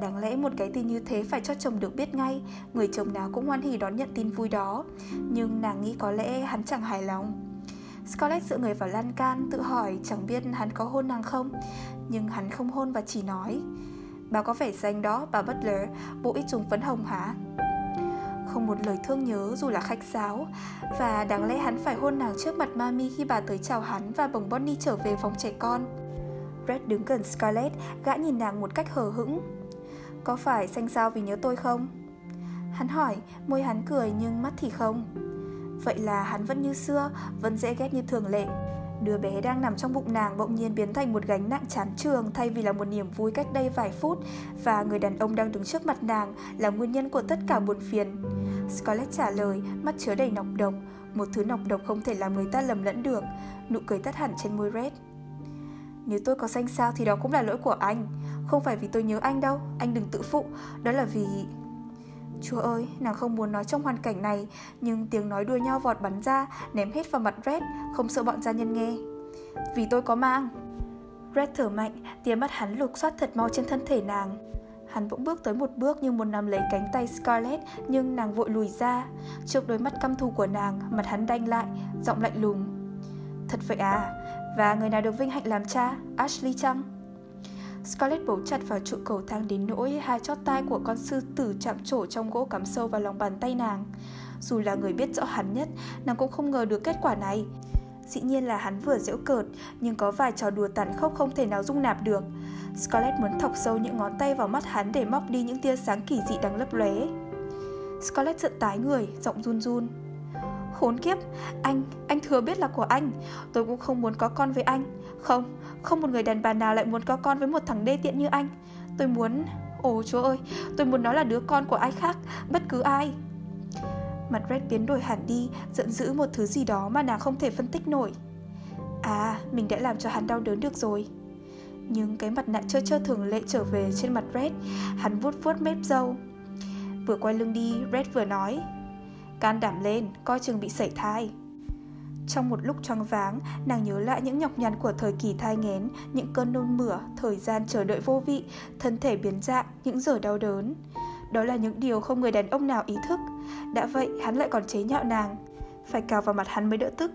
Đáng lẽ một cái tin như thế phải cho chồng được biết ngay, người chồng nào cũng hoan hỉ đón nhận tin vui đó. Nhưng nàng nghĩ có lẽ hắn chẳng hài lòng. Scarlett dựa người vào lan can tự hỏi chẳng biết hắn có hôn nàng không Nhưng hắn không hôn và chỉ nói Bà có vẻ xanh đó, bà Butler, bộ ít trùng phấn hồng hả? Không một lời thương nhớ dù là khách sáo Và đáng lẽ hắn phải hôn nàng trước mặt Mami khi bà tới chào hắn và bồng Bonnie trở về phòng trẻ con Red đứng gần Scarlett, gã nhìn nàng một cách hờ hững có phải xanh sao vì nhớ tôi không? Hắn hỏi, môi hắn cười nhưng mắt thì không Vậy là hắn vẫn như xưa, vẫn dễ ghét như thường lệ. Đứa bé đang nằm trong bụng nàng bỗng nhiên biến thành một gánh nặng chán trường thay vì là một niềm vui cách đây vài phút và người đàn ông đang đứng trước mặt nàng là nguyên nhân của tất cả buồn phiền. Scarlett trả lời, mắt chứa đầy nọc độc, một thứ nọc độc không thể làm người ta lầm lẫn được, nụ cười tắt hẳn trên môi Red. Nếu tôi có xanh sao thì đó cũng là lỗi của anh không phải vì tôi nhớ anh đâu Anh đừng tự phụ Đó là vì Chúa ơi, nàng không muốn nói trong hoàn cảnh này, nhưng tiếng nói đua nhau vọt bắn ra, ném hết vào mặt Red, không sợ bọn gia nhân nghe. Vì tôi có mang. Red thở mạnh, tia mắt hắn lục soát thật mau trên thân thể nàng. Hắn bỗng bước tới một bước như muốn nắm lấy cánh tay Scarlett, nhưng nàng vội lùi ra. Trước đôi mắt căm thù của nàng, mặt hắn đanh lại, giọng lạnh lùng. Thật vậy à? Và người nào được vinh hạnh làm cha? Ashley chăng? Scarlett bấu chặt vào trụ cầu thang đến nỗi hai chót tai của con sư tử chạm trổ trong gỗ cắm sâu vào lòng bàn tay nàng. Dù là người biết rõ hắn nhất, nàng cũng không ngờ được kết quả này. Dĩ nhiên là hắn vừa giễu cợt, nhưng có vài trò đùa tàn khốc không thể nào dung nạp được. Scarlett muốn thọc sâu những ngón tay vào mắt hắn để móc đi những tia sáng kỳ dị đang lấp lóe. Scarlett giận tái người, giọng run run. Khốn kiếp, anh, anh thừa biết là của anh Tôi cũng không muốn có con với anh không, không một người đàn bà nào lại muốn có con với một thằng đê tiện như anh. Tôi muốn... Ồ chúa ơi, tôi muốn nó là đứa con của ai khác, bất cứ ai. Mặt Red biến đổi hẳn đi, giận dữ một thứ gì đó mà nàng không thể phân tích nổi. À, mình đã làm cho hắn đau đớn được rồi. Nhưng cái mặt nạ trơ trơ thường lệ trở về trên mặt Red Hắn vuốt vuốt mép dâu Vừa quay lưng đi, Red vừa nói Can đảm lên, coi chừng bị sẩy thai trong một lúc choáng váng, nàng nhớ lại những nhọc nhằn của thời kỳ thai nghén, những cơn nôn mửa, thời gian chờ đợi vô vị, thân thể biến dạng, những giờ đau đớn. Đó là những điều không người đàn ông nào ý thức. Đã vậy, hắn lại còn chế nhạo nàng. Phải cào vào mặt hắn mới đỡ tức.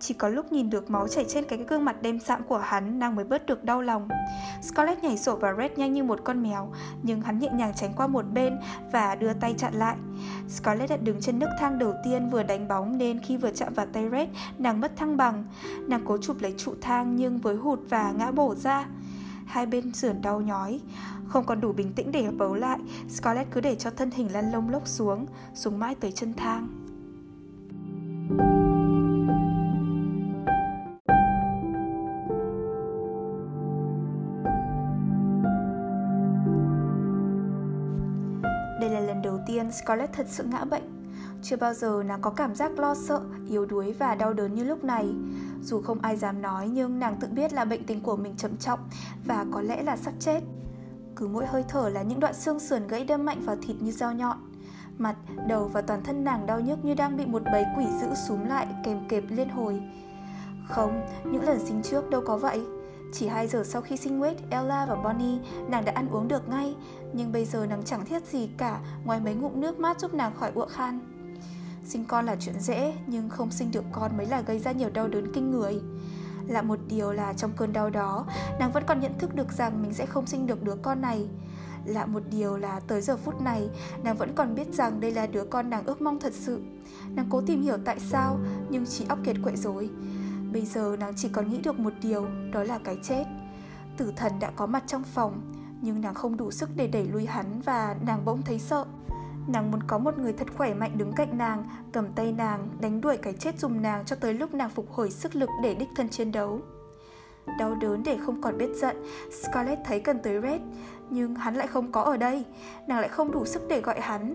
Chỉ có lúc nhìn được máu chảy trên cái gương mặt đêm sạm của hắn, nàng mới bớt được đau lòng. Scarlett nhảy sổ vào Red nhanh như một con mèo, nhưng hắn nhẹ nhàng tránh qua một bên và đưa tay chặn lại. Scarlett đã đứng trên nấc thang đầu tiên vừa đánh bóng nên khi vừa chạm vào tay Red, nàng mất thăng bằng. Nàng cố chụp lấy trụ thang nhưng với hụt và ngã bổ ra. Hai bên sườn đau nhói. Không còn đủ bình tĩnh để bấu lại, Scarlett cứ để cho thân hình lăn lông lốc xuống, xuống mãi tới chân thang. Đây tiên Scarlett thật sự ngã bệnh. Chưa bao giờ nàng có cảm giác lo sợ, yếu đuối và đau đớn như lúc này. Dù không ai dám nói nhưng nàng tự biết là bệnh tình của mình trầm trọng và có lẽ là sắp chết. Cứ mỗi hơi thở là những đoạn xương sườn gãy đâm mạnh vào thịt như dao nhọn. Mặt, đầu và toàn thân nàng đau nhức như đang bị một bầy quỷ dữ súm lại kèm kẹp liên hồi. Không, những lần sinh trước đâu có vậy. Chỉ 2 giờ sau khi sinh Wade, Ella và Bonnie, nàng đã ăn uống được ngay, nhưng bây giờ nàng chẳng thiết gì cả ngoài mấy ngụm nước mát giúp nàng khỏi ụa khan. Sinh con là chuyện dễ, nhưng không sinh được con mới là gây ra nhiều đau đớn kinh người. Lạ một điều là trong cơn đau đó, nàng vẫn còn nhận thức được rằng mình sẽ không sinh được đứa con này. Lạ một điều là tới giờ phút này, nàng vẫn còn biết rằng đây là đứa con nàng ước mong thật sự. Nàng cố tìm hiểu tại sao, nhưng chỉ óc kiệt quậy rồi. Bây giờ nàng chỉ còn nghĩ được một điều, đó là cái chết. Tử thần đã có mặt trong phòng, nhưng nàng không đủ sức để đẩy lui hắn và nàng bỗng thấy sợ. Nàng muốn có một người thật khỏe mạnh đứng cạnh nàng, cầm tay nàng, đánh đuổi cái chết dùng nàng cho tới lúc nàng phục hồi sức lực để đích thân chiến đấu. Đau đớn để không còn biết giận, Scarlett thấy cần tới Red, nhưng hắn lại không có ở đây, nàng lại không đủ sức để gọi hắn.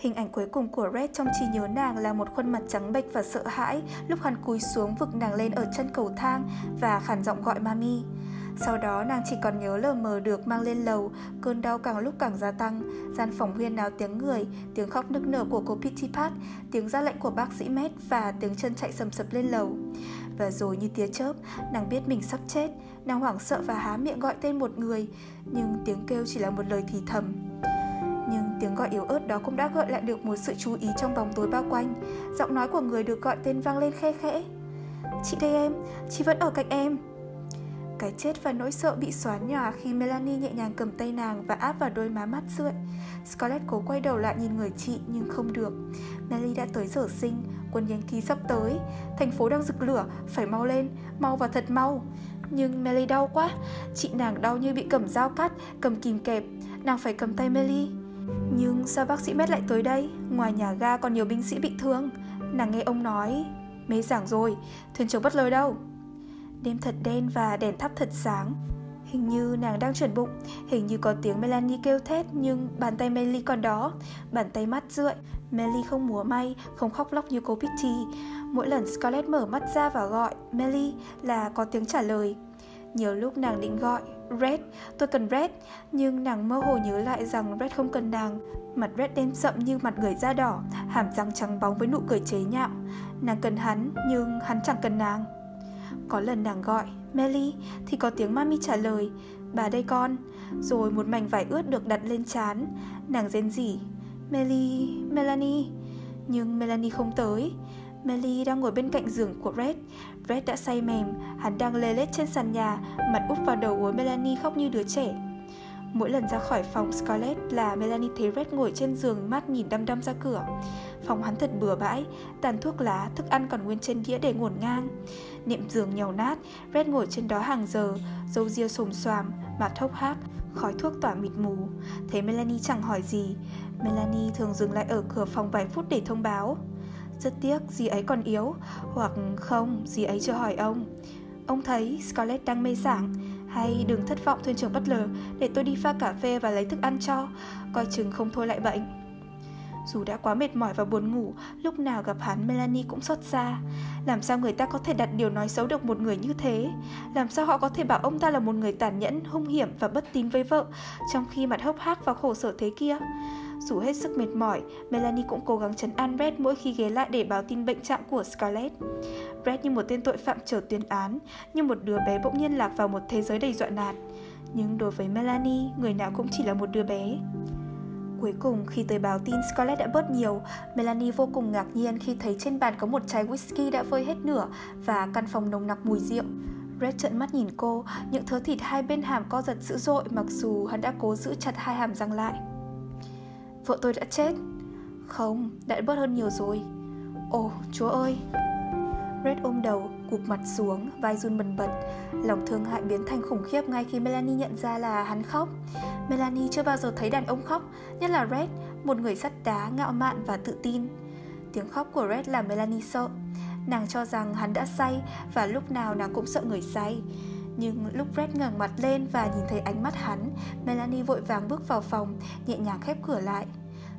Hình ảnh cuối cùng của Red trong trí nhớ nàng là một khuôn mặt trắng bệch và sợ hãi lúc hắn cúi xuống vực nàng lên ở chân cầu thang và khản giọng gọi Mami. Sau đó nàng chỉ còn nhớ lờ mờ được mang lên lầu, cơn đau càng lúc càng gia tăng, gian phòng huyên náo tiếng người, tiếng khóc nức nở của cô Pitipat, tiếng ra lệnh của bác sĩ Med và tiếng chân chạy sầm sập lên lầu. Và rồi như tia chớp, nàng biết mình sắp chết, nàng hoảng sợ và há miệng gọi tên một người, nhưng tiếng kêu chỉ là một lời thì thầm. Tiếng gọi yếu ớt đó cũng đã gợi lại được một sự chú ý trong bóng tối bao quanh. Giọng nói của người được gọi tên vang lên khe khẽ. Chị đây em, chị vẫn ở cạnh em. Cái chết và nỗi sợ bị xóa nhòa khi Melanie nhẹ nhàng cầm tay nàng và áp vào đôi má mắt rượi. Scarlett cố quay đầu lại nhìn người chị nhưng không được. Melly đã tới giờ sinh, quân Yankee sắp tới. Thành phố đang rực lửa, phải mau lên, mau và thật mau. Nhưng Melly đau quá, chị nàng đau như bị cầm dao cắt, cầm kìm kẹp. Nàng phải cầm tay Melly. Nhưng sao bác sĩ Mét lại tới đây? Ngoài nhà ga còn nhiều binh sĩ bị thương. Nàng nghe ông nói, mê giảng rồi, thuyền trưởng bất lời đâu. Đêm thật đen và đèn thắp thật sáng Hình như nàng đang chuẩn bụng Hình như có tiếng Melanie kêu thét Nhưng bàn tay Melly còn đó Bàn tay mắt rượi Melly không múa may Không khóc lóc như cô Pitty Mỗi lần Scarlett mở mắt ra và gọi Melly là có tiếng trả lời nhiều lúc nàng định gọi Red, tôi cần Red. Nhưng nàng mơ hồ nhớ lại rằng Red không cần nàng. Mặt Red đen sậm như mặt người da đỏ Hàm răng trắng bóng với nụ cười chế nhạo. Nàng cần hắn nhưng hắn chẳng cần nàng. Có lần nàng gọi Melly thì có tiếng mami trả lời Bà đây con. Rồi một mảnh vải ướt được đặt lên chán Nàng rên rỉ Melly, Melanie. Nhưng Melanie không tới. Melly đang ngồi bên cạnh giường của Red. Red đã say mềm Hắn đang lê lết trên sàn nhà Mặt úp vào đầu gối Melanie khóc như đứa trẻ Mỗi lần ra khỏi phòng Scarlett là Melanie thấy Red ngồi trên giường mắt nhìn đăm đăm ra cửa. Phòng hắn thật bừa bãi, tàn thuốc lá, thức ăn còn nguyên trên đĩa để ngổn ngang. Niệm giường nhàu nát, Red ngồi trên đó hàng giờ, dâu ria xồm xoàm, mặt hốc hác, khói thuốc tỏa mịt mù. Thấy Melanie chẳng hỏi gì, Melanie thường dừng lại ở cửa phòng vài phút để thông báo. Rất tiếc, dì ấy còn yếu, hoặc không, dì ấy chưa hỏi ông. Ông thấy Scarlett đang mê sảng, hay đừng thất vọng thuyền trưởng Butler Để tôi đi pha cà phê và lấy thức ăn cho Coi chừng không thôi lại bệnh dù đã quá mệt mỏi và buồn ngủ, lúc nào gặp hắn Melanie cũng xót xa. Làm sao người ta có thể đặt điều nói xấu được một người như thế? Làm sao họ có thể bảo ông ta là một người tàn nhẫn, hung hiểm và bất tín với vợ, trong khi mặt hốc hác và khổ sở thế kia? Dù hết sức mệt mỏi, Melanie cũng cố gắng chấn an Brett mỗi khi ghé lại để báo tin bệnh trạng của Scarlett. Brett như một tên tội phạm chờ tuyên án, như một đứa bé bỗng nhiên lạc vào một thế giới đầy dọa nạt. Nhưng đối với Melanie, người nào cũng chỉ là một đứa bé. Cuối cùng khi tới báo tin Scarlett đã bớt nhiều, Melanie vô cùng ngạc nhiên khi thấy trên bàn có một chai whisky đã vơi hết nửa và căn phòng nồng nặc mùi rượu. Red trợn mắt nhìn cô, những thớ thịt hai bên hàm co giật dữ dội mặc dù hắn đã cố giữ chặt hai hàm răng lại. Vợ tôi đã chết Không, đã bớt hơn nhiều rồi Ồ, chúa ơi Red ôm đầu, cụp mặt xuống, vai run bần bật. Lòng thương hại biến thành khủng khiếp ngay khi Melanie nhận ra là hắn khóc. Melanie chưa bao giờ thấy đàn ông khóc Nhất là Red, một người sắt đá, ngạo mạn và tự tin. Tiếng khóc của Red làm Melanie sợ. Nàng cho rằng hắn đã say Và lúc nào nàng cũng sợ người say. Nhưng lúc Red ngẩng mặt lên và nhìn thấy ánh mắt hắn, Melanie vội vàng bước vào phòng, nhẹ nhàng khép cửa lại.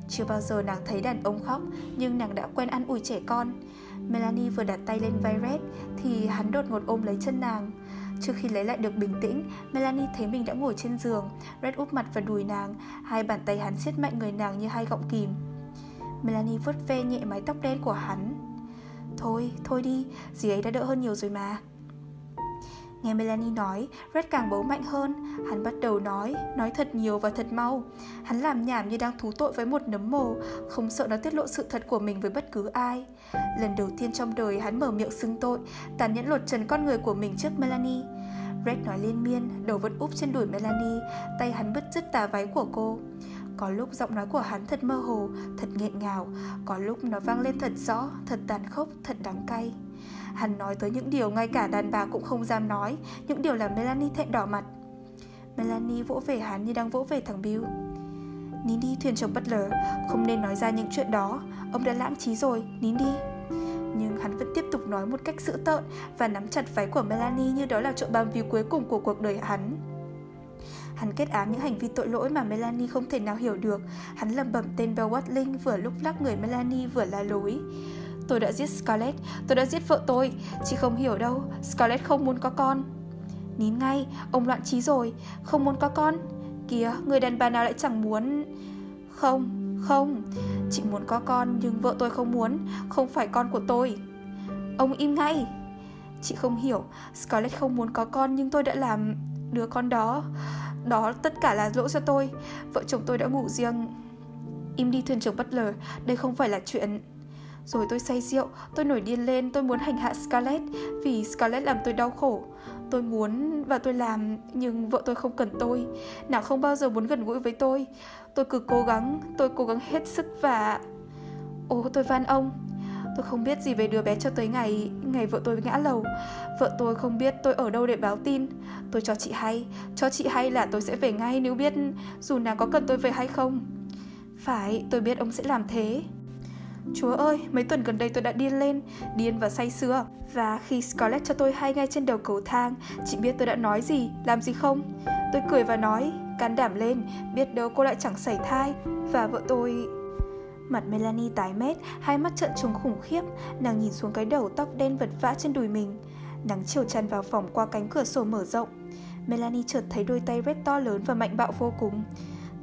Chưa bao giờ nàng thấy đàn ông khóc, nhưng nàng đã quen ăn ủi trẻ con. Melanie vừa đặt tay lên vai Red thì hắn đột ngột ôm lấy chân nàng. Trước khi lấy lại được bình tĩnh, Melanie thấy mình đã ngồi trên giường, Red úp mặt vào đùi nàng, hai bàn tay hắn siết mạnh người nàng như hai gọng kìm. Melanie vuốt ve nhẹ mái tóc đen của hắn. Thôi, thôi đi, dì ấy đã đỡ hơn nhiều rồi mà. Nghe Melanie nói, Red càng bấu mạnh hơn. Hắn bắt đầu nói, nói thật nhiều và thật mau. Hắn làm nhảm như đang thú tội với một nấm mồ Không sợ nó tiết lộ sự thật của mình với bất cứ ai. Lần đầu tiên trong đời hắn mở miệng xưng tội Tàn nhẫn lột trần con người của mình trước Melanie. Red nói liên miên, đầu vẫn úp trên đùi Melanie Tay hắn bứt rứt tà váy của cô. Có lúc giọng nói của hắn thật mơ hồ, thật nghẹn ngào Có lúc nó vang lên thật rõ, thật tàn khốc, thật đắng cay. Hắn nói tới những điều ngay cả đàn bà cũng không dám nói Những điều làm Melanie thẹn đỏ mặt Melanie vỗ về hắn như đang vỗ về thằng Bill Nín đi thuyền trưởng Butler Không nên nói ra những chuyện đó Ông đã lãng trí rồi, nín đi Nhưng hắn vẫn tiếp tục nói một cách dữ tợn và nắm chặt váy của Melanie như đó là chỗ bám víu cuối cùng của cuộc đời hắn. Hắn kết án những hành vi tội lỗi mà Melanie không thể nào hiểu được. Hắn lầm bẩm tên Bell Watling vừa lúc lắc người Melanie vừa la lối. Tôi đã giết Scarlett, tôi đã giết vợ tôi. Chị không hiểu đâu, Scarlett không muốn có con. Nín ngay, ông loạn trí rồi, không muốn có con. Kìa, người đàn bà nào lại chẳng muốn... Không, không, chị muốn có con nhưng vợ tôi không muốn, không phải con của tôi. Ông im ngay. Chị không hiểu, Scarlett không muốn có con nhưng tôi đã làm đứa con đó. Đó tất cả là lỗi cho tôi Vợ chồng tôi đã ngủ riêng Im đi thuyền trưởng Butler Đây không phải là chuyện rồi tôi say rượu, Tôi nổi điên lên, Tôi muốn hành hạ Scarlett, Vì Scarlett làm tôi đau khổ. Tôi muốn và tôi làm, Nhưng vợ tôi không cần tôi. Nào không bao giờ muốn gần gũi với tôi. Tôi cứ cố gắng, Tôi cố gắng hết sức và Ồ, tôi van ông. Tôi không biết gì về đứa bé cho tới ngày Ngày vợ tôi ngã lầu. Vợ tôi không biết tôi ở đâu để báo tin. Tôi cho chị hay. Cho chị hay là tôi sẽ về ngay nếu biết Dù nàng có cần tôi về hay không. Phải, tôi biết ông sẽ làm thế. Chúa ơi, mấy tuần gần đây tôi đã điên lên, điên và say sưa. Và khi Scarlett cho tôi hai ngay trên đầu cầu thang, chị biết tôi đã nói gì, làm gì không? Tôi cười và nói, can đảm lên, biết đâu cô lại chẳng sảy thai. Và vợ tôi Mặt Melanie tái mét, hai mắt trợn trùng khủng khiếp, nàng nhìn xuống cái đầu tóc đen vật vã trên đùi mình. Nắng chiều tràn vào phòng qua cánh cửa sổ mở rộng. Melanie chợt thấy đôi tay Red to lớn và mạnh bạo vô cùng.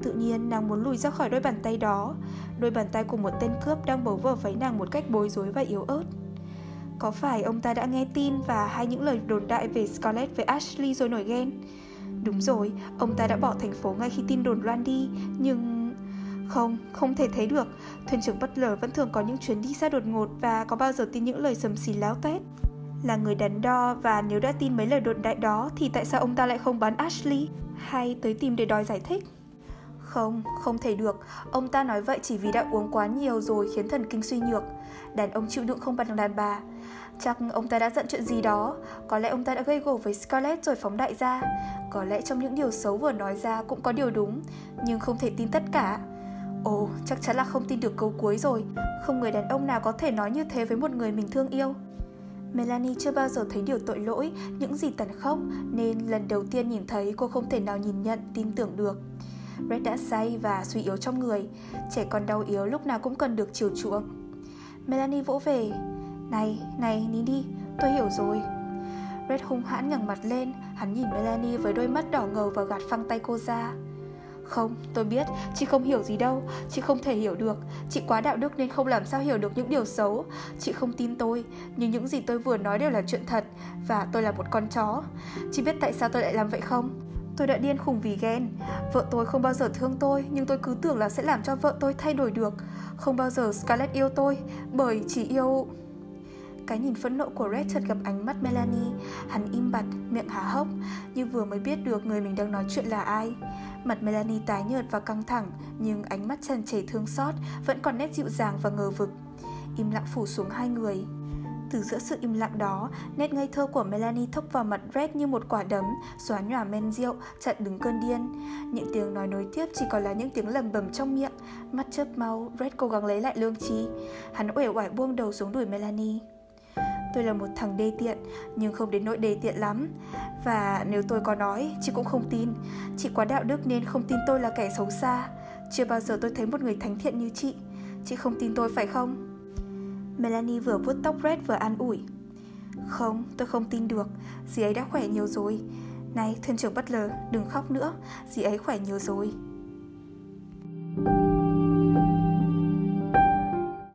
Tự nhiên nàng muốn lùi ra khỏi đôi bàn tay đó. Đôi bàn tay của một tên cướp đang bấu vào váy nàng một cách bối rối và yếu ớt. Có phải ông ta đã nghe tin và hay những lời đồn đại về Scarlett với Ashley rồi nổi ghen? Đúng rồi, ông ta đã bỏ thành phố ngay khi tin đồn loan đi, nhưng không, không thể thấy được. Thuyền trưởng Butler vẫn thường có những chuyến đi xa đột ngột và có bao giờ tin những lời sầm xì láo tét. Là người đắn đo và nếu đã tin mấy lời đồn đại đó thì tại sao ông ta lại không bán Ashley hay tới tìm để đòi giải thích? Không, không thể được. Ông ta nói vậy chỉ vì đã uống quá nhiều rồi khiến thần kinh suy nhược. Đàn ông chịu đựng không bằng đàn bà. Chắc ông ta đã giận chuyện gì đó Có lẽ ông ta đã gây gổ với Scarlett rồi phóng đại ra Có lẽ trong những điều xấu vừa nói ra cũng có điều đúng Nhưng không thể tin tất cả Ồ, chắc chắn là không tin được câu cuối rồi Không người đàn ông nào có thể nói như thế với một người mình thương yêu Melanie chưa bao giờ thấy điều tội lỗi, những gì tàn khốc Nên lần đầu tiên nhìn thấy cô không thể nào nhìn nhận, tin tưởng được Red đã say và suy yếu trong người Trẻ con đau yếu lúc nào cũng cần được chiều chuộng Melanie vỗ về Này, này, nín đi, tôi hiểu rồi Red hung hãn ngẩng mặt lên Hắn nhìn Melanie với đôi mắt đỏ ngầu và gạt phăng tay cô ra không, tôi biết, chị không hiểu gì đâu, chị không thể hiểu được, chị quá đạo đức nên không làm sao hiểu được những điều xấu. Chị không tin tôi, nhưng những gì tôi vừa nói đều là chuyện thật, và tôi là một con chó. Chị biết tại sao tôi lại làm vậy không? Tôi đã điên khùng vì ghen. Vợ tôi không bao giờ thương tôi, nhưng tôi cứ tưởng là sẽ làm cho vợ tôi thay đổi được. Không bao giờ Scarlett yêu tôi, bởi chỉ yêu... Cái nhìn phẫn nộ của Red chợt gặp ánh mắt Melanie. Hắn im bặt, miệng há hốc. Như vừa mới biết được người mình đang nói chuyện là ai. Mặt Melanie tái nhợt và căng thẳng Nhưng ánh mắt tràn trề thương xót Vẫn còn nét dịu dàng và ngờ vực. Im lặng phủ xuống hai người từ giữa sự im lặng đó, nét ngây thơ của Melanie thốc vào mặt Red như một quả đấm, xóa nhòa men rượu, chặn đứng cơn điên. Những tiếng nói nối tiếp chỉ còn là những tiếng lầm bầm trong miệng. Mắt chớp mau, Red cố gắng lấy lại lương trí. Hắn uể oải buông đầu xuống đuổi Melanie. Tôi là một thằng đê tiện, nhưng không đến nỗi đê tiện lắm. Và nếu tôi có nói, chị cũng không tin. Chị quá đạo đức nên không tin tôi là kẻ xấu xa. Chưa bao giờ tôi thấy một người thánh thiện như chị. Chị không tin tôi phải không? Melanie vừa vuốt tóc Red vừa an ủi. Không, tôi không tin được. Dì ấy đã khỏe nhiều rồi. Này, thuyền trưởng Butler, đừng khóc nữa. Dì ấy khỏe nhiều rồi. thank you